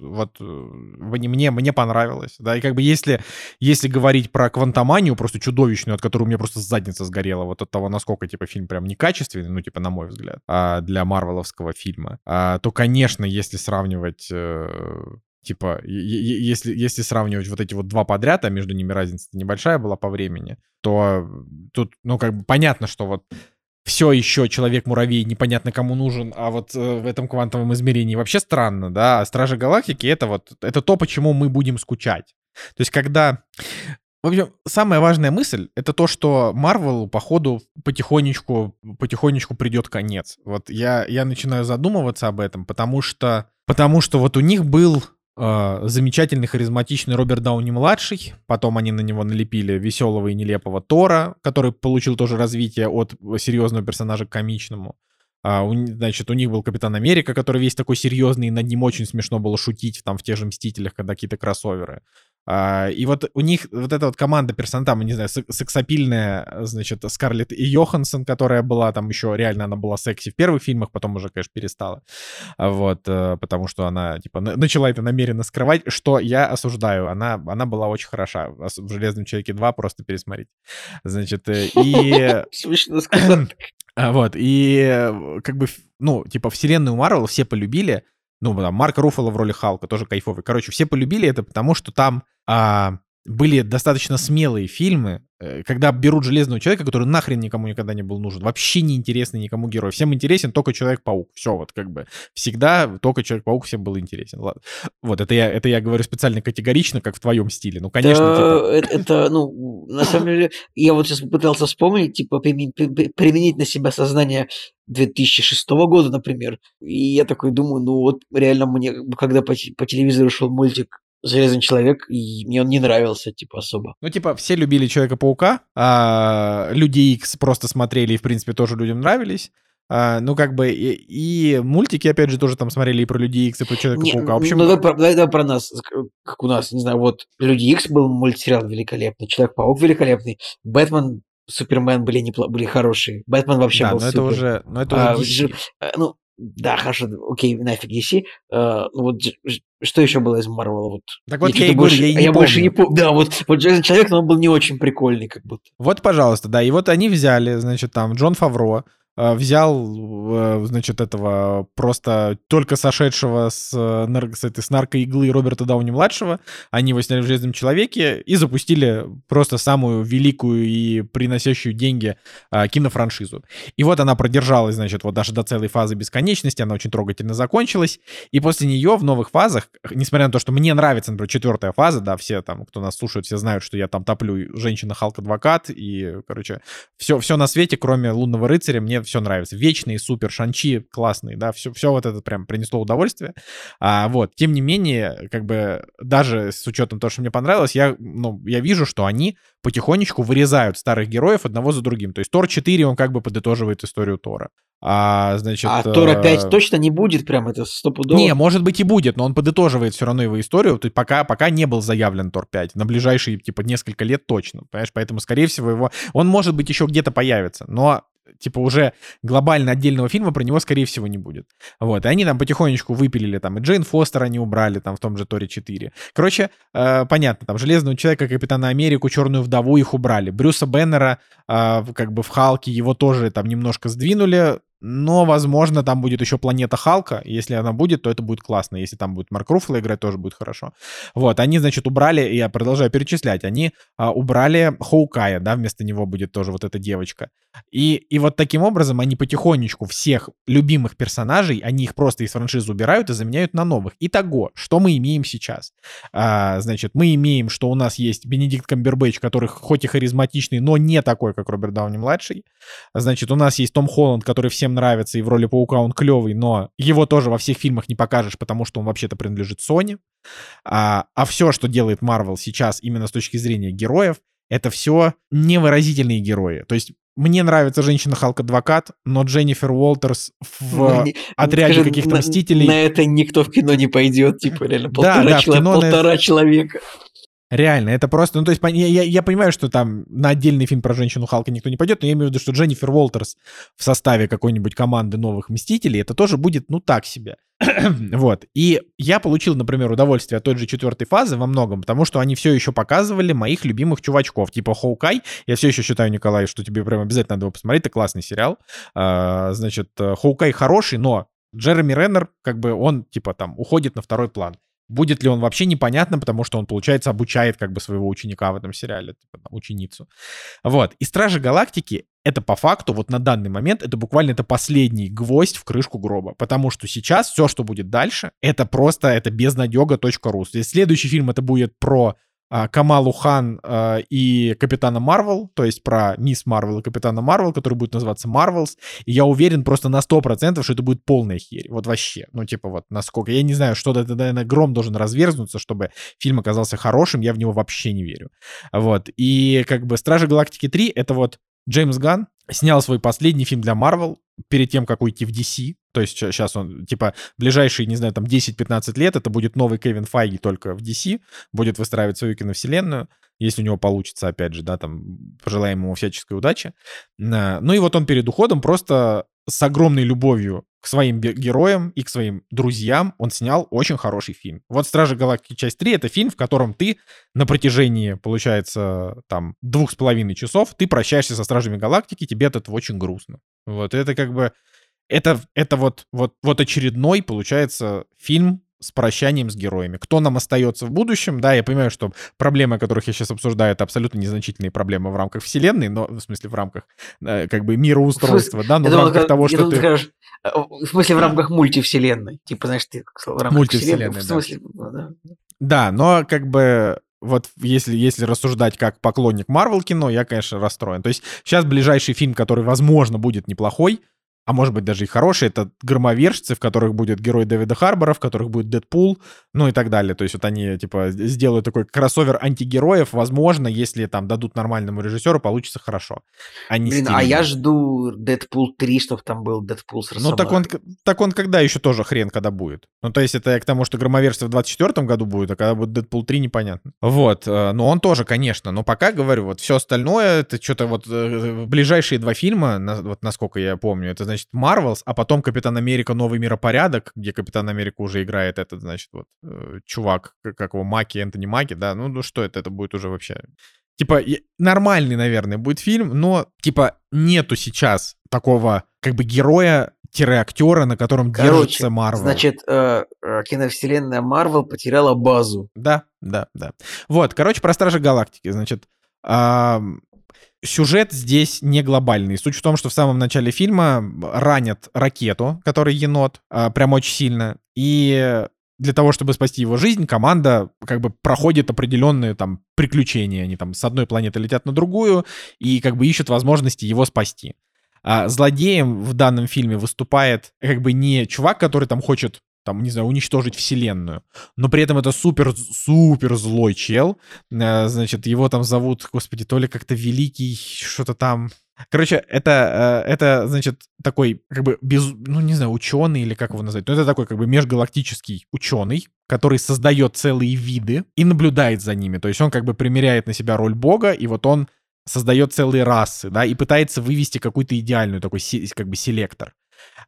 Вот э, мне, мне, мне понравилось. Да, и как бы если, если говорить про квантоманию, просто чудовищную, от которой у меня просто задница сгорела, вот от того, насколько, типа, фильм прям некачественный, ну, типа, на мой взгляд, а, для марвеловского фильма, а, то, конечно, если сравнивать э, типа, если, если сравнивать вот эти вот два подряд, а между ними разница небольшая была по времени, то тут, ну, как бы понятно, что вот все еще Человек-муравей непонятно кому нужен, а вот э, в этом квантовом измерении вообще странно, да, а Стражи Галактики это вот, это то, почему мы будем скучать. То есть когда... В общем, самая важная мысль — это то, что Марвел, походу, потихонечку, потихонечку придет конец. Вот я, я начинаю задумываться об этом, потому что, потому что вот у них был замечательный, харизматичный Роберт Дауни-младший, потом они на него налепили веселого и нелепого Тора, который получил тоже развитие от серьезного персонажа к комичному. А, у значит, у них был Капитан Америка, который весь такой серьезный, и над ним очень смешно было шутить там в тех же Мстителях, когда какие-то кроссоверы. А, и вот у них вот эта вот команда персон, там, не знаю, сек- сексапильная, значит, Скарлетт и Йоханссон, которая была там еще, реально она была секси в первых фильмах, потом уже, конечно, перестала. Вот, э, потому что она, типа, на- начала это намеренно скрывать, что я осуждаю. Она, она была очень хороша. В «Железном человеке 2» просто пересмотреть. Значит, э, и... (laughs) Смешно сказать. А, Вот, и э, как бы, ну, типа, вселенную Марвел все полюбили. Ну, там, Марк Руффало в роли Халка тоже кайфовый. Короче, все полюбили это, потому что там а, были достаточно смелые фильмы, э, когда берут Железного Человека, который нахрен никому никогда не был нужен. Вообще не интересный никому герой. Всем интересен только Человек-паук. Все, вот как бы. Всегда только Человек-паук всем был интересен. Ладно. Вот, это я, это я говорю специально категорично, как в твоем стиле. Ну, конечно, Да, типа... это, это, ну, на самом деле, я вот сейчас попытался вспомнить, типа, примен- при- при- применить на себя сознание 2006 года, например. И я такой думаю, ну вот реально мне, когда по, по телевизору шел мультик Железный человек, и мне он не нравился, типа, особо. Ну, типа, все любили Человека-паука, а Люди Икс просто смотрели и, в принципе, тоже людям нравились. А, ну, как бы, и, и мультики, опять же, тоже там смотрели и про Людей Икс, и про Не, Человека-паука. В общем, ну, давай, про, давай- давай про нас, как у нас, не знаю, вот Люди Икс был мультсериал великолепный, Человек-паук великолепный, Бэтмен, Супермен были, непло- были хорошие, Бэтмен вообще да, был но это супер. уже, но это А, уже же- э, ну, да, хорошо, окей, нафиг DC. Э, ну вот что еще было из Марвела? Вот, Так вот я, и говорю, больше, я и а не я больше не помню. помню. Да, вот, вот Железный человек, но он был не очень прикольный, как будто. Вот, пожалуйста, да, и вот они взяли, значит, там Джон Фавро, взял, э, значит, этого просто только сошедшего с, э, с этой с наркоиглы Роберта Дауни-младшего, они его сняли в «Железном человеке» и запустили просто самую великую и приносящую деньги э, кинофраншизу. И вот она продержалась, значит, вот даже до целой фазы бесконечности, она очень трогательно закончилась, и после нее в новых фазах, несмотря на то, что мне нравится, например, четвертая фаза, да, все там, кто нас слушает, все знают, что я там топлю женщина-халк-адвокат, и, короче, все, все на свете, кроме Лунного рыцаря, мне все нравится. Вечные, супер, шанчи классные, да, все, все вот это прям принесло удовольствие. А, вот, тем не менее, как бы, даже с учетом того, что мне понравилось, я, ну, я вижу, что они потихонечку вырезают старых героев одного за другим. То есть Тор 4, он как бы подытоживает историю Тора. А, значит... А Тор опять э, точно не будет, прям это стопудово. Не, может быть и будет, но он подытоживает все равно его историю. То есть пока, пока не был заявлен Тор 5. На ближайшие, типа, несколько лет точно. Понимаешь? Поэтому, скорее всего, его... Он, может быть, еще где-то появится. Но типа уже глобально отдельного фильма про него, скорее всего, не будет. Вот, и они там потихонечку выпилили, там, и Джейн Фостер они убрали, там, в том же Торе 4. Короче, э, понятно, там, Железного Человека, Капитана Америку, Черную Вдову их убрали. Брюса Беннера, э, как бы в Халке, его тоже там немножко сдвинули, но, возможно, там будет еще планета Халка. Если она будет, то это будет классно. Если там будет Марк Руффало играть, тоже будет хорошо. Вот, они, значит, убрали, я продолжаю перечислять, они а, убрали Хоукая, да, вместо него будет тоже вот эта девочка. И, и вот таким образом они потихонечку всех любимых персонажей, они их просто из франшизы убирают и заменяют на новых. Итого, что мы имеем сейчас? А, значит, мы имеем, что у нас есть Бенедикт Камбербэтч, который хоть и харизматичный, но не такой, как Роберт Дауни-младший. Значит, у нас есть Том Холланд, который всем нравится, и в роли Паука он клевый, но его тоже во всех фильмах не покажешь, потому что он вообще-то принадлежит Sony. А, а все, что делает Marvel сейчас именно с точки зрения героев, это все невыразительные герои. То есть мне нравится женщина Халк Адвокат, но Дженнифер Уолтерс в Ну, не- отряде каких-то мстителей. На это никто в кино не пойдет, типа реально Да, полтора, да, в чело- кино на это- полтора человека. Реально, это просто, ну то есть я, я- я понимаю, что там на отдельный фильм про женщину Халка никто не пойдет, но я имею в виду, что Дженнифер Уолтерс в составе какой-нибудь команды новых Мстителей, это тоже будет, ну так себе. (clears throat) вот. И я получил, например, удовольствие от той же четвертой фазы во многом, потому что они все еще показывали моих любимых чувачков, типа Хоукай. Я все еще считаю, Николай, что тебе прям обязательно надо его посмотреть, это классный сериал. А, значит, Hawkeye хороший, но Джереми Реннер, как бы он, типа, там, уходит на второй план. Будет ли он вообще непонятно, потому что он, получается, обучает как бы своего ученика в этом сериале, типа, там, ученицу. Вот. И Стражи Галактики это по факту, вот на данный момент, это буквально это последний гвоздь в крышку гроба. Потому что сейчас все, что будет дальше, это просто, это безнадега.ру. То есть следующий фильм это будет про Камалу Хан а, и Капитана Марвел, то есть про Мисс Марвел и Капитана Марвел, который будет называться Marvels. И я уверен просто на 100%, что это будет полная херь. Вот вообще. Ну, типа вот насколько... Я не знаю, что это, наверное, гром должен разверзнуться, чтобы фильм оказался хорошим. Я в него вообще не верю. Вот. И как бы Стражи Галактики 3 это вот Джеймс Ганн снял свой последний фильм для Марвел перед тем, как уйти в DC. То есть сейчас он, типа, ближайшие, не знаю, там 10-15 лет это будет новый Кевин Файги только в DC, будет выстраивать свою киновселенную, если у него получится, опять же, да, там, пожелаем ему всяческой удачи. Ну и вот он перед уходом просто с огромной любовью к своим ге- героям и к своим друзьям он снял очень хороший фильм. Вот «Стражи Галактики. Часть 3» — это фильм, в котором ты на протяжении, получается, там, двух с половиной часов ты прощаешься со Стражами Галактики, тебе от этого очень грустно. Вот это как бы... Это, это вот, вот, вот очередной, получается, фильм с прощанием с героями. Кто нам остается в будущем? Да, я понимаю, что проблемы, о которых я сейчас обсуждаю, это абсолютно незначительные проблемы в рамках вселенной, но в смысле в рамках э, как бы мироустройства, да, но Я в думал, рамках как- того, я что думал, ты... скажешь, э, в смысле в рамках мультивселенной. Типа, знаешь, ты в рамках Мультивселенной, вселенной. В да. смысле, ну, да. Да, но как бы вот если, если рассуждать как поклонник Марвел кино, я, конечно, расстроен. То есть сейчас ближайший фильм, который, возможно, будет неплохой, а может быть даже и хороший, это «Громовержцы», в которых будет герой Дэвида Харбора, в которых будет Дэдпул, ну и так далее. То есть вот они, типа, сделают такой кроссовер антигероев. Возможно, если там дадут нормальному режиссеру, получится хорошо. А Блин, а я жду Дэдпул 3, чтобы там был Дэдпул с Ну, так он, так он когда еще тоже хрен, когда будет. Ну, то есть это я к тому, что громоверство в 24 году будет, а когда будет Дэдпул 3, непонятно. Вот, э, ну он тоже, конечно, но пока, говорю, вот все остальное, это что-то вот э, ближайшие два фильма, вот насколько я помню, это, значит, Марвелс, а потом Капитан Америка Новый миропорядок, где Капитан Америка уже играет этот, значит, вот, э, чувак, как его, Маки, Энтони Маки, да, ну, ну что это, это будет уже вообще... Типа, нормальный, наверное, будет фильм, но, типа, нету сейчас такого как бы героя-актера, на котором Короче, держится Марвел. Значит, э, э, киновселенная Марвел потеряла базу. Да, да, да. Вот, короче, про Стражи Галактики. Значит, ам, сюжет здесь не глобальный. Суть в том, что в самом начале фильма ранят ракету, который енот, а, прям очень сильно. И для того, чтобы спасти его жизнь, команда как бы проходит определенные там приключения. Они там с одной планеты летят на другую и как бы ищут возможности его спасти. А злодеем в данном фильме выступает как бы не чувак, который там хочет там, не знаю, уничтожить вселенную. Но при этом это супер-супер злой чел. Э, Значит, его там зовут, господи, то ли как-то Великий, что-то там. Короче, это, э, это, значит, такой, как бы, без, ну, не знаю, ученый или как его назвать, но это такой, как бы, межгалактический ученый, который создает целые виды и наблюдает за ними. То есть он, как бы, примеряет на себя роль бога, и вот он создает целые расы, да, и пытается вывести какую-то идеальную такой, как бы, селектор.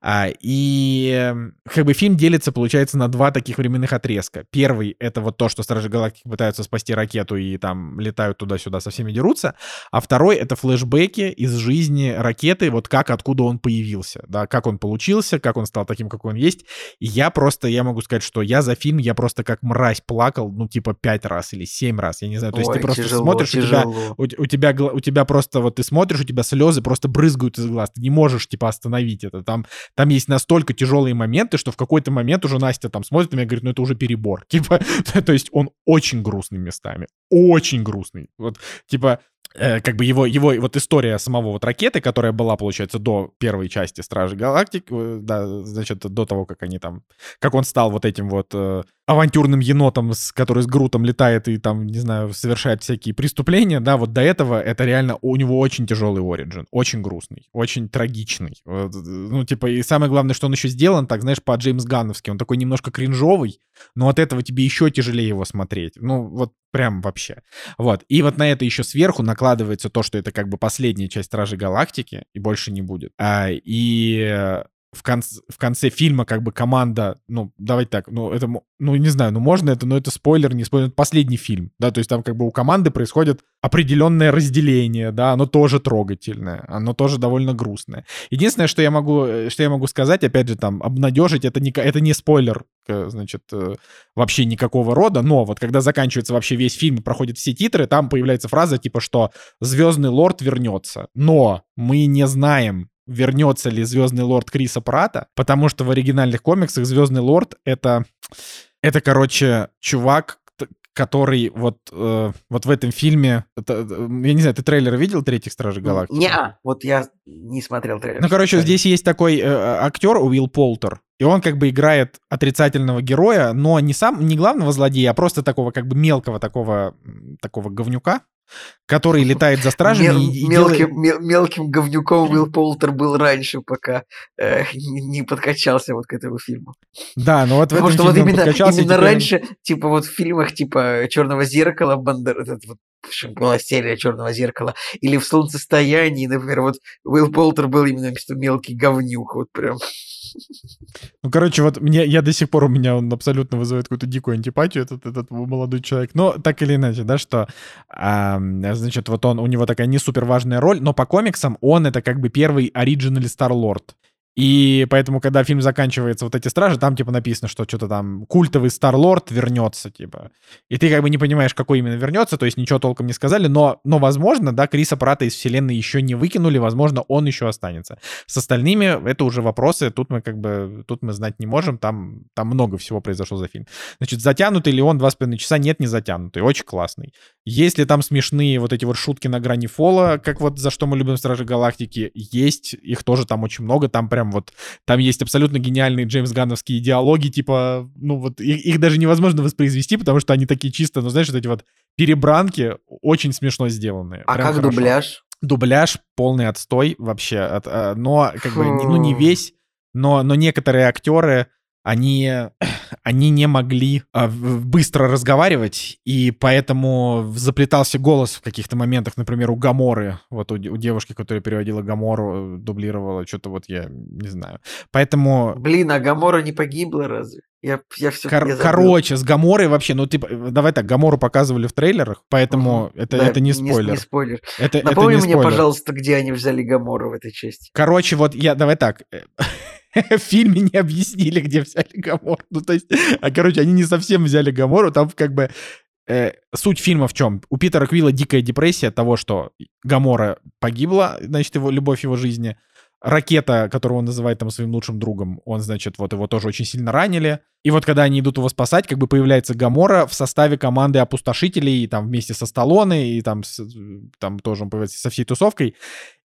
А, и эм, как бы фильм делится, получается, на два таких временных отрезка. Первый — это вот то, что Стражи Галактики пытаются спасти ракету и там летают туда-сюда, со всеми дерутся. А второй — это флешбеки из жизни ракеты, вот как, откуда он появился, да, как он получился, как он стал таким, какой он есть. И я просто, я могу сказать, что я за фильм, я просто как мразь плакал, ну, типа, пять раз или семь раз, я не знаю. То есть Ой, ты просто тяжело, смотришь, у тебя тяжело. у, у тебя, у тебя просто вот ты смотришь, у тебя слезы просто брызгают из глаз, ты не можешь типа остановить это. Там, там есть настолько тяжелые моменты, что в какой-то момент уже Настя там смотрит на меня и говорит, ну это уже перебор. (laughs) Типа, то есть он очень грустный местами, очень грустный. Вот, типа, э, как бы его, его вот история самого вот ракеты, которая была, получается, до первой части Стражи Галактик, э, да, значит, до того, как они там, как он стал вот этим вот э, авантюрным енотом, с, который с Грутом летает и там, не знаю, совершает всякие преступления, да, вот до этого это реально у него очень тяжелый оригин, очень грустный, очень трагичный. Ну, типа, и самое главное, что он еще сделан, так, знаешь, по Джеймс Ганновски, он такой немножко кринжовый, но от этого тебе еще тяжелее его смотреть. Ну, вот прям вообще. Вот. И вот на это еще сверху накладывается то, что это как бы последняя часть Стражи Галактики, и больше не будет. А, и в конце, в конце фильма как бы команда, ну, давайте так, ну, это, ну, не знаю, ну, можно это, но это спойлер, не спойлер, это последний фильм, да, то есть там как бы у команды происходит определенное разделение, да, оно тоже трогательное, оно тоже довольно грустное. Единственное, что я могу, э, что я могу сказать, опять же, там, обнадежить, это не, это не спойлер, э, значит, э, вообще никакого рода, но вот когда заканчивается вообще весь фильм и проходят все титры, там появляется фраза типа, что Звездный лорд вернется, но мы не знаем, вернется ли Звездный лорд Криса Прата, потому что в оригинальных комиксах Звездный лорд это, это, короче, чувак, который вот, э, вот в этом фильме, это, э, я не знаю, ты трейлер видел третьих Стражей Галактики? Не, вот я не смотрел трейлер. Ну, короче, здесь есть такой э, актер Уилл Полтер, и он как бы играет отрицательного героя, но не сам, не главного злодея, а просто такого как бы мелкого такого, такого говнюка, который летает за стражами Мел- и, и мелким, делает- мел- мелким говнюком Уилл Полтер был раньше, пока э, не, не подкачался вот к этому фильму. Да, но вот в Потому этом что вот именно, подкачался, именно теперь раньше, типа вот в фильмах типа Черного зеркала, Бандер, этот вот в была серия Черного зеркала, или в Солнцестоянии, например, вот Уилл Полтер был именно что мелкий говнюк, вот прям. Ну, короче, вот мне, я до сих пор, у меня он абсолютно вызывает какую-то дикую антипатию, этот, этот молодой человек. Но так или иначе, да, что, ам, значит, вот он, у него такая не супер важная роль, но по комиксам он это как бы первый оригинальный Стар-Лорд. И поэтому, когда фильм заканчивается, вот эти стражи, там типа написано, что что-то там культовый Стар-Лорд вернется, типа. И ты как бы не понимаешь, какой именно вернется, то есть ничего толком не сказали, но, но возможно, да, Криса Прата из вселенной еще не выкинули, возможно, он еще останется. С остальными это уже вопросы, тут мы как бы, тут мы знать не можем, там, там много всего произошло за фильм. Значит, затянутый ли он два с половиной часа? Нет, не затянутый, очень классный. Есть ли там смешные вот эти вот шутки на грани фола, как вот за что мы любим Стражи Галактики? Есть, их тоже там очень много, там прям вот, там есть абсолютно гениальные Джеймс Ганновские диалоги, типа, ну вот, их, их даже невозможно воспроизвести, потому что они такие чисто, ну знаешь, вот эти вот перебранки очень смешно сделанные. А Прям как хорошо. дубляж? Дубляж полный отстой вообще, от- а, но как бы, не- ну не Фу. весь, но, но некоторые актеры, они, они не могли а, быстро разговаривать, и поэтому заплетался голос в каких-то моментах, например, у Гаморы, вот у, у девушки, которая переводила Гамору, э, дублировала, что-то вот я не знаю. Поэтому Блин, а Гамора не погибла разве? Я, я все Кор- короче, с Гаморой вообще, ну ты, давай так, Гамору показывали в трейлерах, поэтому это, это не спойлер. Не, спойлер. Это, Напомни это не мне, спойлер. пожалуйста, где они взяли Гамору в этой части. Короче, вот я, давай так, (laughs) в фильме не объяснили, где взяли Гамору. Ну, то есть, а, короче, они не совсем взяли Гамору, там как бы э, суть фильма в чем? У Питера Квилла дикая депрессия от того, что Гамора погибла, значит, его любовь его жизни. Ракета, которую он называет там своим лучшим другом, он, значит, вот его тоже очень сильно ранили. И вот когда они идут его спасать, как бы появляется Гамора в составе команды опустошителей, там вместе со Сталлоне, и там, с- там тоже он появляется со всей тусовкой.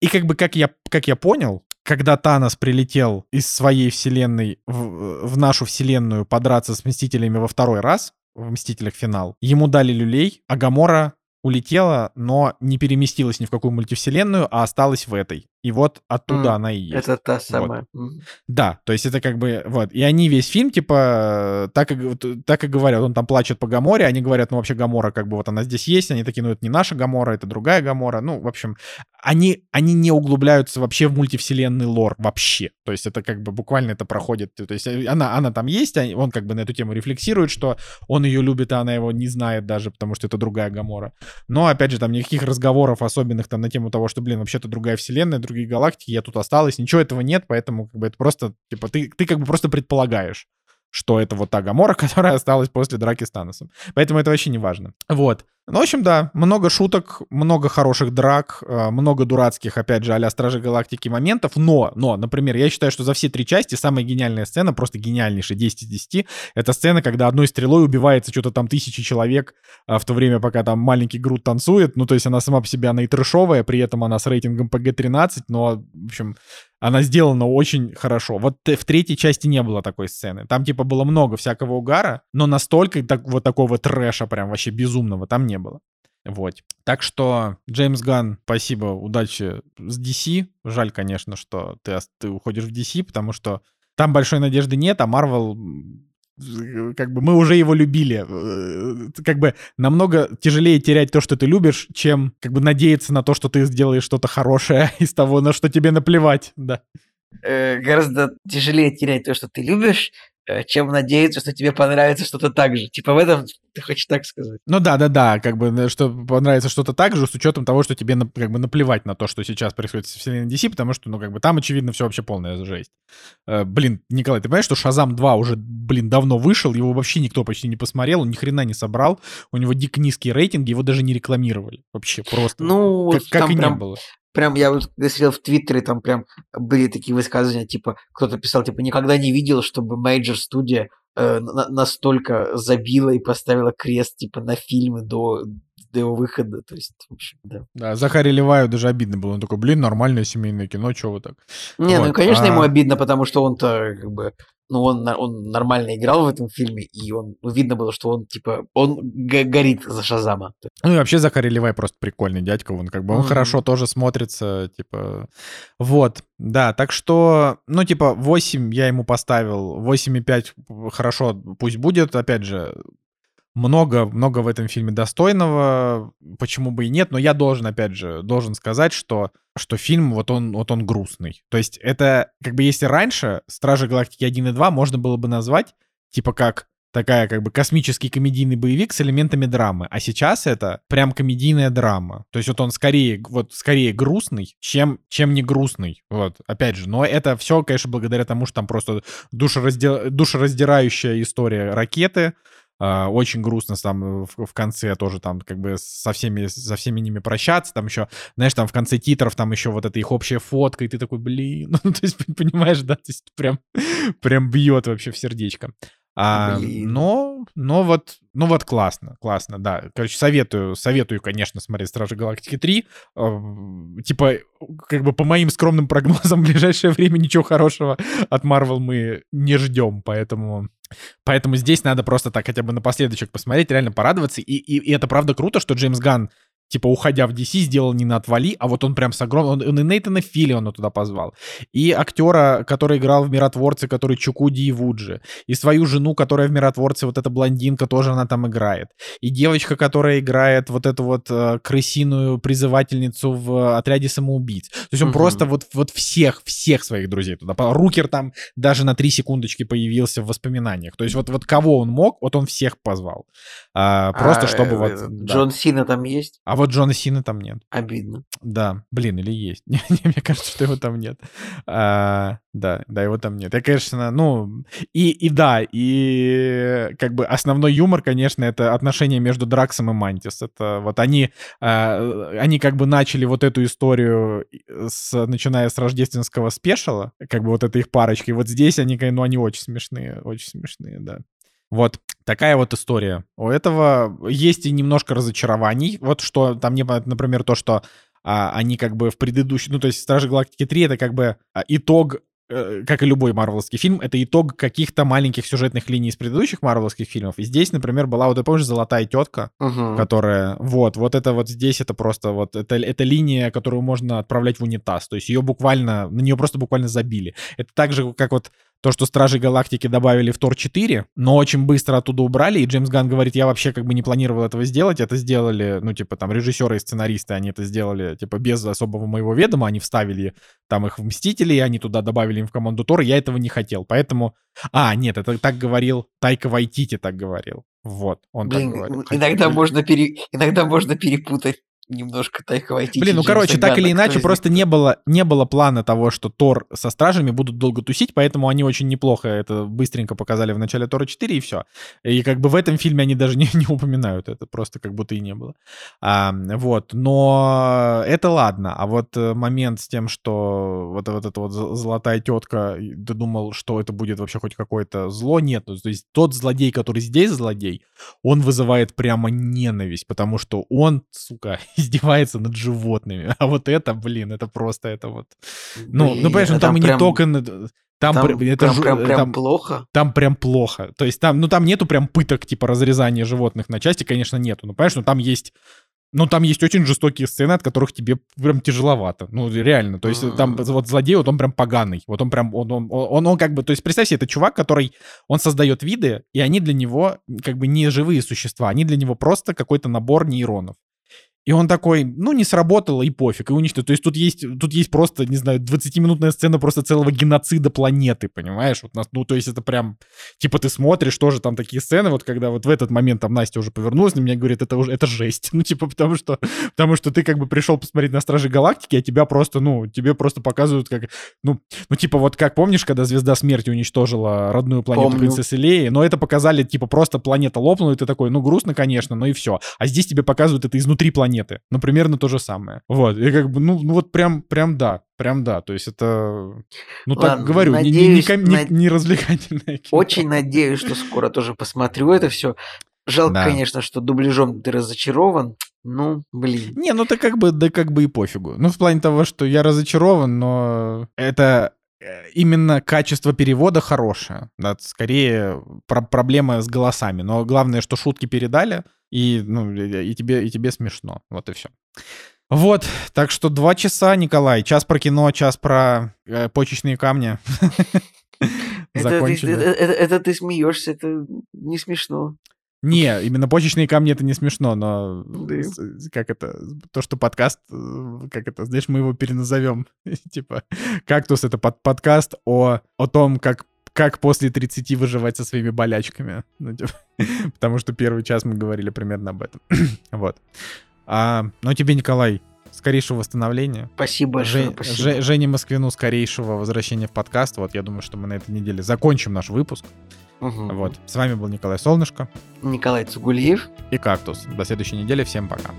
И как бы, как я, как я понял, когда Танос прилетел из своей вселенной в, в нашу вселенную подраться с Мстителями во второй раз, в Мстителях финал, ему дали люлей, а Гамора улетела, но не переместилась ни в какую мультивселенную, а осталась в этой. И вот оттуда М, она и есть. Это та самая. Мгм. Да, то есть это как бы, вот, и они весь фильм, типа, так и, вот, так и говорят, он там плачет по Гаморе, они говорят, ну, вообще Гамора, как бы, вот она здесь есть, они такие, ну, это не наша Гамора, это другая Гамора, ну, в общем, они, они не углубляются вообще в мультивселенный лор, вообще, то есть это как бы буквально это проходит, то есть э, она, она там есть, он как бы на эту тему рефлексирует, что он ее любит, а она его не знает даже, потому что это другая Гамора, но, опять же, там никаких разговоров особенных там на тему того, что, блин, вообще-то другая вселенная, другие галактики, я тут осталась, ничего этого нет, поэтому как бы это просто, типа, ты, ты как бы просто предполагаешь, что это вот та Гамора, (laughs) которая осталась после драки с Таносом. Поэтому это вообще не важно. Вот. Ну, в общем, да, много шуток, много хороших драк, э, много дурацких, опять же, а-ля Стражи Галактики моментов, но, но, например, я считаю, что за все три части самая гениальная сцена, просто гениальнейшая, 10 из 10, это сцена, когда одной стрелой убивается что-то там тысячи человек, а в то время, пока там маленький Грут танцует, ну, то есть она сама по себе, она и трэшовая, при этом она с рейтингом PG-13, но, в общем, она сделана очень хорошо. Вот в третьей части не было такой сцены. Там, типа, было много всякого угара, но настолько так, вот такого трэша прям вообще безумного там не было. Вот. Так что, Джеймс Ган, спасибо, удачи с DC. Жаль, конечно, что ты, ты уходишь в DC, потому что там большой надежды нет, а Марвел как бы мы уже его любили. Э, Как бы намного тяжелее терять то, что ты любишь, чем как бы надеяться на то, что ты сделаешь что-то хорошее (laughs) из того, на что тебе наплевать. Да. Э, Гораздо тяжелее терять то, что ты любишь, чем надеяться, что тебе понравится что-то так же. Типа в этом ты хочешь так сказать. Ну да, да, да, как бы, э, что понравится что-то так же, с учетом того, что тебе как бы наплевать на то, что сейчас происходит в вселенной DC, потому что, ну, как бы там, очевидно, все вообще полная жесть. Э, блин, Николай, ты понимаешь, что Шазам 2 уже, блин, давно вышел, его вообще никто почти не посмотрел, он ни хрена не собрал, у него дико низкие рейтинги, его даже не рекламировали. Вообще просто. Ну, как, как там и не прям, было. Прям я вот когда сидел в Твиттере, там прям были такие высказывания, типа, кто-то писал, типа, никогда не видел, чтобы major студия э, на- настолько забила и поставила крест, типа, на фильмы до, до его выхода. То есть, в общем, да. Да, Захаре Леваю даже обидно было. Он такой, блин, нормальное семейное кино, чего вы так? Не, ну, Вот, конечно, ему а- обидно, потому что он-то, как бы, ну, он, он нормально играл в этом фильме, и он, ну, видно было, что он, типа, он го- горит за Шазама. Ну и вообще Захарий Левай просто прикольный дядька, он как бы, он Мгм. хорошо тоже смотрится, типа, вот, да, так что, ну, типа, 8 я ему поставил, 8,5 хорошо, пусть будет, опять же, много, много в этом фильме достойного, почему бы и нет, но я должен, опять же, должен сказать, что, что фильм, вот он, вот он грустный. То есть это, как бы, если раньше Стражи Галактики 1 и 2 можно было бы назвать, типа, как такая как бы космический комедийный боевик с элементами драмы. А сейчас это прям комедийная драма. То есть вот он скорее, вот скорее грустный, чем, чем не грустный. Вот, опять же. Но это все, конечно, благодаря тому, что там просто душераздел... душераздирающая история ракеты, очень грустно там в, в конце тоже там как бы со всеми, со всеми ними прощаться. Там еще, знаешь, там в конце титров там еще вот эта их общая фотка, и ты такой, блин, (laughs) ну, то есть, понимаешь, да, то есть прям, (laughs) прям бьет вообще в сердечко. А, Блин. но, но вот, ну вот классно, классно, да. Короче, советую, советую, конечно, смотреть Стражи Галактики 3. Э, Типа, как бы по моим скромным прогнозам, (laughs) в ближайшее время ничего хорошего от Marvel мы не ждем, поэтому... Поэтому здесь надо просто так хотя бы напоследочек посмотреть, реально порадоваться. И, и, и это правда круто, что Джеймс Ганн типа, уходя в DC, сделал не на отвали, а вот он прям с огромным... Он, он и Нейтана Филлиона туда позвал. И актера, который играл в «Миротворце», который Чукуди и Вуджи. И свою жену, которая в «Миротворце», вот эта блондинка, тоже она там играет. И девочка, которая играет вот эту вот э, крысиную призывательницу в отряде самоубийц. То есть он угу. просто вот, вот всех, всех своих друзей туда. Рукер там даже на три секундочки появился в воспоминаниях. То есть вот, вот кого он мог, вот он всех позвал. А, просто а, чтобы вот... Джон да. Сина там есть? А вот Джона Сина там нет. Обидно. Да, блин, или есть. (laughs) Мне кажется, что его там нет. А, да, да, его там нет. Я, конечно, ну... И, и да, и как бы основной юмор, конечно, это отношения между Драксом и Мантис. Это вот они, а, они как бы начали вот эту историю, с, начиная с рождественского спешала, как бы вот этой их парочки. Вот здесь они, ну, они очень смешные, очень смешные, да. Вот такая вот история. У этого есть и немножко разочарований. Вот что там, например, то, что а, они как бы в предыдущем... Ну, то есть Стражи Галактики 3 — это как бы а, итог Э, как и любой марвеловский фильм, это итог каких-то маленьких сюжетных линий из предыдущих марвеловских фильмов. И здесь, например, была, вот ты помнишь, золотая тетка, угу. которая, вот, вот это вот здесь это просто вот, это, это линия, которую можно отправлять в унитаз. То есть ее буквально, на нее просто буквально забили. Это так же, как вот то, что Стражи Галактики добавили в Тор 4, но очень быстро оттуда убрали, и Джеймс Ган говорит, я вообще как бы не планировал этого сделать, это сделали, ну, типа, там, режиссеры и сценаристы, они это сделали, типа, без особого моего ведома, они вставили там их в Мстители, они туда добавили им в команду Тора, я этого не хотел, поэтому... А, нет, это так говорил, Тайка Вайтити так говорил. Вот, он Блин, так говорил. Иногда можно, пере... иногда можно перепутать немножко Тайка Вайтити. Блин, ну короче, так или иначе, просто не было, не было плана того, что Тор со Стражами будут долго тусить, поэтому они очень неплохо это быстренько показали в начале Тора 4 и все. И как бы в этом фильме они даже (laughs) не, не упоминают это, просто как будто и не было. А, вот, но это ладно. А вот э, момент с тем, что вот, вот эта вот золотая тетка, ты думал, что это будет вообще хоть какое-то зло? Нет, ну, то есть тот злодей, который здесь злодей, он вызывает прямо ненависть, потому что он, сука, (laughs) издевается над животными. А вот это, блин, это просто это вот. Ну, блин, ну понимаешь, ну там, там и не только там, там это прям, ж, прям, прям там, плохо? Там прям плохо. То есть там, ну там нету прям пыток, типа разрезания животных на части, конечно, нету. Ну, понимаешь, ну там есть ну, там есть очень жестокие сцены, от которых тебе прям тяжеловато. Ну, реально. То есть там вот злодей, вот он прям поганый. Вот он прям, он, он, он, он как бы, то есть представь себе, это чувак, который, он создает виды, и они для него как бы не живые существа, они для него просто какой-то набор нейронов. И он такой, ну, не сработало, и пофиг, и уничтожил. То есть тут есть, тут есть просто, не знаю, 20-минутная сцена просто целого геноцида планеты, понимаешь? Вот, ну, то есть это прям, типа, ты смотришь тоже там такие сцены, вот когда вот в этот момент там Настя уже повернулась на меня и говорит, это уже, это жесть. (laughs) Ну, типа, потому что, потому что ты как бы пришел посмотреть на Стражи Галактики, а тебя просто, ну, тебе просто показывают как, ну, ну, типа, вот как помнишь, когда Звезда Смерти уничтожила родную планету Помню. Принцессы Леи, но это показали, типа, просто планета лопнула, и ты такой, ну, грустно, конечно, но и все. А здесь тебе показывают это изнутри планеты планеты. Ну, примерно то же самое. Вот. И как бы, ну, ну вот прям, прям да. Прям да. То есть это, ну Ладно, так говорю, надеюсь, не, не, не, не, не развлекательное кино. Очень надеюсь, что скоро тоже посмотрю это все. Жалко, да. конечно, что дубляжом ты разочарован. Ну, блин. Не, ну ты как бы, да как бы и пофигу. Ну, в плане того, что я разочарован, но это э, именно качество перевода хорошее. Да, скорее про проблема с голосами. Но главное, что шутки передали, и, ну, и, тебе, и тебе смешно. Вот и все. Вот, так что два часа, Николай. Час про кино, час про э, почечные камни. (laughs) Это ты, это, это, ты смеешься, это не смешно. Не, именно почечные камни это не смешно, но да. как это, то, что подкаст, э, как это, знаешь, мы его переназовем, (laughs) типа, кактус это под подкаст о, о том, как как после 30 выживать со своими болячками. Ну, типа, (laughs) потому что первый час мы говорили примерно об этом. (clears throat) вот. А, ну, тебе, Николай, скорейшего восстановления. Спасибо большое. Жень, спасибо. Жене Москвину скорейшего возвращения в подкаст. Вот, я думаю, что мы на этой неделе закончим наш выпуск. Угу. Вот. С вами был Николай Солнышко. Николай Цугулиев. И Кактус. До следующей недели. Всем пока.